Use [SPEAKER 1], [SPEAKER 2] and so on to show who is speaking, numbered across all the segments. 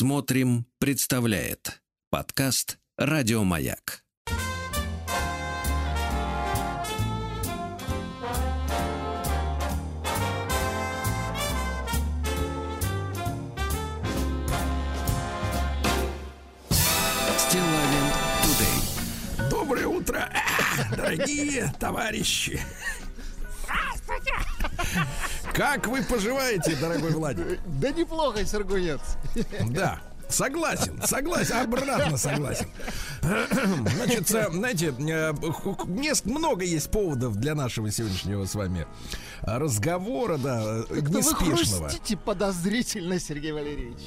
[SPEAKER 1] Смотрим, представляет подкаст Радиомаяк.
[SPEAKER 2] Доброе утро, дорогие товарищи. Здравствуйте. Как вы поживаете, дорогой Владимир?
[SPEAKER 3] Да неплохо, Сергуец.
[SPEAKER 2] Да, Согласен, согласен, обратно согласен. Значит, знаете, мест много есть поводов для нашего сегодняшнего с вами разговора, да,
[SPEAKER 3] Как-то
[SPEAKER 2] неспешного.
[SPEAKER 3] Вы хрустите подозрительно, Сергей Валерьевич.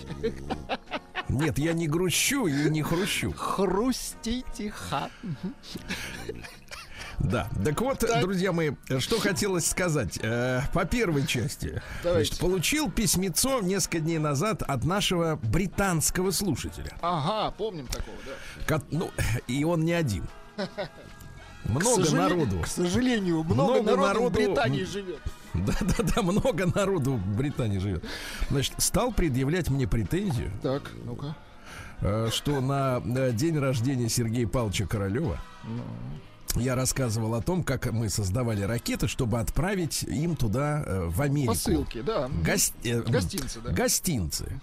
[SPEAKER 2] Нет, я не грущу и не хрущу.
[SPEAKER 3] Хрустите ха.
[SPEAKER 2] Да, так вот, друзья мои, что хотелось сказать. Э, по первой части.
[SPEAKER 3] Давайте.
[SPEAKER 2] Значит, получил письмецо несколько дней назад от нашего британского слушателя.
[SPEAKER 3] Ага, помним такого, да.
[SPEAKER 2] Ко- Ну, и он не один. Много
[SPEAKER 3] К
[SPEAKER 2] народу.
[SPEAKER 3] К сожалению, много,
[SPEAKER 2] Много
[SPEAKER 3] народу,
[SPEAKER 2] народу,
[SPEAKER 3] в Британии живет.
[SPEAKER 2] Да-да-да, много народу в Британии живет. Значит, стал предъявлять мне претензию,
[SPEAKER 3] Так, ну-ка.
[SPEAKER 2] э, что на э, день рождения Сергея Павловича Королева я рассказывал о том, как мы создавали ракеты, чтобы отправить им туда, э, в Америку.
[SPEAKER 3] Посылки, да.
[SPEAKER 2] Гос- э,
[SPEAKER 3] Гостинцы, да.
[SPEAKER 2] Гостинцы.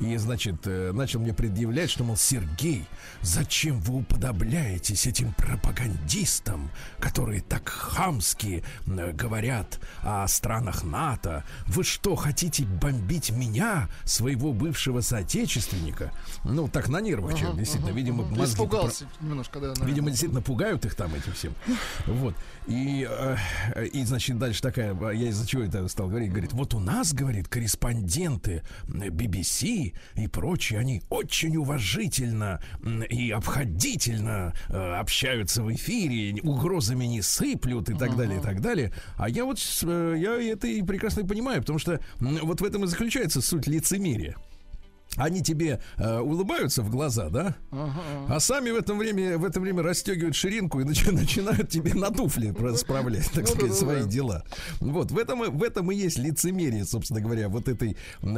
[SPEAKER 2] И, значит, э, начал мне предъявлять, что, мол, Сергей, зачем вы уподобляетесь этим пропагандистам, которые так хамски говорят о странах НАТО? Вы что, хотите бомбить меня, своего бывшего соотечественника? Ну, так на нервах, человек, действительно, видимо,
[SPEAKER 3] Ты
[SPEAKER 2] мозги-то про-
[SPEAKER 3] испугался немножко, да. наверное.
[SPEAKER 2] Видимо, действительно пугают их там этим всем. Вот. И, э, и, значит, дальше такая, я из-за чего это стал говорить, говорит, вот у нас, говорит, корреспонденты э, И прочие, они очень уважительно и обходительно э, общаются в эфире, угрозами не сыплют и так далее, и так далее. А я вот, э, я это и прекрасно понимаю, потому что вот в этом и заключается суть лицемерия. Они тебе э, улыбаются в глаза, да? А сами в это время, в это время расстегивают ширинку и начи- начинают тебе на туфли справлять, так
[SPEAKER 3] Ну
[SPEAKER 2] сказать, свои дела. Вот, в этом, в этом и есть лицемерие, собственно говоря, вот этой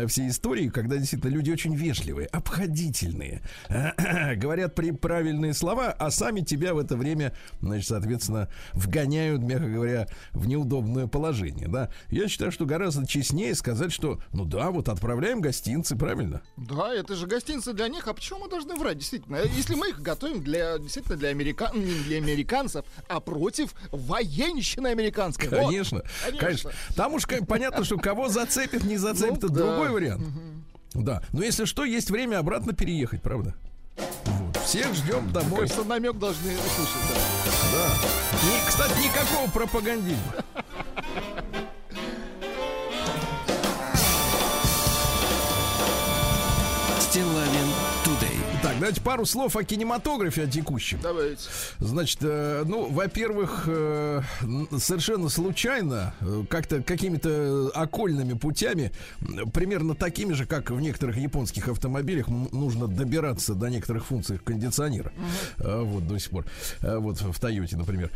[SPEAKER 2] всей истории, когда действительно люди очень вежливые, обходительные, говорят при правильные слова, а сами тебя в это время, значит, соответственно, вгоняют, мягко говоря, в неудобное положение, да? Я считаю, что гораздо честнее сказать, что, ну да, вот отправляем гостинцы, правильно?
[SPEAKER 3] Да, это же гостинцы для них. А почему мы должны врать, действительно? Если мы их готовим для, действительно, для, америка... не для американцев, а против военщины американской. Вот.
[SPEAKER 2] Конечно, конечно. Там уж понятно, что кого зацепит, не зацепит,
[SPEAKER 3] Ну,
[SPEAKER 2] это
[SPEAKER 3] да.
[SPEAKER 2] другой вариант. Да. Но если что, есть время обратно переехать, правда? Вот. Всех ждем домой.
[SPEAKER 3] Кажется, намек должны услышать. да.
[SPEAKER 2] Да. И, кстати, никакого пропагандизма. Давайте пару слов о кинематографе, о текущем.
[SPEAKER 3] Давайте.
[SPEAKER 2] Значит, э, ну, во-первых, э, совершенно случайно, э, как-то какими-то окольными путями, примерно такими же, как в некоторых японских автомобилях, нужно добираться до некоторых функций кондиционера. Э, Вот до сих пор. Э, Вот в Тойоте, например,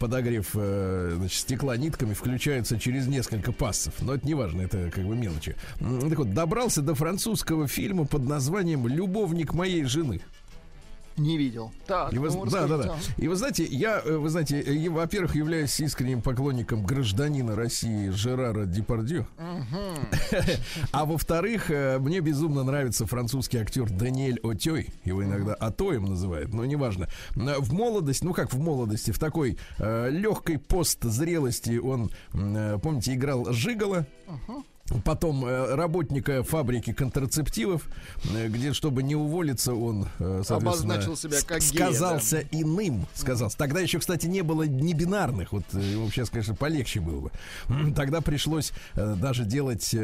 [SPEAKER 2] подогрев значит, стекла нитками включается через несколько пассов. Но это не важно, это как бы мелочи. Так вот, добрался до французского фильма под названием «Любовник моей жены».
[SPEAKER 3] Не видел. Так,
[SPEAKER 2] И вы,
[SPEAKER 3] ну,
[SPEAKER 2] да, да, да. И вы знаете, я, э, вы знаете, э, я, во-первых, являюсь искренним поклонником гражданина России Жерара Депардье. А во-вторых, э, мне безумно нравится французский актер Даниэль Отей. Его иногда Атоем называют, но неважно. В молодости, ну как в молодости, в такой э, легкой постзрелости он, э, помните, играл Жигала. Потом э, работника фабрики контрацептивов, э, где, чтобы не уволиться, он, э,
[SPEAKER 3] Обозначил себя как
[SPEAKER 2] с-
[SPEAKER 3] гея,
[SPEAKER 2] сказался иным. Сказался. Тогда еще, кстати, не было не бинарных. Вот его сейчас, конечно, полегче было бы. Тогда пришлось даже делать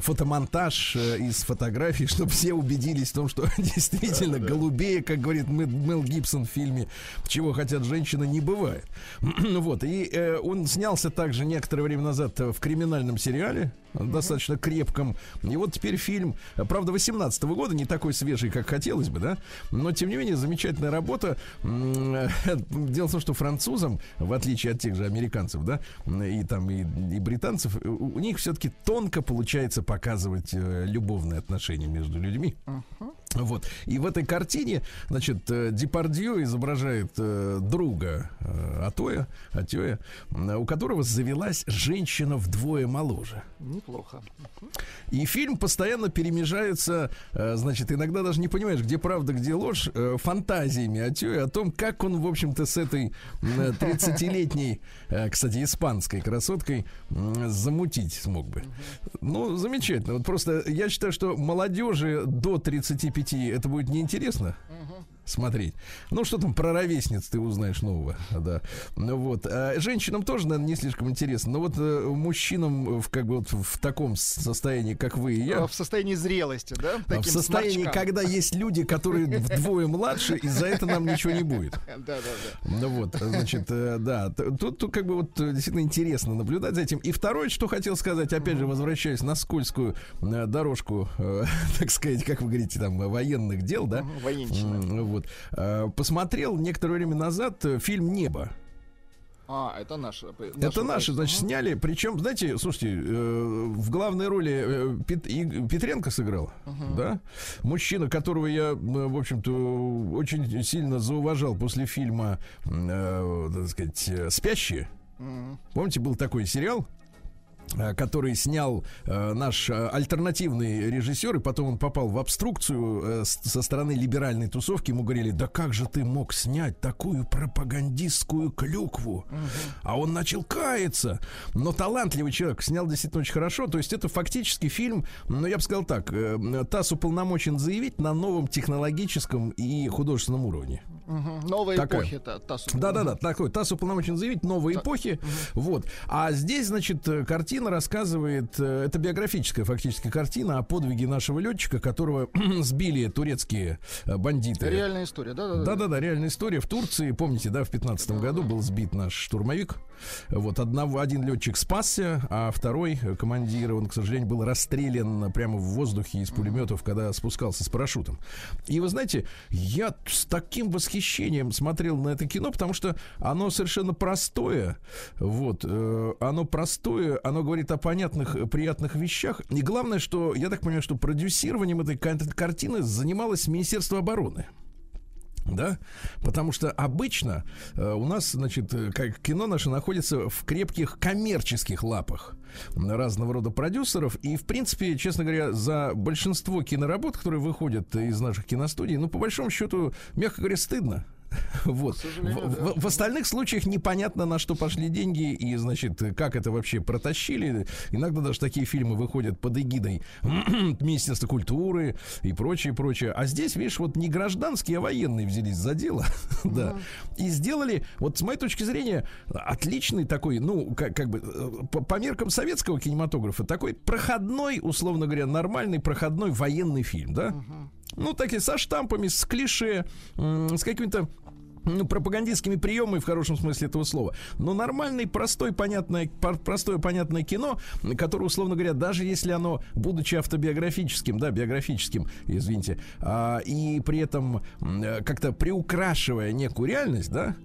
[SPEAKER 2] фотомонтаж из фотографий, чтобы все убедились в том, что действительно голубее, как говорит Мел Гибсон в фильме «Чего хотят женщины» не бывает. Вот. И он снялся также некоторое время назад в криминальном сериале достаточно крепком. И вот теперь фильм, правда, 18 года, не такой свежий, как хотелось бы, да, но тем не менее замечательная работа. Дело в том, что французам, в отличие от тех же американцев, да, и там и, и британцев, у них все-таки тонко получается показывать э, любовные отношения между людьми. Uh-huh. Вот. И в этой картине, значит, э, Депардье изображает э, друга э, Атоя, Атоя, у которого завелась женщина вдвое моложе.
[SPEAKER 3] Неплохо.
[SPEAKER 2] И фильм постоянно перемежается, э, значит, иногда даже не понимаешь, где правда, где ложь, э, фантазиями Атоя о том, как он, в общем-то, с этой э, 30-летней, э, кстати, испанской красоткой э, замутить смог бы. Ну, замечательно. Вот просто я считаю, что молодежи до 35 5 это будет неинтересно угу. Смотреть. Ну, что там про ровесниц ты узнаешь нового, да. Ну, вот. А женщинам тоже, наверное, не слишком интересно. Но вот э, мужчинам в, как бы вот в таком состоянии, как вы и я.
[SPEAKER 3] В состоянии зрелости, да?
[SPEAKER 2] А Таким в состоянии, сморчкам. когда есть люди, которые вдвое младше, и за это нам ничего не будет.
[SPEAKER 3] Да, да, да.
[SPEAKER 2] Ну вот, значит, э, да, тут, тут как бы вот э, действительно интересно наблюдать за этим. И второе, что хотел сказать, опять же, возвращаясь на скользкую дорожку, так сказать, как вы говорите, там, военных дел, да?
[SPEAKER 3] Военщина.
[SPEAKER 2] Вот. А, посмотрел некоторое время назад э, фильм «Небо».
[SPEAKER 3] А, это наше.
[SPEAKER 2] Это наши, значит, сняли. Причем, знаете, слушайте, э, в главной роли э, Пет, и, Петренко сыграл, uh-huh. да? Мужчина, которого я, в общем-то, очень сильно зауважал после фильма, э, так сказать, «Спящие». Uh-huh. Помните, был такой сериал? Э, который снял э, наш э, альтернативный режиссер, и потом он попал в обструкцию э, со стороны либеральной тусовки. Ему говорили, да как же ты мог снять такую пропагандистскую клюкву? Угу. А он начал каяться. Но талантливый человек снял действительно очень хорошо. То есть это фактически фильм, ну, я бы сказал так, э, ТАСС уполномочен заявить на новом технологическом и художественном уровне.
[SPEAKER 3] Угу. Новая Такая. эпохи это ТАСС.
[SPEAKER 2] Да-да-да, такой ТАСС уполномочен заявить новые так. эпохи. Угу. Вот. А здесь, значит, картина картина рассказывает, э, это биографическая фактически картина о подвиге нашего летчика, которого сбили турецкие э, бандиты.
[SPEAKER 3] Реальная история, да? Да-да-да,
[SPEAKER 2] реальная история. В Турции, помните, да, в 15 году был сбит наш штурмовик. Вот одного, один летчик спасся, а второй э, командир, он, к сожалению, был расстрелян прямо в воздухе из пулеметов, когда спускался с парашютом. И вы знаете, я с таким восхищением смотрел на это кино, потому что оно совершенно простое. Вот, оно простое, оно говорит о понятных, э, приятных вещах. И главное, что я так понимаю, что продюсированием этой картины занималось Министерство обороны. Да, потому что обычно э, у нас, значит, э, как кино наше находится в крепких коммерческих лапах разного рода продюсеров. И, в принципе, честно говоря, за большинство киноработ, которые выходят из наших киностудий, ну, по большому счету, мягко говоря, стыдно. Вот. В, в, в остальных случаях непонятно, на что пошли деньги и, значит, как это вообще протащили. Иногда даже такие фильмы выходят под эгидой Министерства культуры и прочее, прочее. А здесь, видишь, вот не гражданские, а военные взялись за дело. да. И сделали, вот с моей точки зрения, отличный такой, ну, как, как бы, э, по, по меркам советского кинематографа, такой проходной, условно говоря, нормальный проходной военный фильм, да? Ну, такие со штампами, с клише, с какими-то ну, пропагандистскими приемами в хорошем смысле этого слова. Но нормальный, простой, понятное, простое, понятное кино, которое, условно говоря, даже если оно, будучи автобиографическим, да, биографическим, извините, а, и при этом как-то приукрашивая некую реальность, да,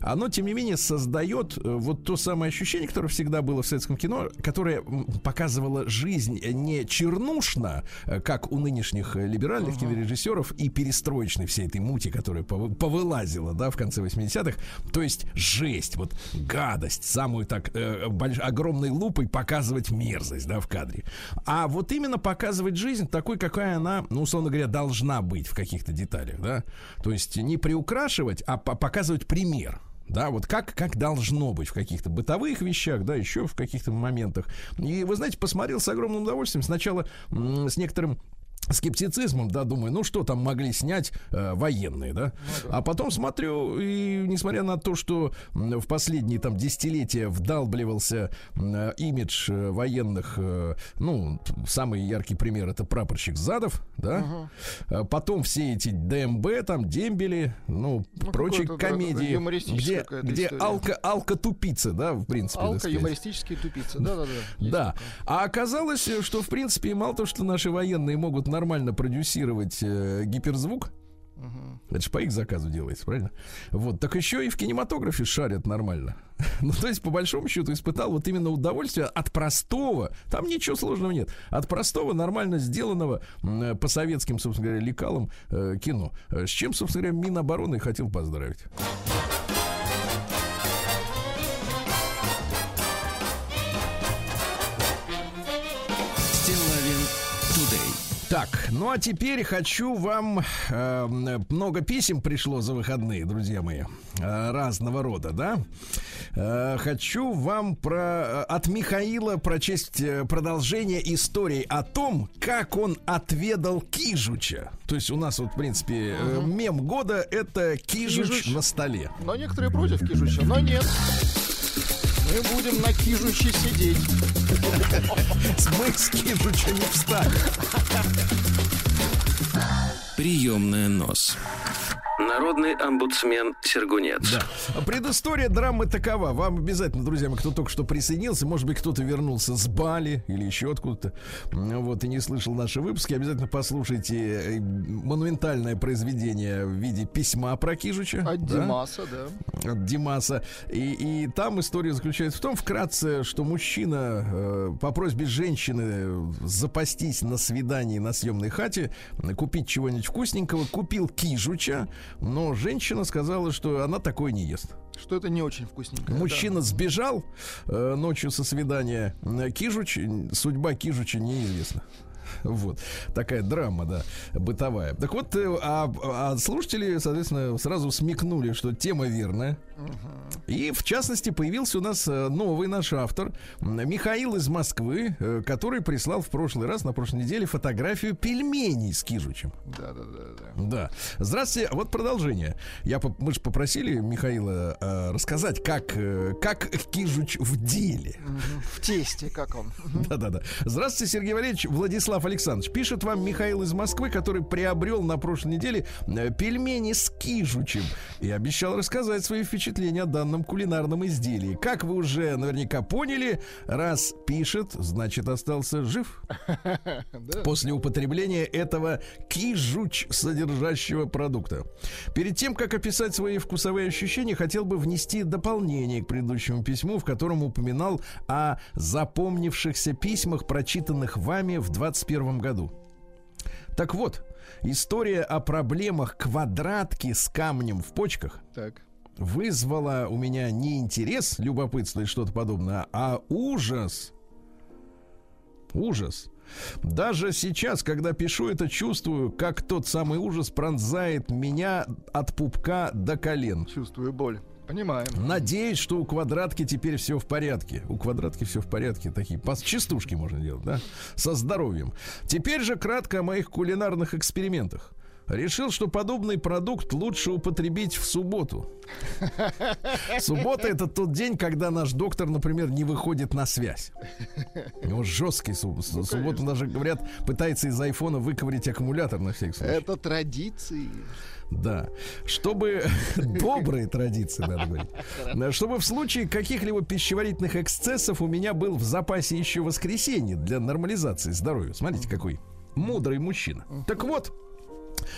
[SPEAKER 2] оно, тем не менее, создает э, вот то самое ощущение, которое всегда было в советском кино, которое показывало жизнь не чернушно, э, как у нынешних э, либеральных uh-huh. кинорежиссеров и перестроечной всей этой мути, которая повылазила, да, в конце 80-х. То есть жесть, вот гадость, самую так э, больш... огромной лупой показывать мерзость, да, в кадре. А вот именно показывать жизнь такой, какая она, ну, условно говоря, должна быть в каких-то деталях, да. То есть не приукрашивать, а показывать пример да, вот как, как должно быть в каких-то бытовых вещах, да, еще в каких-то моментах. И, вы знаете, посмотрел с огромным удовольствием. Сначала с некоторым скептицизмом, да, думаю, ну что там могли снять э, военные, да? А потом смотрю, и несмотря на то, что в последние там десятилетия вдалбливался м, имидж э, военных, э, ну, самый яркий пример это прапорщик Задов, да? А Потом все эти ДМБ, там, дембели, ну,
[SPEAKER 3] Ну,
[SPEAKER 2] прочие
[SPEAKER 3] да,
[SPEAKER 2] комедии, где, где
[SPEAKER 3] история.
[SPEAKER 2] алка, алка-тупица, да, в принципе, так
[SPEAKER 3] Алка,
[SPEAKER 2] сказать.
[SPEAKER 3] юмористические тупицы. Да-да-да.
[SPEAKER 2] Да.
[SPEAKER 3] такое.
[SPEAKER 2] А оказалось, что в принципе мало того, что наши военные могут нормально продюсировать э, гиперзвук. Это же по их заказу делается, правильно? Вот, так еще и в кинематографе шарят нормально. Ну, то есть, по большому счету, испытал вот именно удовольствие от простого, там ничего сложного нет, от простого, нормально сделанного э, по советским, собственно говоря, лекалам э, кино. С чем, собственно говоря, Минобороны хотел поздравить. Так, ну а теперь хочу вам... э, много писем пришло за выходные, друзья мои. э, разного рода, да? Э, хочу вам про, от Михаила прочесть э, продолжение истории о том, как он отведал Кижуча. То есть у нас вот, в принципе, э, мем года — это Кижуч,
[SPEAKER 3] Кижуч.
[SPEAKER 2] на столе.
[SPEAKER 3] Но некоторые против Кижуча, но нет. Мы будем на Кижуче сидеть.
[SPEAKER 2] Мы с Кижуча не встали.
[SPEAKER 1] Приемная нос. Народный омбудсмен Сергунец.
[SPEAKER 2] Да. Предыстория драмы такова. Вам обязательно, друзья мои, кто только что присоединился, может быть, кто-то вернулся с Бали или еще откуда-то, вот, и не слышал наши выпуски, обязательно послушайте э, монументальное произведение в виде письма про Кижуча.
[SPEAKER 3] От
[SPEAKER 2] да,
[SPEAKER 3] Димаса, да.
[SPEAKER 2] от Димаса. И, и там история заключается в том, вкратце, что мужчина э, по просьбе женщины запастись на свидании на съемной хате, купить чего-нибудь вкусненького, купил Кижуча, но женщина сказала, что она такое не ест.
[SPEAKER 3] Что это не очень вкусненько.
[SPEAKER 2] Мужчина сбежал э, ночью со свидания. Э, Кижуч, судьба Кижуча неизвестна. Вот. Такая драма, да, бытовая. Так вот, э, а, а слушатели, соответственно, сразу смекнули, что тема верная. И, в частности, появился у нас э, новый наш автор, Михаил из Москвы, э, который прислал в прошлый раз, на прошлой неделе, фотографию пельменей с Кижучем.
[SPEAKER 3] Да, да, да, да.
[SPEAKER 2] Да. Здравствуйте. Вот продолжение. Я, мы же попросили Михаила э, рассказать, как, э, как Кижуч в деле.
[SPEAKER 3] В тесте, как он.
[SPEAKER 2] Да-да-да. Здравствуйте, Сергей Валерьевич. Владислав Александрович. Пишет вам Михаил из Москвы, который приобрел на прошлой неделе э, пельмени с кижучем. И обещал рассказать свои впечатления о данном кулинарном изделии. Как вы уже наверняка поняли, раз пишет, значит остался жив. После употребления этого кижуч содержащего продукта. Перед тем, как описать свои вкусовые ощущения, хотел бы внести дополнение к предыдущему письму, в котором упоминал о запомнившихся письмах, прочитанных вами в 2021 году. Так вот, история о проблемах квадратки с камнем в почках
[SPEAKER 3] Так.
[SPEAKER 2] Вызвала у меня не интерес, любопытство и что-то подобное, а ужас. Ужас. Даже сейчас, когда пишу это, чувствую, как тот самый ужас пронзает меня от пупка до колен.
[SPEAKER 3] Чувствую боль. Понимаем.
[SPEAKER 2] Надеюсь, что у квадратки теперь все в порядке. У квадратки все в порядке. Такие пас- частушки можно делать, да? Со здоровьем. Теперь же кратко о моих кулинарных экспериментах. Решил, что подобный продукт лучше употребить в субботу. Суббота это тот день, когда наш доктор, например, не выходит на связь. У него жесткий суб- субботу даже говорят, пытается из айфона выковырить аккумулятор на всякий случай.
[SPEAKER 3] Это традиции.
[SPEAKER 2] Да. Чтобы добрые традиции, надо говорить. Чтобы в случае каких-либо пищеварительных эксцессов у меня был в запасе еще воскресенье для нормализации здоровья. Смотрите, какой мудрый мужчина. Так вот,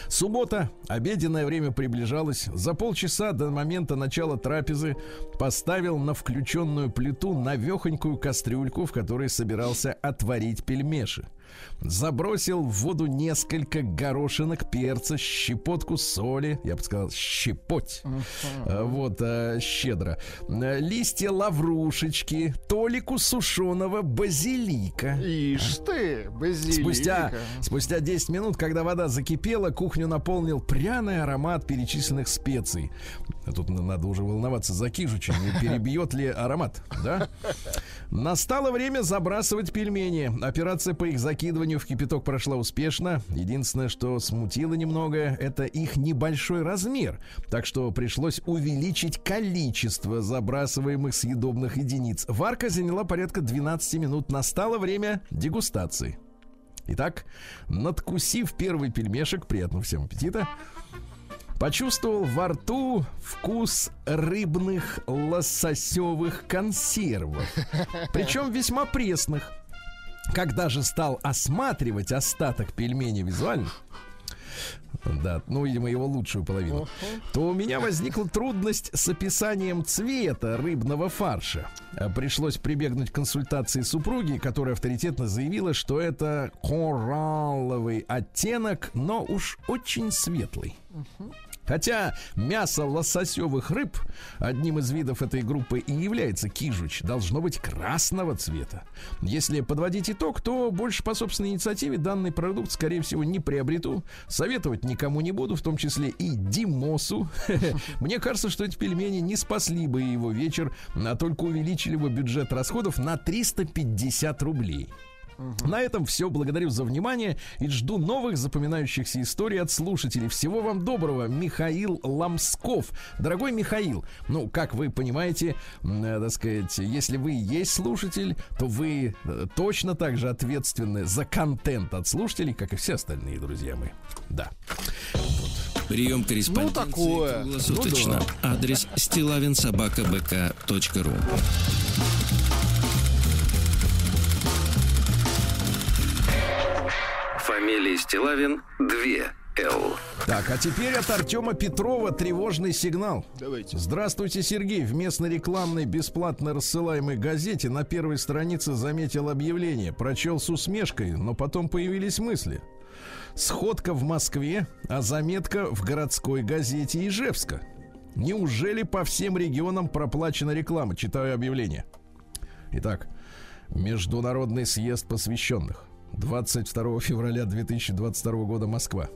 [SPEAKER 2] Суббота, обеденное время приближалось. За полчаса до момента начала трапезы поставил на включенную плиту навехонькую кастрюльку, в которой собирался отварить пельмеши. Забросил в воду несколько горошинок перца, щепотку соли, я бы сказал, щепоть. А, Вот, а, щедро. А, Листья лаврушечки, толику сушеного базилика.
[SPEAKER 3] Ишь ты, базилика.
[SPEAKER 2] Спустя, спустя 10 минут, когда вода закипела, кухню наполнил пряный аромат перечисленных специй. Тут на- надо уже волноваться за Кижуча, не перебьет ли аромат, да? Настало время забрасывать пельмени. Операция по их закидыванию закидыванию в кипяток прошла успешно. Единственное, что смутило немного, это их небольшой размер. Так что пришлось увеличить количество забрасываемых съедобных единиц. Варка заняла порядка 12 минут. Настало время дегустации. Итак, надкусив первый пельмешек, приятного всем аппетита, почувствовал во рту вкус рыбных лососевых консервов. Причем весьма пресных. Когда же стал осматривать остаток пельменей визуально, да, ну, видимо, его лучшую половину, то у меня возникла трудность с описанием цвета рыбного фарша. А Пришлось прибегнуть к консультации супруги, которая авторитетно заявила, что это коралловый оттенок, но уж очень светлый. Хотя мясо лососевых рыб, одним из видов этой группы и является кижуч, должно быть красного цвета. Если подводить итог, то больше по собственной инициативе данный продукт, скорее всего, не приобрету. Советовать никому не буду, в том числе и Димосу. Мне кажется, что эти пельмени не спасли бы его вечер, а только увеличили бы бюджет расходов на 350 рублей. На этом все. Благодарю за внимание и жду новых запоминающихся историй от слушателей. Всего вам доброго, Михаил Ломсков. Дорогой Михаил, ну, как вы понимаете, э, так сказать, если вы есть слушатель, то вы э, точно так же ответственны за контент от слушателей, как и все остальные, друзья мои. Да.
[SPEAKER 1] Прием корреспонденции
[SPEAKER 3] Ну, такое.
[SPEAKER 1] круглосуточно. Адрес стилавинсобакабк.ру Фамилия Стилавин 2 Л.
[SPEAKER 2] Так, а теперь от Артема Петрова тревожный сигнал.
[SPEAKER 3] Давайте.
[SPEAKER 2] Здравствуйте, Сергей. В местной рекламной бесплатно рассылаемой газете на первой странице заметил объявление. Прочел с усмешкой, но потом появились мысли. Сходка в Москве, а заметка в городской газете Ижевска. Неужели по всем регионам проплачена реклама? Читаю объявление. Итак, Международный съезд посвященных. 22 февраля 2022 года Москва.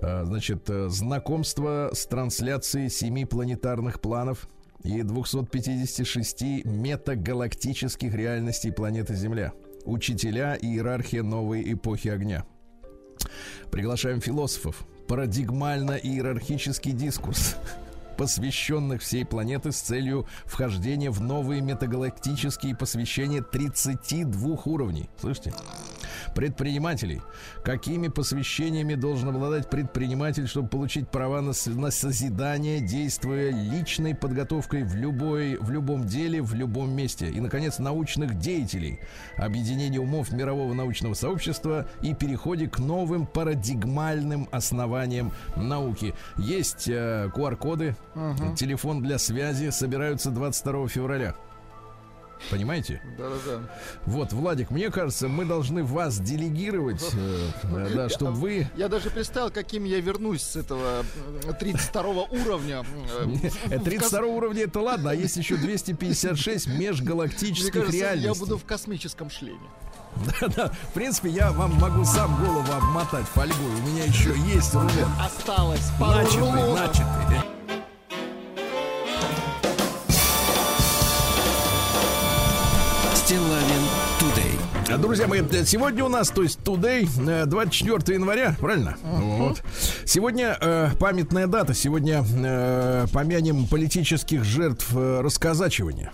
[SPEAKER 2] А, Значит, э, знакомство с трансляцией семи планетарных планов и 256 метагалактических реальностей планеты Земля. Учителя и иерархия новой эпохи огня. Приглашаем философов. Парадигмально-иерархический дискурс посвященных всей планеты с целью вхождения в новые метагалактические посвящения 32 уровней. Слышите? Предпринимателей. Какими посвящениями должен обладать предприниматель, чтобы получить права на, на созидание, действуя личной подготовкой в, любой, в любом деле, в любом месте. И, наконец, научных деятелей. Объединение умов мирового научного сообщества и переходе к новым парадигмальным основаниям науки. Есть э, QR-коды, телефон для связи собираются 22 февраля. Понимаете?
[SPEAKER 3] Да-да-да.
[SPEAKER 2] Вот, Владик, мне кажется, мы должны вас делегировать, э, э, да, чтобы вы...
[SPEAKER 3] Я даже представил, каким я вернусь с этого м, 32 уровня. м, э, в
[SPEAKER 2] 32 уровня это ладно, а есть еще 256
[SPEAKER 3] Мне
[SPEAKER 2] межгалактических
[SPEAKER 3] кажется, я
[SPEAKER 2] реальностей.
[SPEAKER 3] буду в космическом шлеме.
[SPEAKER 2] Да-да, в принципе, я вам могу сам голову обмотать фольгой. У меня еще есть рулет.
[SPEAKER 3] Осталось пару
[SPEAKER 2] Начатый, начатый. Друзья мои, э, сегодня у нас, то есть today, э, 24 января, правильно? Вот. Сегодня э, памятная дата. Сегодня э, помянем политических жертв э, расказачивания.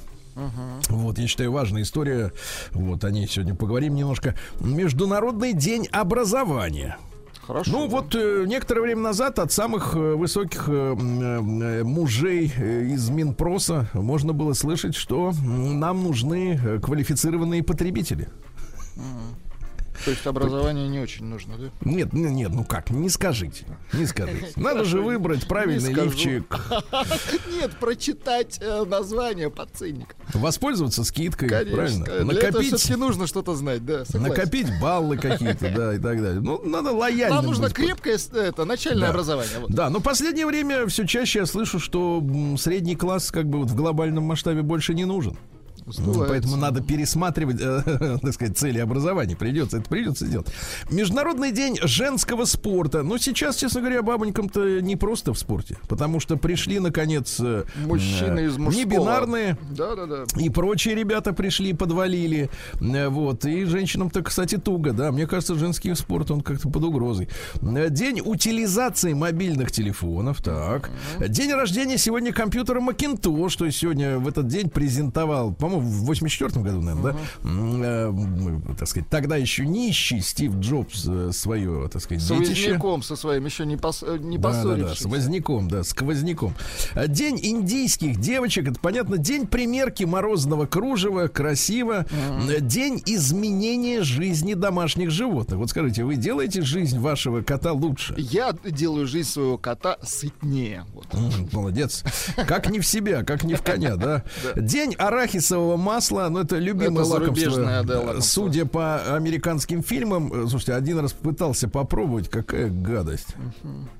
[SPEAKER 2] Вот, я считаю, важная история. Вот, о ней сегодня поговорим немножко. Международный день образования.
[SPEAKER 3] Хорошо.
[SPEAKER 2] Ну вот э, некоторое время назад от самых э, высоких э, э, мужей э, из Минпроса можно было слышать, что нам нужны э, квалифицированные потребители.
[SPEAKER 3] То есть образование не очень нужно, да?
[SPEAKER 2] Нет, нет, ну как, не скажите, не скажите. Надо же выбрать правильный
[SPEAKER 3] скажу.
[SPEAKER 2] лифчик,
[SPEAKER 3] Нет, прочитать э, название по ценникам.
[SPEAKER 2] воспользоваться скидкой,
[SPEAKER 3] Конечно.
[SPEAKER 2] правильно?
[SPEAKER 3] Для этого
[SPEAKER 2] Накопить,
[SPEAKER 3] все-таки нужно что-то знать, да, согласен.
[SPEAKER 2] накопить баллы какие-то, да, и так далее. Ну, надо лояльным
[SPEAKER 3] Нам нужно
[SPEAKER 2] быть.
[SPEAKER 3] крепкое это, начальное
[SPEAKER 2] Да.
[SPEAKER 3] образование. Вот.
[SPEAKER 2] Да, но последнее время все чаще я слышу, что средний класс как бы вот в глобальном масштабе больше не нужен.
[SPEAKER 3] Сдувается.
[SPEAKER 2] Поэтому надо пересматривать, э, так сказать, цели образования. Придется, это придется сделать. Международный день женского спорта. Но сейчас, честно говоря, бабонькам-то не просто в спорте. Потому что пришли, наконец, э,
[SPEAKER 3] Мужчины
[SPEAKER 2] э,
[SPEAKER 3] из мужского.
[SPEAKER 2] небинарные.
[SPEAKER 3] Да, да, да.
[SPEAKER 2] И прочие ребята пришли, подвалили. Э, Вот. И женщинам-то, кстати, туго, да. Мне кажется, женский спорт, он как-то под угрозой. Э, День утилизации мобильных телефонов. Так. День рождения сегодня компьютера Macintosh. То есть сегодня в этот день презентовал, по-моему, в 84 году, наверное, да? М, э, Так сказать, тогда еще нищий Стив Джобс э, свое, так сказать,
[SPEAKER 3] С
[SPEAKER 2] детище.
[SPEAKER 3] Возняком со своим еще не, пос... э, не
[SPEAKER 2] Да, да, да,
[SPEAKER 3] поссорившись.
[SPEAKER 2] с возняком, да, сквозняком. А, День индийских девочек, это понятно. День примерки морозного кружева, красиво. Э, День изменения жизни домашних животных. Вот скажите, вы делаете жизнь вашего кота лучше?
[SPEAKER 3] Я делаю жизнь своего кота сытнее. Вот.
[SPEAKER 2] Молодец. Как не в себя, как не в коня, да? День арахисового масла, ну это любимое
[SPEAKER 3] Это
[SPEAKER 2] лакомство.
[SPEAKER 3] да, лакомство.
[SPEAKER 2] Судя по американским фильмам, э, слушайте, один раз пытался попробовать, какая гадость.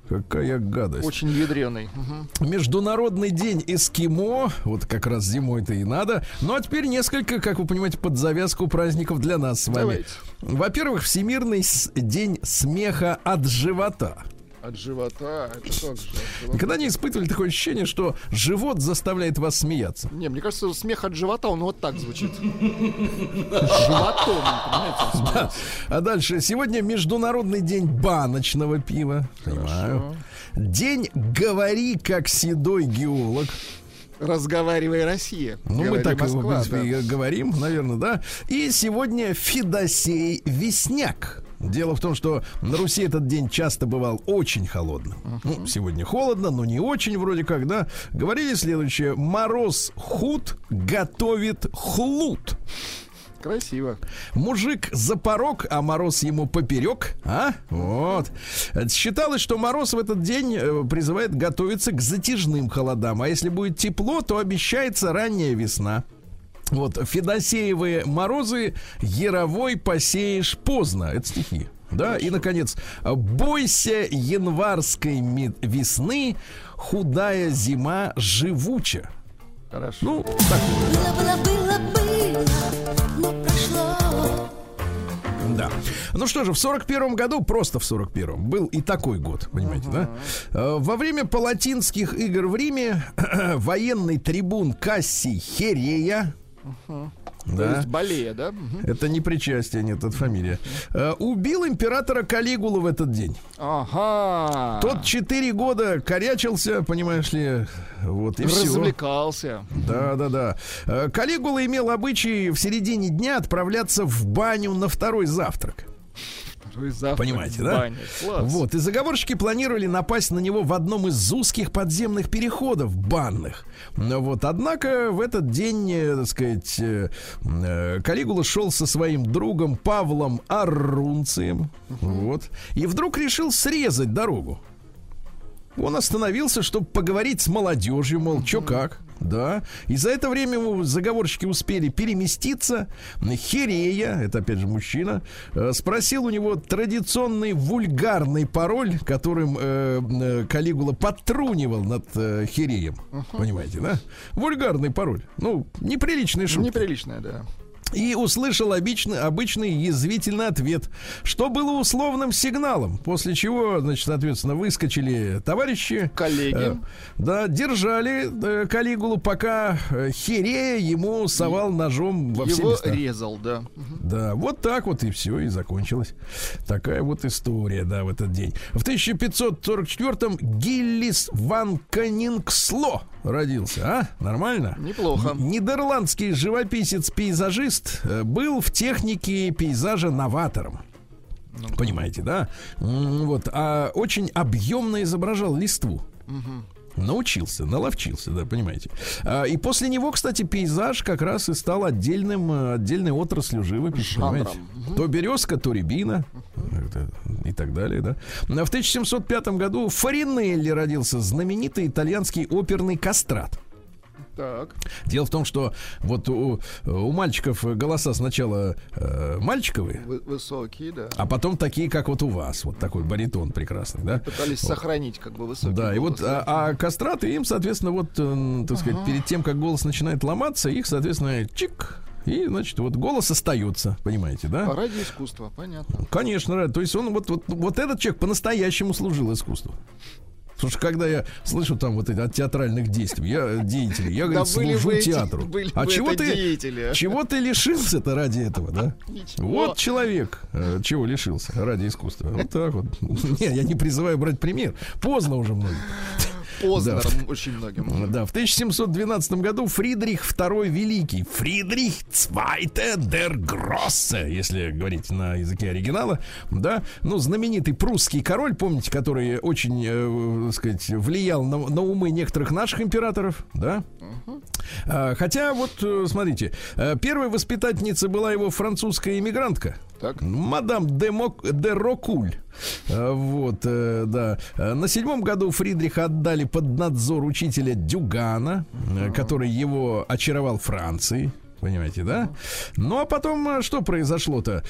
[SPEAKER 2] Какая гадость.
[SPEAKER 3] Очень ядреный. Мгм.
[SPEAKER 2] Международный день эскимо. Вот как раз зимой-то и надо. Ну а теперь несколько, как вы понимаете, под завязку праздников для нас с вами. Во-первых, Всемирный день смеха от живота.
[SPEAKER 3] От живота. Это как же? от живота?
[SPEAKER 2] Никогда не испытывали такое ощущение, что живот заставляет вас смеяться?
[SPEAKER 3] Не, мне кажется, смех от живота, он вот так звучит. Животом, понимаете?
[SPEAKER 2] А дальше. Сегодня Международный день баночного пива. Понимаю. День «Говори как седой геолог».
[SPEAKER 3] Разговаривай, Россия.
[SPEAKER 2] Ну, мы так его, в
[SPEAKER 3] Москва,
[SPEAKER 2] принципе,
[SPEAKER 3] да.
[SPEAKER 2] говорим, наверное, да. И сегодня Федосей Весняк. Дело в том, что на Руси этот день часто бывал очень холодным. Ну, сегодня холодно, но не очень вроде как, да. Говорили следующее. Мороз худ готовит хлут.
[SPEAKER 3] Красиво.
[SPEAKER 2] Мужик за порог, а мороз ему поперек. А? Вот. Считалось, что мороз в этот день э, призывает готовиться к затяжным холодам. А если будет тепло, то обещается ранняя весна. Вот, Федосеевые морозы Яровой посеешь поздно. Это стихи. Да, и, наконец, бойся январской весны, худая зима живуча.
[SPEAKER 3] Хорошо.
[SPEAKER 2] Ну, так
[SPEAKER 4] Было, было, было, было, но прошло.
[SPEAKER 2] Да. Ну что же, в 41 году, просто в 41-м, был и такой год, понимаете, да? Э, Во время палатинских игр в Риме военный трибун Кассий Херея,
[SPEAKER 3] То
[SPEAKER 2] да,
[SPEAKER 3] есть болея, да?
[SPEAKER 2] Это не причастие, нет, это фамилия, э, убил императора Калигулу в этот день.
[SPEAKER 3] Ага.
[SPEAKER 2] Тот 4 года корячился, понимаешь ли, вот и все.
[SPEAKER 3] развлекался.
[SPEAKER 2] Да, да, да. Э, Калигула имел обычай в середине дня отправляться в баню на второй завтрак.
[SPEAKER 3] Второй завтрак
[SPEAKER 2] Понимаете, да? Вот, и заговорщики планировали напасть на него в одном из узких подземных переходов банных. Вот, однако, в этот день, э, так сказать, э, э, Калигула шел со своим другом Павлом Аррунцием. Вот. И вдруг решил срезать дорогу. Он остановился, чтобы поговорить с молодежью, мол, чё как, да. И за это время ему заговорщики успели переместиться. Херея, это опять же мужчина, э, спросил у него традиционный вульгарный пароль, которым э, э, Калигула подтрунивал над э, Хереем. Понимаете, да? Вульгарный пароль. Ну, неприличный шутки.
[SPEAKER 3] Неприличная, да.
[SPEAKER 2] И услышал обычный, обычный язвительный ответ, что было условным сигналом, после чего, значит, соответственно, выскочили товарищи.
[SPEAKER 3] Коллеги.
[SPEAKER 2] э, да, держали э, Калигулу, пока э, Херея ему совал ножом во все
[SPEAKER 3] Его
[SPEAKER 2] места.
[SPEAKER 3] резал, да.
[SPEAKER 2] Да, вот так вот и все, и закончилось. Такая вот история, да, в этот день. В 1544-м Гиллис ван Канингсло родился, а? Нормально?
[SPEAKER 3] Неплохо.
[SPEAKER 2] Нидерландский живописец-пейзажист э, был в технике пейзажа новатором. Понимаете, да? Вот, а очень объемно изображал листву. Научился, наловчился, да, понимаете. А, и после него, кстати, пейзаж как раз и стал отдельным, отдельной отраслью живописи,
[SPEAKER 3] Жанром.
[SPEAKER 2] понимаете. То березка, то рябина и так далее, да. В 1705 году в Фаринелли родился знаменитый итальянский оперный кастрат.
[SPEAKER 3] Так.
[SPEAKER 2] Дело в том, что вот у, у мальчиков голоса сначала э, мальчиковые,
[SPEAKER 3] Вы- высокие, да.
[SPEAKER 2] а потом такие, как вот у вас, вот такой баритон прекрасный, да?
[SPEAKER 3] Пытались сохранить как бы высокий
[SPEAKER 2] Да, и
[SPEAKER 3] голос,
[SPEAKER 2] вот, а, а кастраты им, соответственно, вот, э, так сказать, перед тем, как голос начинает ломаться, их, соответственно, чик, и, значит, вот голос остается, понимаете, да?
[SPEAKER 3] А ради искусства, понятно.
[SPEAKER 2] Конечно. То есть он вот, вот, вот этот человек по-настоящему служил искусству. Потому что когда я слышу там вот эти от театральных действий, я деятелей, я, говорит,
[SPEAKER 3] Да
[SPEAKER 2] служу
[SPEAKER 3] эти-
[SPEAKER 2] театру.
[SPEAKER 3] были
[SPEAKER 2] а чего ты,
[SPEAKER 3] деятели, а?
[SPEAKER 2] чего ты лишился-то ради этого, да?
[SPEAKER 3] Ничего.
[SPEAKER 2] Вот человек, э, чего лишился ради искусства. Вот так вот. Не, я не призываю брать пример. Поздно уже многим.
[SPEAKER 3] Поздно
[SPEAKER 2] Да.
[SPEAKER 3] очень многим.
[SPEAKER 2] Да, в 1712 году Фридрих II Великий, Фридрих Цвайте дер Гроссе, если говорить на языке оригинала, да, ну, знаменитый прусский король, помните, который очень, э, так сказать, влиял на, на умы некоторых наших императоров, да? А, Хотя, вот, э, смотрите, э, первой воспитательницей была его французская иммигрантка,
[SPEAKER 3] Так.
[SPEAKER 2] Мадам де, Мок- де Рокуль. Э, Вот, э, да. Э, На седьмом году Фридриха отдали под надзор учителя Дюгана, э, который его очаровал Францией. Понимаете, да? Ну а потом э, что произошло-то?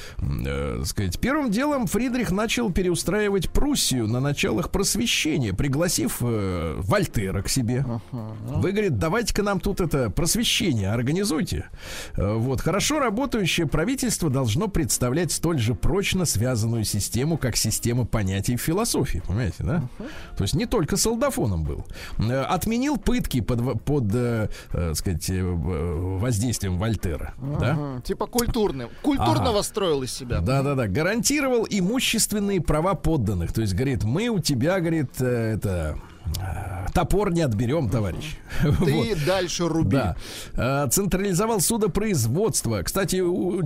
[SPEAKER 2] Э, сказать, первым делом Фридрих начал переустраивать Пруссию на началах просвещения, пригласив э, Вольтера к себе. Вы, говорит, давайте-ка нам тут это просвещение организуйте. Э, Вот, хорошо работающее правительство должно представлять столь же прочно связанную систему, как система понятий в философии, понимаете, да? То есть не только солдафоном был. Э, Отменил пытки под, под э, э, сказать, э, в- воздействием Вольтера, да?
[SPEAKER 3] Ага, Типа культурным. Культурного
[SPEAKER 2] Ага.
[SPEAKER 3] строил из себя.
[SPEAKER 2] Да, да, да. Гарантировал имущественные права подданных. То есть, говорит, мы у тебя, говорит, э, это э, топор не отберем, товарищ. Вот.
[SPEAKER 3] Ты дальше руби.
[SPEAKER 2] Да. Э, Централизовал судопроизводство. Кстати,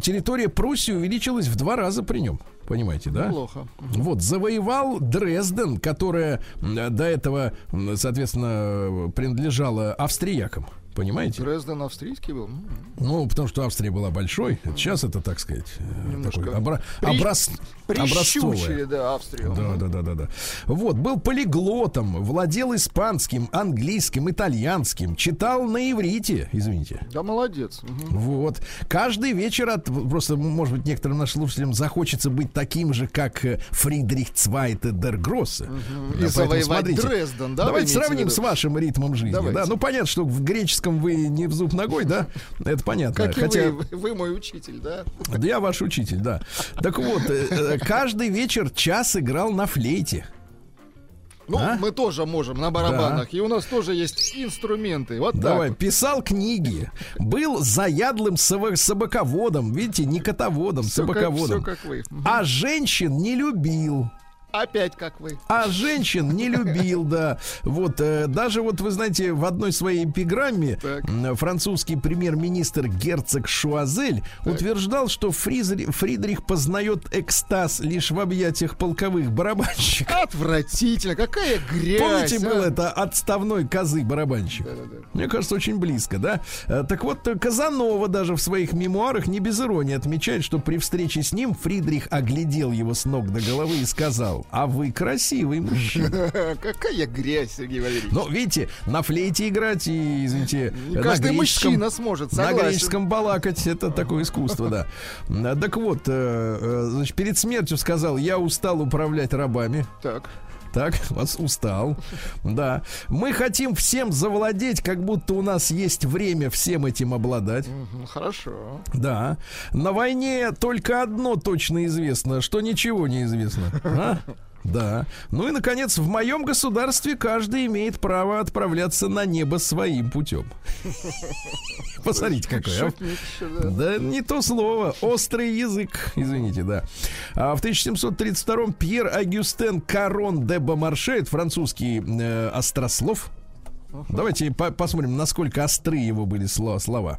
[SPEAKER 2] территория Пруссии увеличилась в два раза при нем. Понимаете, да?
[SPEAKER 3] Плохо.
[SPEAKER 2] Вот, завоевал Дрезден, которая до этого, соответственно, принадлежала австриякам. Понимаете?
[SPEAKER 3] Дрезден австрийский был.
[SPEAKER 2] Ну, потому что Австрия была большой. Сейчас это, так сказать, э,
[SPEAKER 3] Немножко
[SPEAKER 2] такой обра-
[SPEAKER 3] при-
[SPEAKER 2] образ- образцовое.
[SPEAKER 3] да, Австрию.
[SPEAKER 2] Да, да, да, да, да. Вот, был полиглотом, владел испанским, английским, итальянским, читал на иврите, извините.
[SPEAKER 3] Да, молодец. Мгм.
[SPEAKER 2] Вот. Каждый вечер от... Просто, может быть, некоторым нашим слушателям захочется быть таким же, как э, Фридрих Цвайте дер Гроссе. Да,
[SPEAKER 3] И завоевать
[SPEAKER 2] смотрите.
[SPEAKER 3] Дрезден, да?
[SPEAKER 2] Давайте сравним с вашим ритмом жизни.
[SPEAKER 3] Давайте.
[SPEAKER 2] Да? Ну, понятно, что в греческом вы не в зуб ногой, да? Это понятно.
[SPEAKER 3] Как
[SPEAKER 2] Хотя...
[SPEAKER 3] вы, вы мой учитель, да?
[SPEAKER 2] Да я ваш учитель, да. Так вот, э, э, каждый вечер час играл на флейте.
[SPEAKER 3] Ну,
[SPEAKER 2] А?
[SPEAKER 3] мы тоже можем на барабанах. И у нас тоже есть инструменты. Вот
[SPEAKER 2] Давай,
[SPEAKER 3] так.
[SPEAKER 2] писал книги, был заядлым собаководом, видите, не котоводом,
[SPEAKER 3] как,
[SPEAKER 2] собаководом.
[SPEAKER 3] всё как вы.
[SPEAKER 2] А женщин не любил.
[SPEAKER 3] Опять как вы.
[SPEAKER 2] А женщин не любил, да. Вот, э, даже вот, вы знаете, в одной своей эпиграмме
[SPEAKER 3] Так.
[SPEAKER 2] м, французский премьер-министр герцог Шуазель утверждал, что Фризри- Фридрих познает экстаз лишь в объятиях полковых барабанщиков.
[SPEAKER 3] Отвратительно. Какая грязь.
[SPEAKER 2] Помните,
[SPEAKER 3] а?
[SPEAKER 2] был это отставной козы барабанщик?
[SPEAKER 3] Да-да-да.
[SPEAKER 2] Мне кажется, очень близко, да? Э, Так вот, э, Казанова даже в своих мемуарах не без иронии отмечает, что при встрече с ним Фридрих оглядел его с ног до головы и сказал, а вы красивый мужчина.
[SPEAKER 3] Какая грязь, Сергей Валерьевич.
[SPEAKER 2] Но, видите, на флейте играть и, извините, на
[SPEAKER 3] каждый мужчина сможет,
[SPEAKER 2] на
[SPEAKER 3] согласен.
[SPEAKER 2] греческом балакать это такое искусство, да. Так вот, э, э, значит, перед смертью сказал, я устал управлять рабами.
[SPEAKER 3] Так.
[SPEAKER 2] Так, вас устал. Да. Мы хотим всем завладеть, как будто у нас есть время всем этим обладать.
[SPEAKER 3] Хорошо.
[SPEAKER 2] Да. На войне только одно точно известно, что ничего не известно. А? Да. Ну и, наконец, в моем государстве каждый имеет право отправляться на небо своим путем. Посмотрите, какой, а.
[SPEAKER 3] Да.
[SPEAKER 2] Не то слово. Острый язык. Извините, да. А в 1732-м Пьер Агюстен Карон де Бомарше, это французский э, острослов. Давайте по- посмотрим, насколько остры его были сло- слова.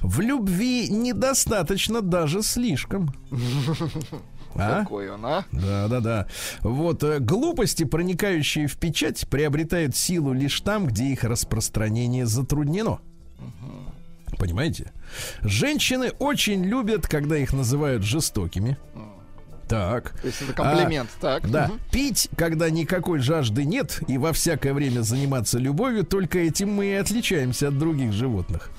[SPEAKER 2] В любви недостаточно даже слишком. А?
[SPEAKER 3] Он, а?
[SPEAKER 2] Да, да, да. Вот э, глупости, проникающие в печать, приобретают силу лишь там, где их распространение затруднено. Понимаете? Женщины очень любят, когда их называют жестокими. Так.
[SPEAKER 3] То есть это комплимент. так.
[SPEAKER 2] А, Да.
[SPEAKER 3] Мгм.
[SPEAKER 2] Пить, когда никакой жажды нет, и во всякое время заниматься любовью, только этим мы и отличаемся от других животных.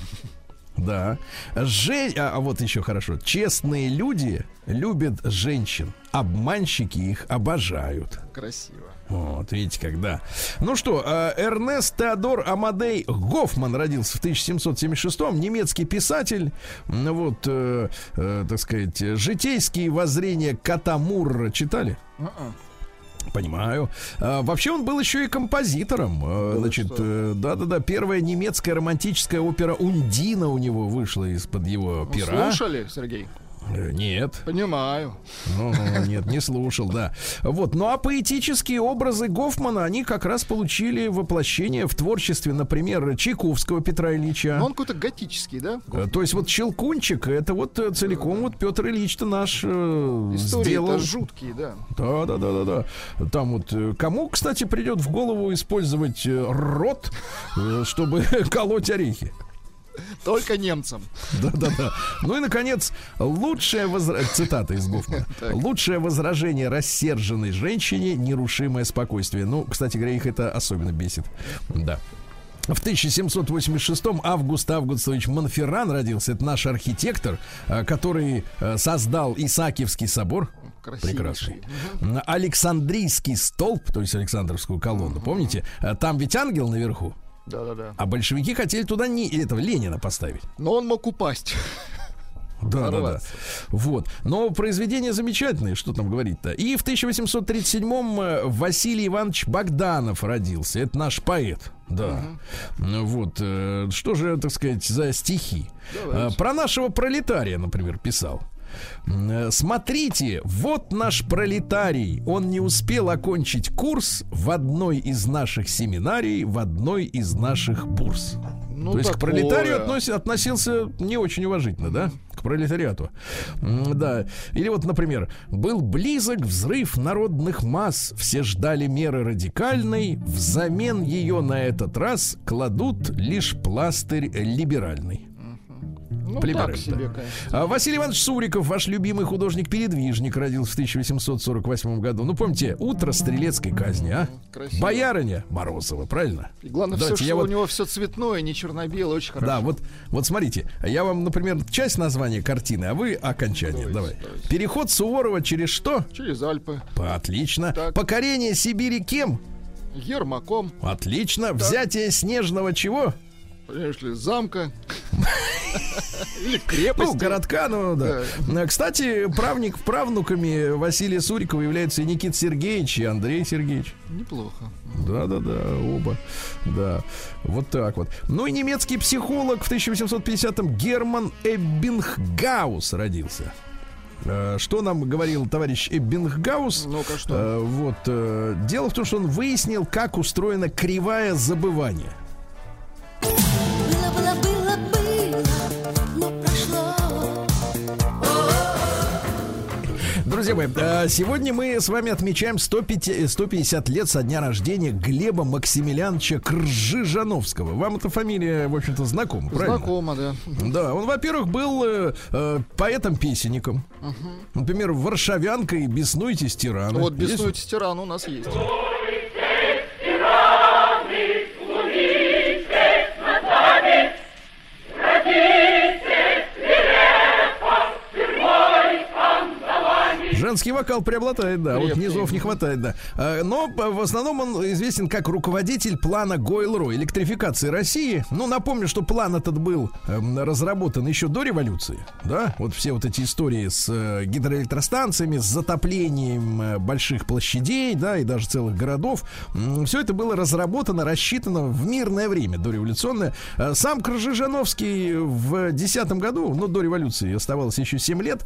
[SPEAKER 2] Да. Же... А, а вот еще хорошо. Честные люди любят женщин. Обманщики их обожают.
[SPEAKER 3] Красиво.
[SPEAKER 2] Вот, видите, когда. Ну что, э, Эрнест Теодор Амадей Гофман родился в 1776-м, немецкий писатель. Ну Вот, э, э, так сказать, житейские воззрения Катамур читали?
[SPEAKER 3] Мгм.
[SPEAKER 2] Понимаю. А, вообще он был еще и композитором. А,
[SPEAKER 3] Да
[SPEAKER 2] значит, э, да-да-да, первая немецкая романтическая опера Ундина у него вышла из-под его
[SPEAKER 3] Ну,
[SPEAKER 2] пера.
[SPEAKER 3] Слушали, Сергей?
[SPEAKER 2] Э, Нет.
[SPEAKER 3] Понимаю.
[SPEAKER 2] Ну, ну, нет, не слушал, да. Вот, ну а поэтические образы Гофмана, они как раз получили воплощение в творчестве, например, Чайковского Петра Ильича.
[SPEAKER 3] Но он какой-то готический, да?
[SPEAKER 2] Э, То есть вот Щелкунчик, это вот э, целиком вот Петр Ильич-то наш э, сделал.
[SPEAKER 3] Жуткие, да.
[SPEAKER 2] Да, да, да, да, да. Там вот кому, кстати, придет в голову использовать рот, чтобы колоть орехи.
[SPEAKER 3] Только немцам.
[SPEAKER 2] Да, да, да. Ну и наконец, лучшее возра... цитата из Гофмана. Лучшее возражение рассерженной женщине нерушимое спокойствие. Ну, кстати говоря, их это особенно бесит. Да. В 1786-м Август Августович Монферран родился. Это наш архитектор, э, который э, создал Исаакиевский собор.
[SPEAKER 3] Красивейший.
[SPEAKER 2] Прекрасный. Александрийский столб, то есть Александровскую колонну, помните? Э, Там ведь ангел наверху,
[SPEAKER 3] Да-да-да.
[SPEAKER 2] а большевики хотели туда не этого Ленина поставить.
[SPEAKER 3] Но он мог упасть.
[SPEAKER 2] Да, да, да. Вот. Но произведение замечательное, что там говорить-то. И в 1837-м э, Василий Иванович Богданов родился. Это наш поэт. Да. Ну Вот. э, Что же, так сказать, за стихи?
[SPEAKER 3] Давайте.
[SPEAKER 2] Э, Про нашего пролетария, например, писал. Э, Смотрите, вот наш пролетарий. Он не успел окончить курс в одной из наших семинарий, в одной из наших бурс.
[SPEAKER 3] Ну,
[SPEAKER 2] То есть к
[SPEAKER 3] такое.
[SPEAKER 2] пролетарию относи- относился не очень уважительно, да? К пролетариату. Да. Или вот, например, был близок взрыв народных масс, все ждали меры радикальной, взамен ее на этот раз кладут лишь пластырь либеральный.
[SPEAKER 3] Ну,
[SPEAKER 2] Плебераль,
[SPEAKER 3] так себе, конечно.
[SPEAKER 2] А Василий Иванович Суриков, ваш любимый художник-передвижник, родился в 1848 году. Ну, помните, утро стрелецкой казни, а?
[SPEAKER 3] Красиво.
[SPEAKER 2] Боярыня Морозова, правильно?
[SPEAKER 3] И главное, все,
[SPEAKER 2] Давайте
[SPEAKER 3] что
[SPEAKER 2] я
[SPEAKER 3] у
[SPEAKER 2] вот-
[SPEAKER 3] него все цветное, не черно-белое, очень хорошо.
[SPEAKER 2] Да, вот, вот смотрите, я вам, например, часть названия картины, а вы окончание.
[SPEAKER 3] Давайте,
[SPEAKER 2] Давай.
[SPEAKER 3] давайте.
[SPEAKER 2] Переход Суворова через что?
[SPEAKER 3] Через Альпы.
[SPEAKER 2] Отлично.
[SPEAKER 3] Так.
[SPEAKER 2] Покорение Сибири кем?
[SPEAKER 3] Ермаком,
[SPEAKER 2] Отлично. Взятие снежного чего?
[SPEAKER 3] Понимаешь ли, замка. Или крепости.
[SPEAKER 2] Ну, городка, ну да. Э, Кстати, правник, правнуками Василия Сурикова являются и Никита Сергеевич, и Андрей Сергеевич.
[SPEAKER 3] Неплохо.
[SPEAKER 2] Да, да, да, оба. Да. Вот так вот. Ну и немецкий психолог в 1850-м Герман Эббинггаус родился. Э, Что нам говорил товарищ Эббинггаус?
[SPEAKER 3] Ну-ка, что?
[SPEAKER 2] Э, Вот. э, Дело в том, что он выяснил, как устроена кривая забывания. Друзья мои, э, сегодня мы с вами отмечаем 105 150 лет со дня рождения Глеба Максимилиановича Кржижановского. Вам эта фамилия, в общем-то, знакома, правильно?
[SPEAKER 3] Знакомо, да.
[SPEAKER 2] Да, он, во-первых, был э, э, поэтом-песенником. Например, «Варшавянка» и «Беснуйтесь, тираны».
[SPEAKER 3] Вот
[SPEAKER 2] Есть?
[SPEAKER 3] беснуйте тиран у нас есть.
[SPEAKER 2] Женский вокал преобладает, да, вот низов не хватает, да. А, Но э, в основном он известен как руководитель плана Гойл-Ро электрификации России. Ну, напомню, что план этот был эм, разработан еще до революции, да. Вот все вот эти истории с э, гидроэлектростанциями, с затоплением э, больших площадей, да, и даже целых городов. Все это было разработано, рассчитано в мирное время, дореволюционное. Э, Сам Крыжижановский в 2010 году, ну, до революции оставалось еще 7 лет,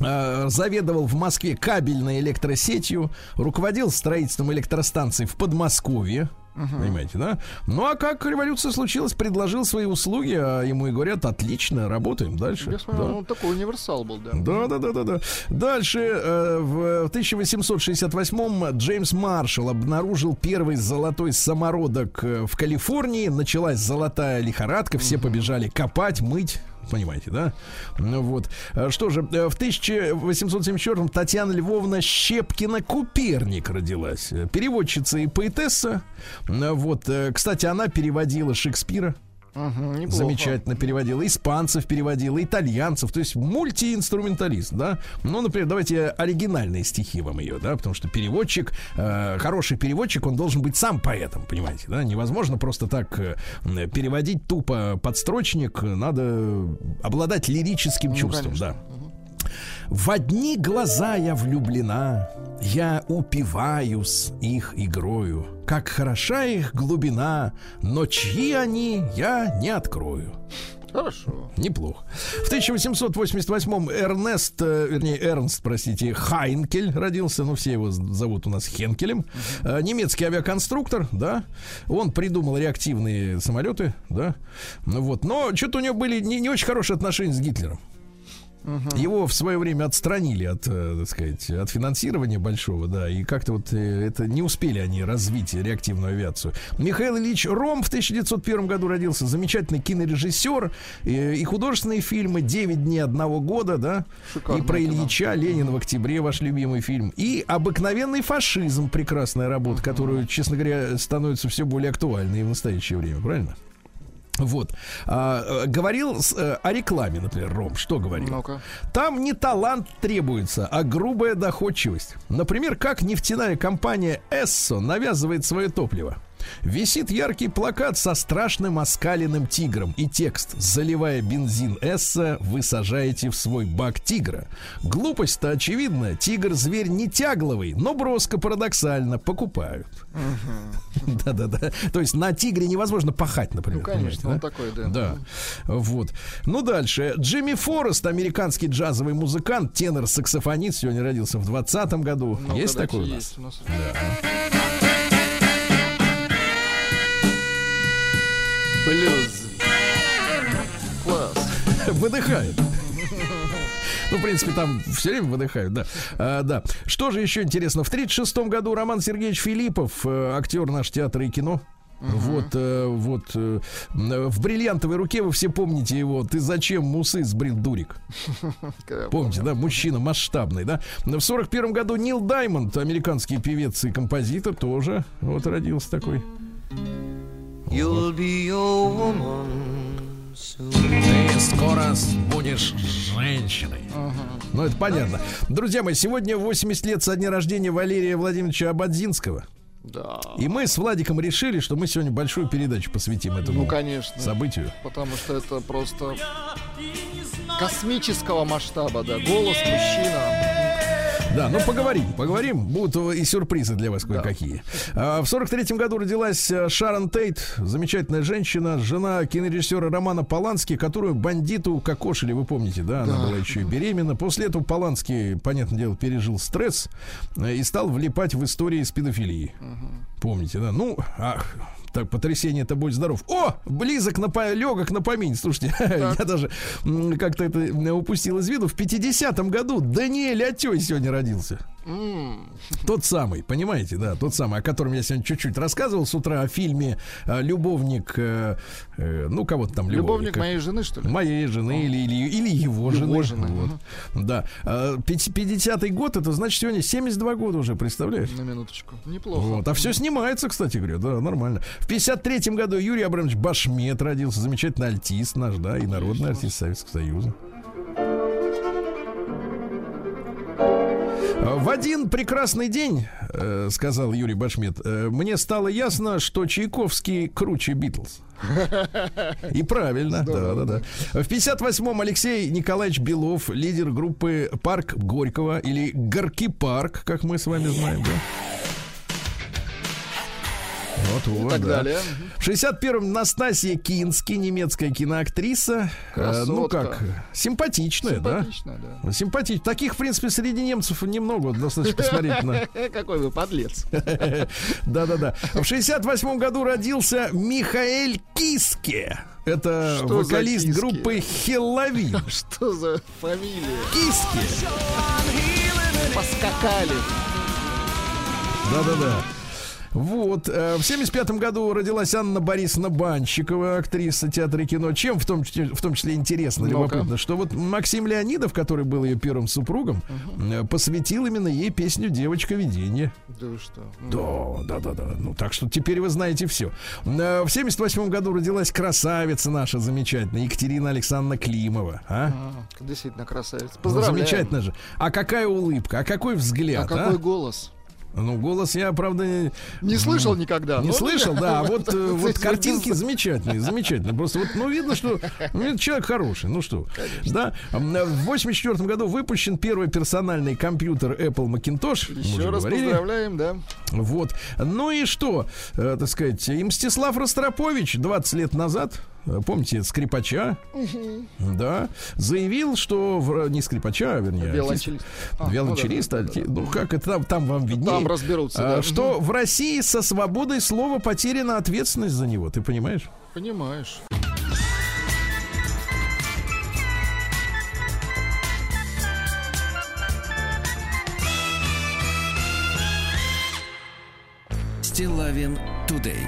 [SPEAKER 2] заведовал в Москве кабельной электросетью, руководил строительством электростанций в Подмосковье. Понимаете, да? Ну а как революция случилась, предложил свои услуги, а ему и говорят, отлично, работаем дальше.
[SPEAKER 3] Я смотрю,
[SPEAKER 2] Да.
[SPEAKER 3] он такой универсал был, да.
[SPEAKER 2] Да, да, да, да, да. Дальше э, в 1868-м Джеймс Маршалл обнаружил первый золотой самородок э, в Калифорнии. Началась золотая лихорадка, все побежали копать, мыть. Понимаете, да? Ну вот. А Что же, э, в 1874-м Татьяна Львовна Щепкина-Куперник родилась. Э, Переводчица и поэтесса. Ну Вот, э, кстати, она переводила Шекспира.
[SPEAKER 3] Неплохо.
[SPEAKER 2] Замечательно переводила. Испанцев переводила, итальянцев. То есть мультиинструменталист, да. Ну, например, давайте оригинальные стихи вам ее, да, потому что переводчик, э, хороший переводчик, он должен быть сам поэтом, понимаете, да. Невозможно просто так э, переводить тупо подстрочник. Надо обладать лирическим чувством,
[SPEAKER 3] конечно.
[SPEAKER 2] да. В одни глаза я влюблена, я упиваюсь их игрою. Как хороша их глубина, но чьи они, я не открою.
[SPEAKER 3] Хорошо.
[SPEAKER 2] Неплохо. В 1888-м Эрнест, э, вернее, Эрнст, простите, Хайнкель родился, ну, все его зовут у нас Хенкелем. Э, Немецкий авиаконструктор, да. Он придумал реактивные самолеты, да. Ну вот. Но что-то у него были не, не очень хорошие отношения с Гитлером. Его в свое время отстранили от, э, так сказать, от финансирования большого, да, и как-то вот э, это не успели они развить реактивную авиацию. Михаил Ильич Ром в 1901 году родился, замечательный кинорежиссер э, и художественные фильмы «Девять дней одного года», да,
[SPEAKER 3] Шикарное
[SPEAKER 2] и про
[SPEAKER 3] кино.
[SPEAKER 2] Ильича, Ленин в октябре, ваш любимый фильм, и «Обыкновенный фашизм», прекрасная работа, которую, честно говоря, становится все более актуальной в настоящее время, правильно? Вот. А, э, говорил с, э, о рекламе, например, Ром. Что говорил?
[SPEAKER 3] Ну-ка.
[SPEAKER 2] Там не талант требуется, а грубая доходчивость. Например, как нефтяная компания Эссо навязывает свое топливо. Висит яркий плакат со страшным оскаленным тигром и текст «Заливая бензин Эсса, вы сажаете в свой бак тигра». Глупость-то очевидна. Тигр зверь не тягловый, но броско парадоксально покупают. Да-да-да. То есть на тигре невозможно пахать, например.
[SPEAKER 3] Ну, конечно, он такой, да.
[SPEAKER 2] Да. Вот. Ну, дальше. Джимми Форест, американский джазовый музыкант, тенор-саксофонист, сегодня родился в 20 году. Есть такой у нас?
[SPEAKER 3] есть Блюз. Класс.
[SPEAKER 2] Выдыхает. Ну, в принципе, там все время выдыхают, да. А, да. Что же еще интересно? В 1936 году Роман Сергеевич Филиппов, э, актер наш театра и кино. Вот, э, вот э, в бриллиантовой руке вы все помните его. Ты зачем усы сбрил дурик? Помните, да, мужчина масштабный, да. В сорок первом году Нил Даймонд, американский певец и композитор, тоже вот родился такой.
[SPEAKER 5] You'll be your woman soon.
[SPEAKER 2] Ты скоро будешь женщиной. Ну, это понятно. Друзья мои, сегодня 80 лет со дня рождения Валерия Владимировича Ободзинского.
[SPEAKER 3] Да.
[SPEAKER 2] И мы с Владиком решили, что мы сегодня большую передачу посвятим этому
[SPEAKER 3] Ну, конечно.
[SPEAKER 2] событию.
[SPEAKER 3] Потому что это просто космического масштаба, да. Голос мужчина.
[SPEAKER 2] Да, ну поговорим, поговорим. Будут и сюрпризы для вас кое-какие. А, В сорок третьем году родилась а, Шарон Тейт, замечательная женщина, жена кинорежиссера Романа Полански, которую бандиту кокошили, вы помните, да? Она была еще и беременна. После этого Полански, понятное дело, пережил стресс э, и стал влипать в истории с педофилией. Помните, да? Ну, ах, так, потрясение это будь здоров. О, близок на по- легок на помин. Слушайте, я даже как-то это м, упустил из виду. В 50-м году Даниэль Атей сегодня родился. Тот самый, понимаете, да, тот самый, о котором я сегодня чуть-чуть рассказывал с утра о фильме э, «Любовник», э, э, ну, кого-то там
[SPEAKER 3] Любовник
[SPEAKER 2] любовник.
[SPEAKER 3] моей жены, что ли?
[SPEAKER 2] Моей жены или, или, или его,
[SPEAKER 3] Его
[SPEAKER 2] жены.
[SPEAKER 3] жены,
[SPEAKER 2] Вот. Да. А, пяти- 50-й год, это значит сегодня 72 года уже, представляешь?
[SPEAKER 3] На минуточку. Неплохо.
[SPEAKER 2] Вот. А все снимается, кстати говоря, да, нормально. В 53-м году Юрий Абрамович Башмет родился, замечательный альтист наш, да, и народный артист Советского Союза. В один прекрасный день, э, сказал Юрий Башмет, э, мне стало ясно, что Чайковский круче Битлз. И правильно, да, да, да. В 58-м Алексей Николаевич Белов, лидер группы Парк Горького или Gorky Park, как мы с вами знаем, да. Вот, вот,
[SPEAKER 3] И так
[SPEAKER 2] да.
[SPEAKER 3] далее.
[SPEAKER 2] В 61-м Настасья Кински, немецкая киноактриса. Э, Ну
[SPEAKER 3] Красотка.
[SPEAKER 2] как, симпатичная, да?
[SPEAKER 3] Симпатично, да.
[SPEAKER 2] Симпатично. Таких, в принципе, среди немцев немного. Достаточно посмотреть на...
[SPEAKER 3] Какой вы подлец.
[SPEAKER 2] Да-да-да. В 68 году родился Михаэль Киске. Это
[SPEAKER 3] Что
[SPEAKER 2] вокалист группы Хеллоуин.
[SPEAKER 3] Что за фамилия?
[SPEAKER 2] Киске.
[SPEAKER 3] Поскакали.
[SPEAKER 2] Да-да-да. Вот. э, В 75 году родилась Анна Борисовна Банщикова, актриса театра и кино. Чем в том, числе- в том числе интересно, любопытно, что вот Максим Леонидов, который был ее первым супругом, э, посвятил именно ей песню «Девочка видения».
[SPEAKER 3] Да вы что? Ну,
[SPEAKER 2] Да, да, да, да. Ну, так что теперь вы знаете все. В 78 году родилась красавица наша замечательная, Екатерина Александровна Климова. А?
[SPEAKER 3] а, Действительно красавец.
[SPEAKER 2] Ну,
[SPEAKER 3] Поздравляю.
[SPEAKER 2] замечательно же. А какая улыбка, а какой взгляд,
[SPEAKER 3] А
[SPEAKER 2] а?
[SPEAKER 3] какой голос?
[SPEAKER 2] Ну, голос я, правда,
[SPEAKER 3] Не слышал никогда.
[SPEAKER 2] не слышал, да. а Вот, э, вот картинки замечательные, замечательные. Просто вот, ну, видно, что ну, человек хороший. Ну что, да. В 84 году выпущен первый персональный компьютер Apple Macintosh.
[SPEAKER 3] Еще раз поздравляем, да.
[SPEAKER 2] Вот. Ну и что, э, так сказать, и Мстислав Ростропович 20 лет назад, помните, скрипача, да, заявил, что в- не скрипача, а вернее,
[SPEAKER 3] Виолончелист. А,
[SPEAKER 2] виолончелист,
[SPEAKER 3] ну да, да, да,
[SPEAKER 2] ну как это там, там вам виднее.
[SPEAKER 3] Там разберутся,
[SPEAKER 2] А,
[SPEAKER 3] да.
[SPEAKER 2] Что в России со свободой слова потеряна ответственность за него, ты понимаешь?
[SPEAKER 3] Понимаешь.
[SPEAKER 1] Стилавин Тудей.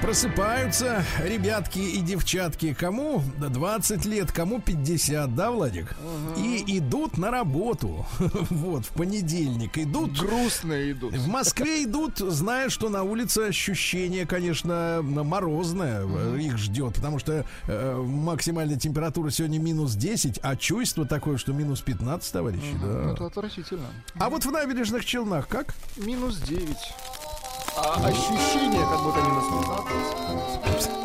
[SPEAKER 2] Просыпаются ребятки и девчатки, кому 20 лет, кому 50, да, Владик? И идут на работу. Вот, в понедельник идут.
[SPEAKER 3] Грустные идут.
[SPEAKER 2] В Москве идут, зная, что на улице ощущение, конечно, морозное э, их ждет, потому что э, максимальная температура сегодня минус 10, а чувство такое, что минус 15, товарищи. да.
[SPEAKER 3] Это отвратительно.
[SPEAKER 2] А вот в набережных Челнах как?
[SPEAKER 3] Минус 9. А ощущение, как будто минус 15.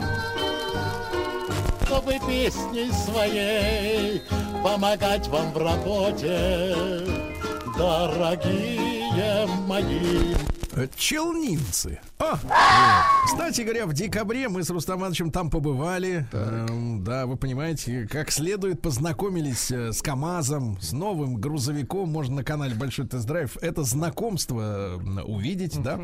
[SPEAKER 6] чтобы песней своей помогать вам в работе, дорогие мои.
[SPEAKER 2] Челнинцы. А, вот. Кстати говоря, в декабре мы с Рустам Ивановичем там побывали. Эм, да, вы понимаете, как следует познакомились э, с КАМАЗом, с новым грузовиком. Можно на канале Большой тест-драйв это знакомство э, увидеть, да.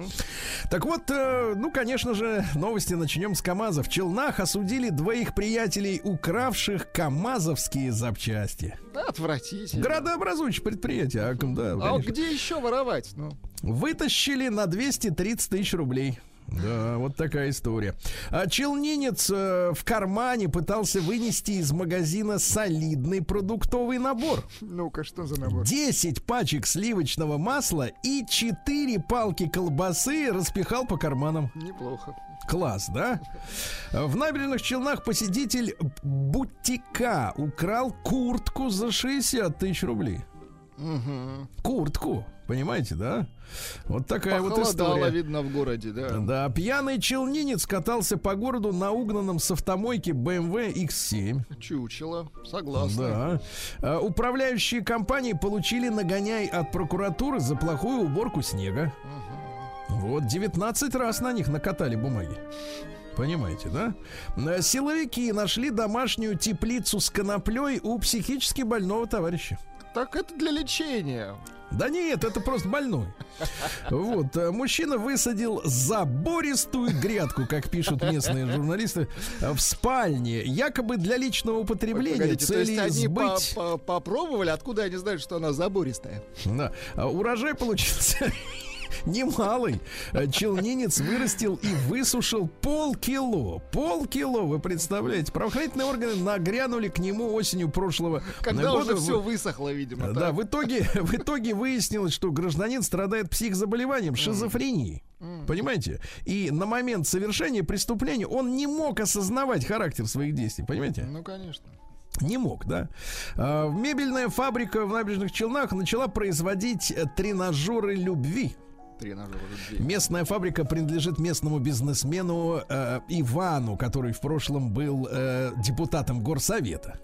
[SPEAKER 2] Так вот, э, ну, конечно же, новости начнем с КАМАЗа. В Челнах осудили двоих приятелей, укравших КАМАЗовские запчасти.
[SPEAKER 3] Да, отвратительно.
[SPEAKER 2] Градообразующее предприятие, а, да,
[SPEAKER 3] А вот где еще воровать? Ну,
[SPEAKER 2] Вытащили на 230 тысяч рублей. Да, вот такая история. А челнинец э, в кармане пытался вынести из магазина солидный продуктовый набор.
[SPEAKER 3] ну-ка, что за набор?
[SPEAKER 2] 10 пачек сливочного масла и 4 палки колбасы распихал по карманам.
[SPEAKER 3] Неплохо.
[SPEAKER 2] Класс, да? В набережных Челнах посетитель бутика украл куртку за 60 тысяч рублей. Куртку, понимаете, да? Вот такая вот
[SPEAKER 3] Похолодало,
[SPEAKER 2] история.
[SPEAKER 3] видно, в городе, да.
[SPEAKER 2] Да, пьяный челнинец катался по городу на угнанном с автомойки BMW X7.
[SPEAKER 3] Чучело. Согласна.
[SPEAKER 2] Да. А, Управляющие компании получили нагоняй от прокуратуры за плохую уборку снега. Вот, 19 раз на них накатали бумаги. Понимаете, да? А, Силовики нашли домашнюю теплицу с коноплей у психически больного товарища.
[SPEAKER 3] Так это для лечения.
[SPEAKER 2] Да нет, это просто больной. Вот, э, мужчина высадил забористую грядку, как пишут местные журналисты, в спальне, якобы для личного употребления,
[SPEAKER 3] Погодите, то есть
[SPEAKER 2] цели
[SPEAKER 3] они
[SPEAKER 2] сбыть.
[SPEAKER 3] по- попробовали, откуда они знают, что она забористая?
[SPEAKER 2] Да. А Урожай получился немалый. Э, Челнинец вырастил и высушил полкило. Полкило, вы представляете? Правоохранительные органы нагрянули к нему осенью прошлого
[SPEAKER 3] Когда
[SPEAKER 2] года.
[SPEAKER 3] уже все высохло, видимо.
[SPEAKER 2] Да,
[SPEAKER 3] так?
[SPEAKER 2] в итоге, в итоге выяснилось, что гражданин страдает психозаболеванием, шизофренией. Понимаете? И на момент совершения преступления он не мог осознавать характер своих действий. Понимаете?
[SPEAKER 3] Ну, конечно.
[SPEAKER 2] Не мог, да. А, Мебельная фабрика в набережных Челнах начала производить э, тренажеры любви. Местная фабрика принадлежит местному бизнесмену э, Ивану, который в прошлом был э, депутатом горсовета.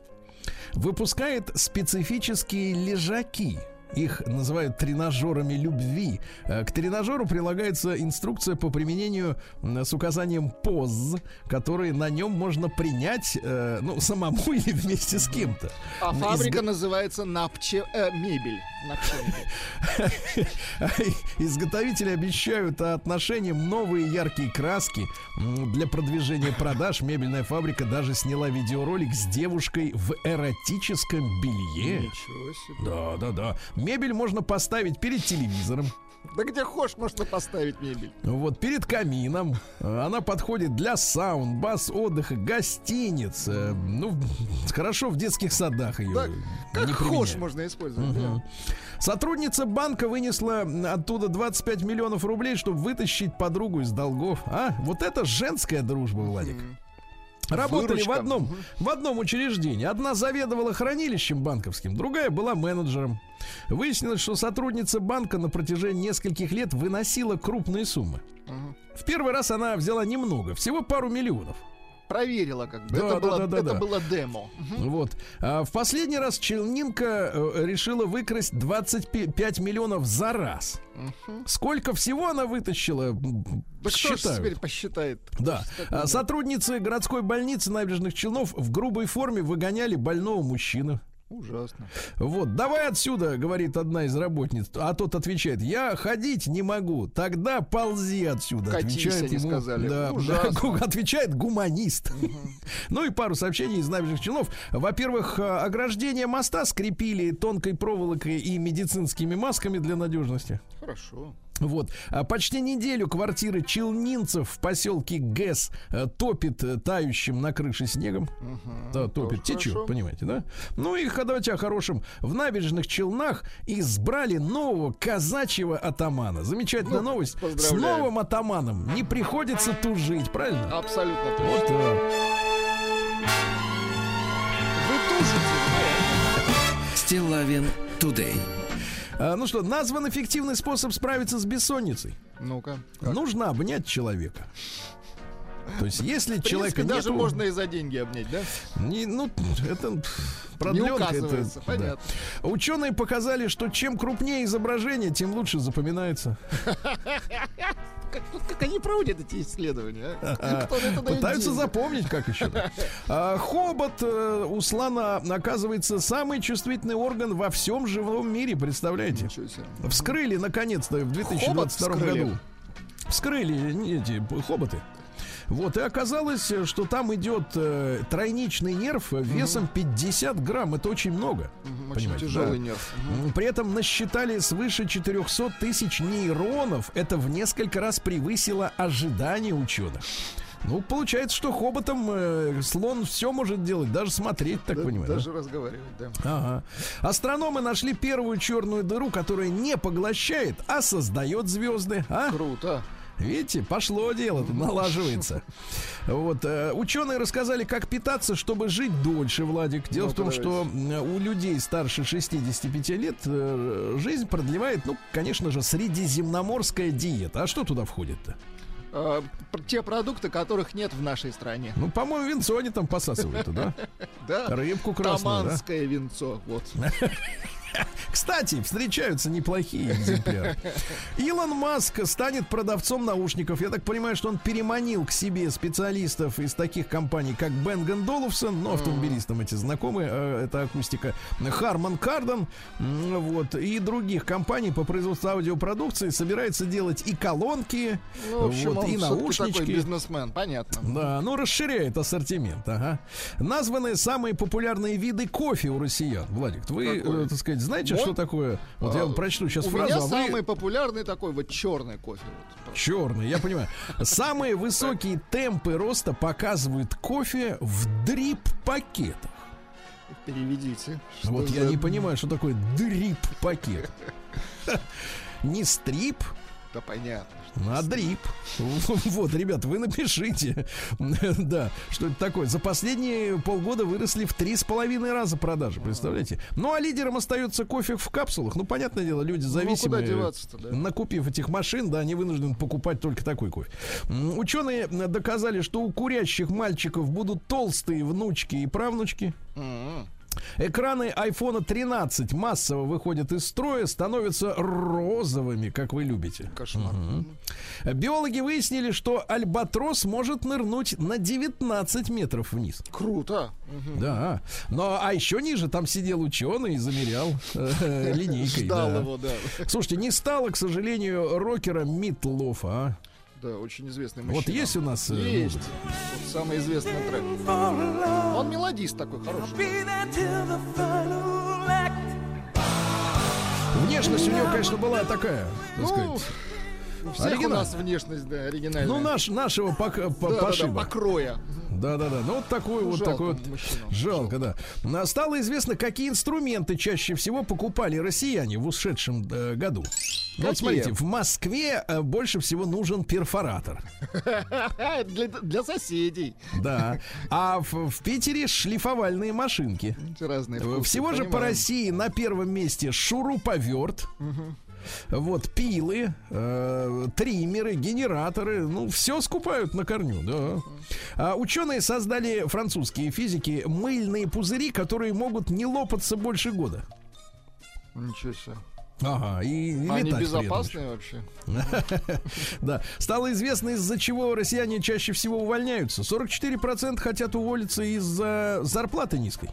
[SPEAKER 2] Выпускает специфические лежаки. Их называют тренажерами любви. Э, К тренажеру прилагается инструкция по применению с указанием поз, которые на нем можно принять, э, ну, самому или вместе с кем-то.
[SPEAKER 3] А фабрика называется Напче э, мебель.
[SPEAKER 2] Изготовители обещают отношениям новые яркие краски. Для продвижения продаж мебельная фабрика даже сняла видеоролик с девушкой в эротическом белье.
[SPEAKER 3] Ничего себе.
[SPEAKER 2] Да, да, да. Мебель можно поставить перед телевизором.
[SPEAKER 3] Да где хошь можно поставить мебель.
[SPEAKER 2] Вот перед камином она подходит для саун, бас, отдыха, гостиниц. э, Ну, хорошо в детских садах ее
[SPEAKER 3] Да, как хошь можно использовать. да.
[SPEAKER 2] Мгм. Сотрудница банка вынесла оттуда 25 миллионов рублей, чтобы вытащить подругу из долгов. А, вот это женская дружба, Владик. Работали в
[SPEAKER 3] Выручка.
[SPEAKER 2] одном, в одном учреждении. Одна заведовала хранилищем банковским, другая была менеджером. Выяснилось, что сотрудница банка на протяжении нескольких лет выносила крупные суммы. В первый раз она взяла немного, всего пару миллионов.
[SPEAKER 3] Проверила как бы.
[SPEAKER 2] Да,
[SPEAKER 3] это
[SPEAKER 2] да,
[SPEAKER 3] было,
[SPEAKER 2] да, да,
[SPEAKER 3] это
[SPEAKER 2] да.
[SPEAKER 3] было демо.
[SPEAKER 2] Вот. А в последний раз Челнинка э, решила выкрасть 25 миллионов за раз.
[SPEAKER 3] Мгм.
[SPEAKER 2] Сколько всего она вытащила?
[SPEAKER 3] кто теперь посчитает?
[SPEAKER 2] Да. А. Сотрудницы городской больницы набережных Челнов в грубой форме выгоняли больного мужчину.
[SPEAKER 3] Ужасно.
[SPEAKER 2] Вот, давай отсюда, говорит одна из работниц. А тот отвечает, я ходить не могу. Тогда ползи отсюда.
[SPEAKER 3] Катись,
[SPEAKER 2] отвечает
[SPEAKER 3] они
[SPEAKER 2] ему,
[SPEAKER 3] сказали.
[SPEAKER 2] Да,
[SPEAKER 3] Ужасно.
[SPEAKER 2] да, отвечает гуманист. Ну и пару сообщений из набережных Челнов. Во-первых, э, ограждение моста скрепили тонкой проволокой и медицинскими масками для надежности.
[SPEAKER 3] Хорошо.
[SPEAKER 2] Вот. А почти неделю квартиры челнинцев в поселке ГЭС э, топит э, тающим на крыше снегом. Да, топит, течет,
[SPEAKER 3] хорошо.
[SPEAKER 2] понимаете, да? Ну и давайте о хорошем. В набережных Челнах избрали нового казачьего атамана. Замечательная
[SPEAKER 3] Ну,
[SPEAKER 2] новость. С новым атаманом не приходится тужить, правильно?
[SPEAKER 3] Абсолютно точно.
[SPEAKER 2] Вот так.
[SPEAKER 3] Вы тужите.
[SPEAKER 1] Стилавин Тудей.
[SPEAKER 2] А, ну что, назван эффективный способ справиться с бессонницей.
[SPEAKER 3] Ну-ка.
[SPEAKER 2] Нужно обнять человека. То есть, если
[SPEAKER 3] В принципе, даже
[SPEAKER 2] нету-
[SPEAKER 3] можно и за деньги обнять, да?
[SPEAKER 2] Не, ну, это
[SPEAKER 3] Не
[SPEAKER 2] продленка.
[SPEAKER 3] указывается,
[SPEAKER 2] это,
[SPEAKER 3] понятно.
[SPEAKER 2] да. Ученые показали, что чем крупнее изображение, тем лучше запоминается.
[SPEAKER 3] Как, как они проводят эти исследования? а? Дает
[SPEAKER 2] Пытаются запомнить, как еще. А, хобот э, у слона, оказывается, самый чувствительный орган во всем живом мире, представляете? Вскрыли, наконец-то, в 2022
[SPEAKER 3] вскрыли?
[SPEAKER 2] году. Вскрыли не, эти хоботы. Вот, и оказалось, что там идет э, тройничный нерв весом 50 грамм. Это очень много.
[SPEAKER 3] Мгм, Очень тяжелый
[SPEAKER 2] да.
[SPEAKER 3] нерв.
[SPEAKER 2] М, При этом насчитали свыше 400 тысяч нейронов. Это в несколько раз превысило ожидания ученых. Ну, получается, что хоботом э, слон все может делать, даже смотреть, так
[SPEAKER 3] Да-
[SPEAKER 2] понимаю. да?
[SPEAKER 3] Даже разговаривать, да.
[SPEAKER 2] Ага. Астрономы нашли первую черную дыру, которая не поглощает, а создает звезды. А?
[SPEAKER 3] Круто.
[SPEAKER 2] Видите, пошло дело, налаживается. Вот, э, ученые рассказали, как питаться, чтобы жить дольше, Владик. Дело в
[SPEAKER 3] Ну-ка,
[SPEAKER 2] том, что м, у людей старше 65 лет э, жизнь продлевает, ну, конечно же, средиземноморская диета. А что туда входит-то?
[SPEAKER 3] П- те продукты, которых нет в нашей стране.
[SPEAKER 2] Ну, по-моему, винцо они там посасывают, да?
[SPEAKER 3] Да.
[SPEAKER 2] Рыбку красную?
[SPEAKER 3] Таманское винцо. Вот.
[SPEAKER 2] Кстати, встречаются неплохие экземпляры. Илон Маск станет продавцом наушников. Я так понимаю, что он переманил к себе специалистов из таких компаний, как Бенган Долуфсон, ну, автомобилистам эти знакомы, э, это акустика, Харман Кардон, м, вот, и других компаний по производству аудиопродукции собирается делать и колонки,
[SPEAKER 3] Ну, общем,
[SPEAKER 2] вот, и наушнички.
[SPEAKER 3] такой бизнесмен, понятно.
[SPEAKER 2] Да, ну расширяет ассортимент, ага. Названы самые популярные виды кофе у россиян. Владик, вы,
[SPEAKER 3] Какой?
[SPEAKER 2] э, так сказать, знаете,
[SPEAKER 3] Мой?
[SPEAKER 2] что такое? Вот я вам
[SPEAKER 3] А,
[SPEAKER 2] прочту сейчас
[SPEAKER 3] У
[SPEAKER 2] фразу,
[SPEAKER 3] меня
[SPEAKER 2] а вы...
[SPEAKER 3] самый популярный такой вот черный кофе. Вот.
[SPEAKER 2] Черный, я понимаю. Самые высокие темпы роста показывают кофе в дрип-пакетах.
[SPEAKER 3] Переведите.
[SPEAKER 2] Вот я не понимаю, что такое дрип-пакет. Не стрип,
[SPEAKER 3] Да понятно.
[SPEAKER 2] А дрип. Вот, ребят, вы напишите, да, что это такое. За последние полгода выросли в три с половиной раза продажи, представляете? Ну, а лидером остается кофе в капсулах. Ну, понятное дело, люди
[SPEAKER 3] Ну, куда
[SPEAKER 2] зависимые.
[SPEAKER 3] деваться-то, да?
[SPEAKER 2] Накупив этих машин, да, они вынуждены покупать только такой кофе. Ученые доказали, что у курящих мальчиков будут толстые внучки и правнучки.
[SPEAKER 3] М-м.
[SPEAKER 2] Экраны iPhone 13 массово выходят из строя, становятся розовыми, как вы любите.
[SPEAKER 3] Кошмар.
[SPEAKER 2] Биологи выяснили, что альбатрос может нырнуть на 19 метров вниз.
[SPEAKER 3] Круто. Мгм.
[SPEAKER 2] Да. Но а еще ниже там сидел ученый и замерял э, линейкой.
[SPEAKER 3] Ждал
[SPEAKER 2] да.
[SPEAKER 3] его, да.
[SPEAKER 2] Слушайте, не стало, к сожалению, рокера Митлофа. А?
[SPEAKER 3] Да, очень известный
[SPEAKER 2] Вот
[SPEAKER 3] мужчина.
[SPEAKER 2] есть у нас э,
[SPEAKER 3] Есть. Вот самый известный трек. Он мелодист такой хороший.
[SPEAKER 2] Внешность у него, конечно, была такая, так
[SPEAKER 3] Ну,
[SPEAKER 2] сказать.
[SPEAKER 3] У всех у нас внешность, да, оригинальная.
[SPEAKER 2] Ну, наш, нашего пок- по-
[SPEAKER 3] Да, да, да,
[SPEAKER 2] пошиба.
[SPEAKER 3] покроя.
[SPEAKER 2] Да, да, да. Ну, вот такой вот
[SPEAKER 3] Жалко
[SPEAKER 2] такой вот.
[SPEAKER 3] мужчину.
[SPEAKER 2] Жалко, да. А Стало известно, какие инструменты чаще всего покупали россияне в ушедшем э, году. Ну, вот
[SPEAKER 3] Какие?
[SPEAKER 2] смотрите, в Москве э, больше всего нужен перфоратор.
[SPEAKER 3] Для, для соседей.
[SPEAKER 2] Да. А в, в Питере шлифовальные машинки.
[SPEAKER 3] Разные
[SPEAKER 2] Э,
[SPEAKER 3] вкусы,
[SPEAKER 2] Всего же по
[SPEAKER 3] понимаем.
[SPEAKER 2] России на первом месте шуруповерт. Вот пилы, э, триммеры, генераторы, ну все скупают на корню, да. А ученые создали французские физики мыльные пузыри, которые могут не лопаться больше года.
[SPEAKER 3] Ничего себе.
[SPEAKER 2] Ага, и, и
[SPEAKER 3] Они безопасные вообще?
[SPEAKER 2] Да. Стало известно, из-за чего россияне чаще всего увольняются. 44% хотят уволиться из-за зарплаты низкой.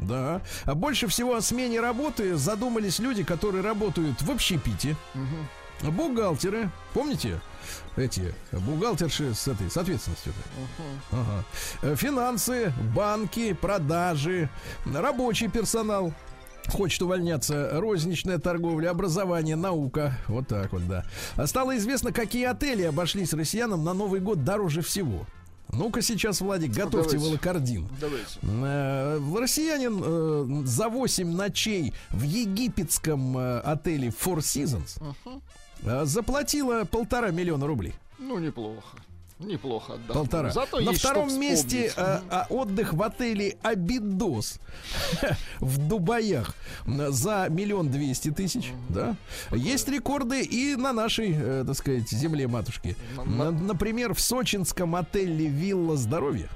[SPEAKER 2] Да. А больше всего о смене работы задумались люди, которые работают в общепите. Бухгалтеры, помните? Эти бухгалтерши с этой с ответственностью. Ага. Э, Финансы, банки, продажи, рабочий персонал. Хочет увольняться розничная торговля, образование, наука. Вот так вот, да. А Стало известно, какие отели обошлись россиянам на Новый год дороже всего. Ну-ка сейчас, Владик, готовьте
[SPEAKER 3] давайте.
[SPEAKER 2] волокордин.
[SPEAKER 3] Давайте.
[SPEAKER 2] Э, Россиянин э, за 8 ночей в египетском э, отеле Four Seasons э, заплатила полтора миллиона рублей.
[SPEAKER 3] Ну, неплохо. Неплохо отдохнул.
[SPEAKER 2] Полтора.
[SPEAKER 3] Зато
[SPEAKER 2] На втором месте э, а, отдых в отеле Абидос в Дубаях за миллион двести тысяч. Да? Есть рекорды и на нашей, э, так сказать, земле матушки.
[SPEAKER 3] На-
[SPEAKER 2] Например, в сочинском отеле Вилла Здоровья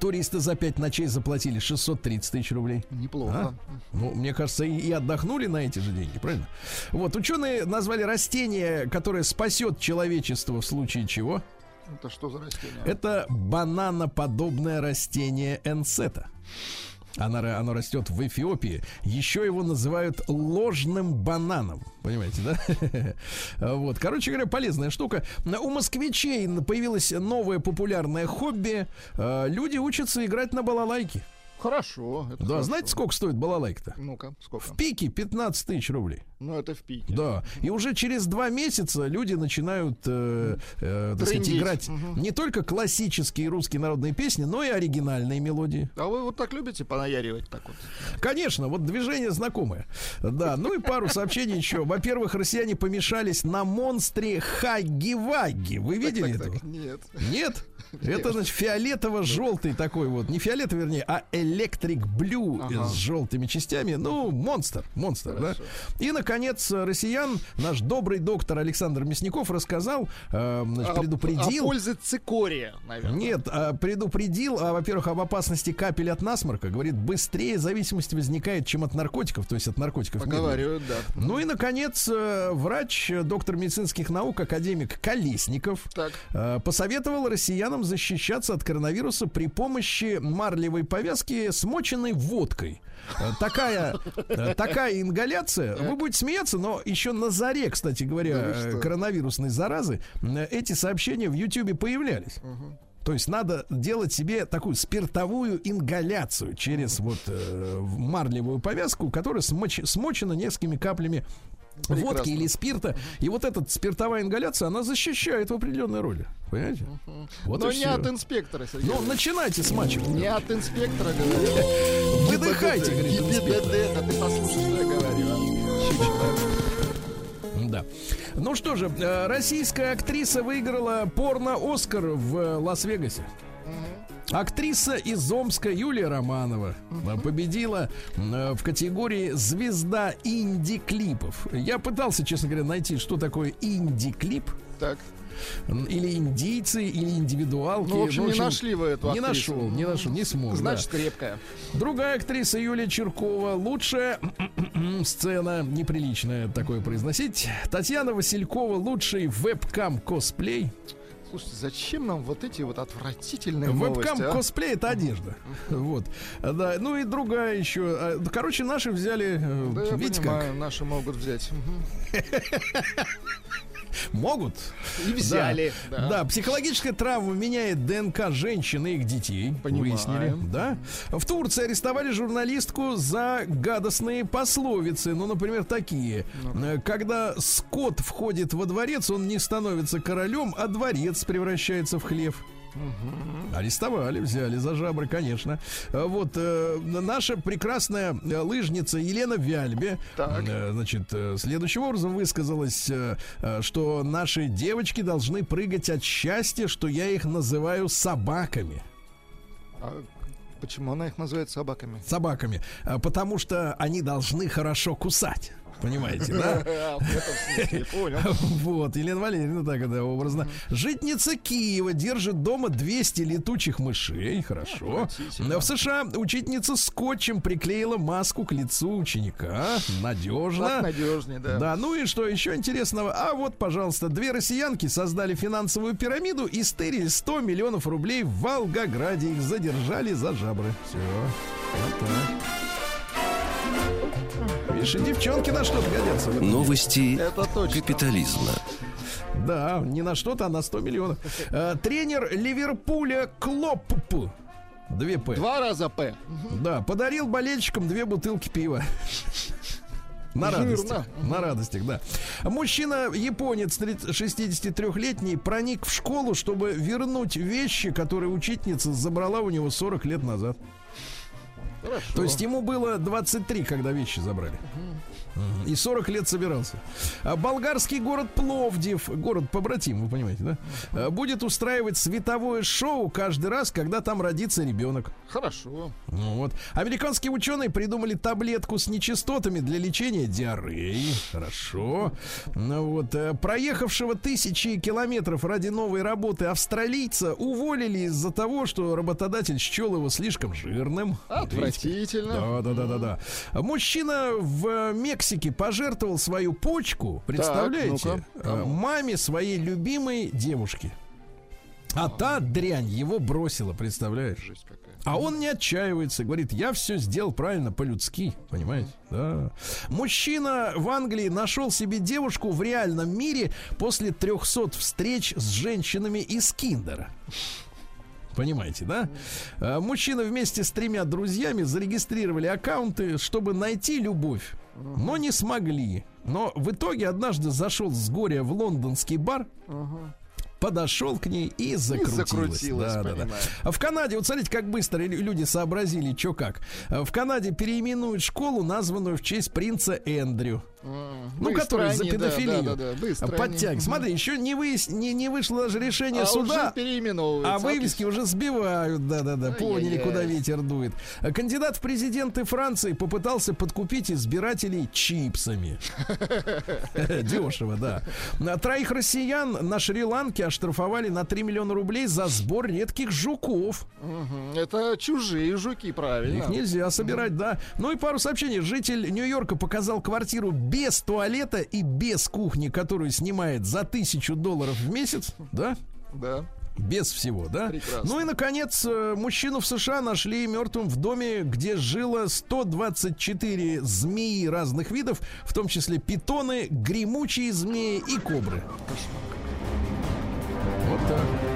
[SPEAKER 2] туристы за пять ночей заплатили 630 тысяч рублей.
[SPEAKER 3] Неплохо.
[SPEAKER 2] Ну, мне кажется, и, и отдохнули на эти же деньги, правильно? Вот, ученые назвали растение, которое спасет человечество в случае чего.
[SPEAKER 3] Это что за растение?
[SPEAKER 2] Это бананоподобное растение энсета. Оно, оно растет в Эфиопии. Еще его называют ложным бананом. Понимаете, да? Вот. Короче говоря, полезная штука. У москвичей появилось новое популярное хобби. Э, Люди учатся играть на балалайке.
[SPEAKER 3] Хорошо.
[SPEAKER 2] Да,
[SPEAKER 3] хорошо.
[SPEAKER 2] знаете, сколько стоит балалайка-то?
[SPEAKER 3] Ну-ка, сколько?
[SPEAKER 2] В пике 15 тысяч рублей.
[SPEAKER 3] Ну, это в пике.
[SPEAKER 2] Да. И уже через два месяца люди начинают, э, э, так сказать, играть не только классические русские народные песни, но и оригинальные мелодии.
[SPEAKER 3] А вы вот так любите понаяривать так вот?
[SPEAKER 2] Конечно, вот движение знакомое. Да, ну и пару сообщений еще. Во-первых, россияне помешались на монстре Хаги-Ваги. Вы видели
[SPEAKER 3] Так, так,
[SPEAKER 2] этого?
[SPEAKER 3] так, Нет.
[SPEAKER 2] Нет? Это, значит, фиолетово-желтый такой вот. Не фиолетовый, вернее, а электрик блю
[SPEAKER 3] Ага.
[SPEAKER 2] с желтыми частями. Ну, монстр, монстр, да? И, наконец, россиян наш добрый доктор Александр Мясников рассказал, э, значит, предупредил.
[SPEAKER 3] А пользы цикория, наверное.
[SPEAKER 2] Нет, а, предупредил, а, во-первых, об опасности капель от насморка. Говорит, быстрее зависимость возникает, чем от наркотиков, то есть от наркотиков.
[SPEAKER 3] Поговаривают, да.
[SPEAKER 2] Ну и, наконец, э, врач, э, доктор медицинских наук, академик Колесников
[SPEAKER 3] Так.
[SPEAKER 2] э, посоветовал россиянам защищаться от коронавируса при помощи марлевой повязки, смоченной водкой. Э, Такая, э, такая ингаляция. Вы будете смеяться, но еще на заре, кстати говоря,
[SPEAKER 3] Да
[SPEAKER 2] э, коронавирусной заразы, эти сообщения в Ютьюбе появлялись. То есть надо делать себе такую спиртовую ингаляцию через вот э, марлевую повязку, которая смоч- смочена несколькими каплями водки
[SPEAKER 3] Прекрасно.
[SPEAKER 2] или спирта. И вот эта спиртовая ингаляция, она защищает в определенной роли. Понимаете? Вот
[SPEAKER 3] Но не
[SPEAKER 2] всё.
[SPEAKER 3] от инспектора, Сергей.
[SPEAKER 2] Ну, начинайте смачивать.
[SPEAKER 3] Не от инспектора, говорю.
[SPEAKER 2] Выдыхайте, говорит инспектор.
[SPEAKER 3] ГИБДД, да ты послушай, что я говорю. Чуть-чуть.
[SPEAKER 2] Да. Ну что же, э, российская актриса выиграла порно-Оскар в э, Лас-Вегасе. Актриса из Омска Юлия Романова э, победила э, в категории «Звезда инди-клипов». Я пытался, честно говоря, найти, что такое инди-клип.
[SPEAKER 3] Так.
[SPEAKER 2] Или индийцы, или индивидуалки.
[SPEAKER 3] Ну, в общем, не нашли вы эту
[SPEAKER 2] Не
[SPEAKER 3] актрису.
[SPEAKER 2] нашел, не нашел, не смог. да.
[SPEAKER 3] Значит, крепкая.
[SPEAKER 2] Другая актриса Юлия Черкова. Лучшая сцена, неприличная такое произносить. Татьяна Василькова. Лучший вебкам-косплей.
[SPEAKER 3] Слушайте, зачем нам вот эти вот отвратительные новости, а?
[SPEAKER 2] Вебкам-косплей это одежда. Вот. Да, ну и другая еще. А, Короче, наши взяли, э,
[SPEAKER 3] Да, я
[SPEAKER 2] как.
[SPEAKER 3] понимаю, наши могут взять.
[SPEAKER 2] Могут.
[SPEAKER 3] И взяли.
[SPEAKER 2] Да. да, психологическая травма меняет ДНК женщин и их детей.
[SPEAKER 3] Понимаем.
[SPEAKER 2] Выяснили. Да. В Турции арестовали журналистку за гадостные пословицы. Ну, например, такие. Э, Когда скот входит во дворец, он не становится королем, а дворец превращается в хлев. Арестовали, взяли за жабры, конечно. А Вот э, наша прекрасная э, лыжница Елена Вяльбе,
[SPEAKER 3] Так.
[SPEAKER 2] э, значит, э, следующим образом высказалась, э, э, что наши девочки должны прыгать от счастья, что я их называю собаками.
[SPEAKER 3] А почему она их называет собаками?
[SPEAKER 2] Собаками, э, потому что они должны хорошо кусать. Понимаете, да?
[SPEAKER 3] А.
[SPEAKER 2] Вот, Елена Валерьевна, так это образно. Житница Киева держит дома 200 летучих мышей. Хорошо. В США учительница скотчем приклеила маску к лицу ученика. Надежно.
[SPEAKER 3] Надежнее, да.
[SPEAKER 2] Да, ну и что еще интересного? А вот, пожалуйста, две россиянки создали финансовую пирамиду и стырили 100 миллионов рублей в Волгограде. Их задержали за жабры. Все. Вот так. Видишь, и девчонки на что-то годятся.
[SPEAKER 1] Новости
[SPEAKER 3] Это точно.
[SPEAKER 1] капитализма.
[SPEAKER 2] Да, не на что-то, а на 100 миллионов. Э, тренер Ливерпуля Клоп. Две П.
[SPEAKER 3] Два раза П.
[SPEAKER 2] Да, подарил болельщикам две бутылки пива. На
[SPEAKER 3] Жирно.
[SPEAKER 2] радостях. На радостях, да. Мужчина, японец, 63-летний, проник в школу, чтобы вернуть вещи, которые учительница забрала у него 40 лет назад.
[SPEAKER 3] Хорошо.
[SPEAKER 2] То есть ему было 23, когда вещи забрали. Мгм. И 40 лет собирался. А болгарский город Пловдив, город побратим, вы понимаете, да? А, Будет устраивать световое шоу каждый раз, когда там родится ребенок.
[SPEAKER 3] Хорошо.
[SPEAKER 2] Ну вот. Американские ученые придумали таблетку с нечистотами для лечения диареи. Хорошо. Ну вот. э, Проехавшего тысячи километров ради новой работы австралийца уволили из-за того, что работодатель счел его слишком жирным.
[SPEAKER 3] Отвратительно.
[SPEAKER 2] Да, да, да, да, да. Мужчина в э, Мексике пожертвовал свою почку, представляете,
[SPEAKER 3] ну-ка.
[SPEAKER 2] э, маме своей любимой девушки. А та дрянь его бросила, представляешь? А он не отчаивается, говорит, я все сделал правильно, по-людски, понимаете? Да. Мужчина в Англии нашел себе девушку в реальном мире после 300 встреч с женщинами из Киндера. Понимаете, да? А, Мужчина вместе с тремя друзьями зарегистрировали аккаунты, чтобы найти любовь, но не смогли. Но в итоге однажды зашел с горя в лондонский бар, подошел к ней и закрутилось.
[SPEAKER 3] закрутилось,
[SPEAKER 2] Да, да, да.
[SPEAKER 3] понимаю.
[SPEAKER 2] А в Канаде, вот смотрите, как быстро лю- люди сообразили, что как. А В Канаде переименуют школу, названную в честь принца Эндрю. Ну,
[SPEAKER 3] быстро
[SPEAKER 2] который за
[SPEAKER 3] они,
[SPEAKER 2] педофилию.
[SPEAKER 3] Да, да, да, быстро они.
[SPEAKER 2] Подтяг. Смотри, еще не, выяс- не, не вышло даже решение
[SPEAKER 3] А
[SPEAKER 2] суда. А вывески уже сбивают, да-да-да, поняли, куда ветер дует. А Кандидат в президенты Франции попытался подкупить избирателей чипсами. Дешево, да. На Троих россиян на Шри-Ланке оштрафовали на 3 миллиона рублей за сбор редких жуков.
[SPEAKER 3] Это чужие жуки, правильно.
[SPEAKER 2] Их нельзя собирать, да. Ну и пару сообщений. Житель Нью-Йорка показал квартиру без туалета и без кухни, которую снимает за тысячу долларов в месяц, да?
[SPEAKER 3] Да.
[SPEAKER 2] Без всего, да?
[SPEAKER 3] Прекрасно.
[SPEAKER 2] Ну и, наконец, э, мужчину в США нашли мертвым в доме, где жило 124 змеи разных видов, в том числе питоны, гремучие змеи и кобры. Вот так.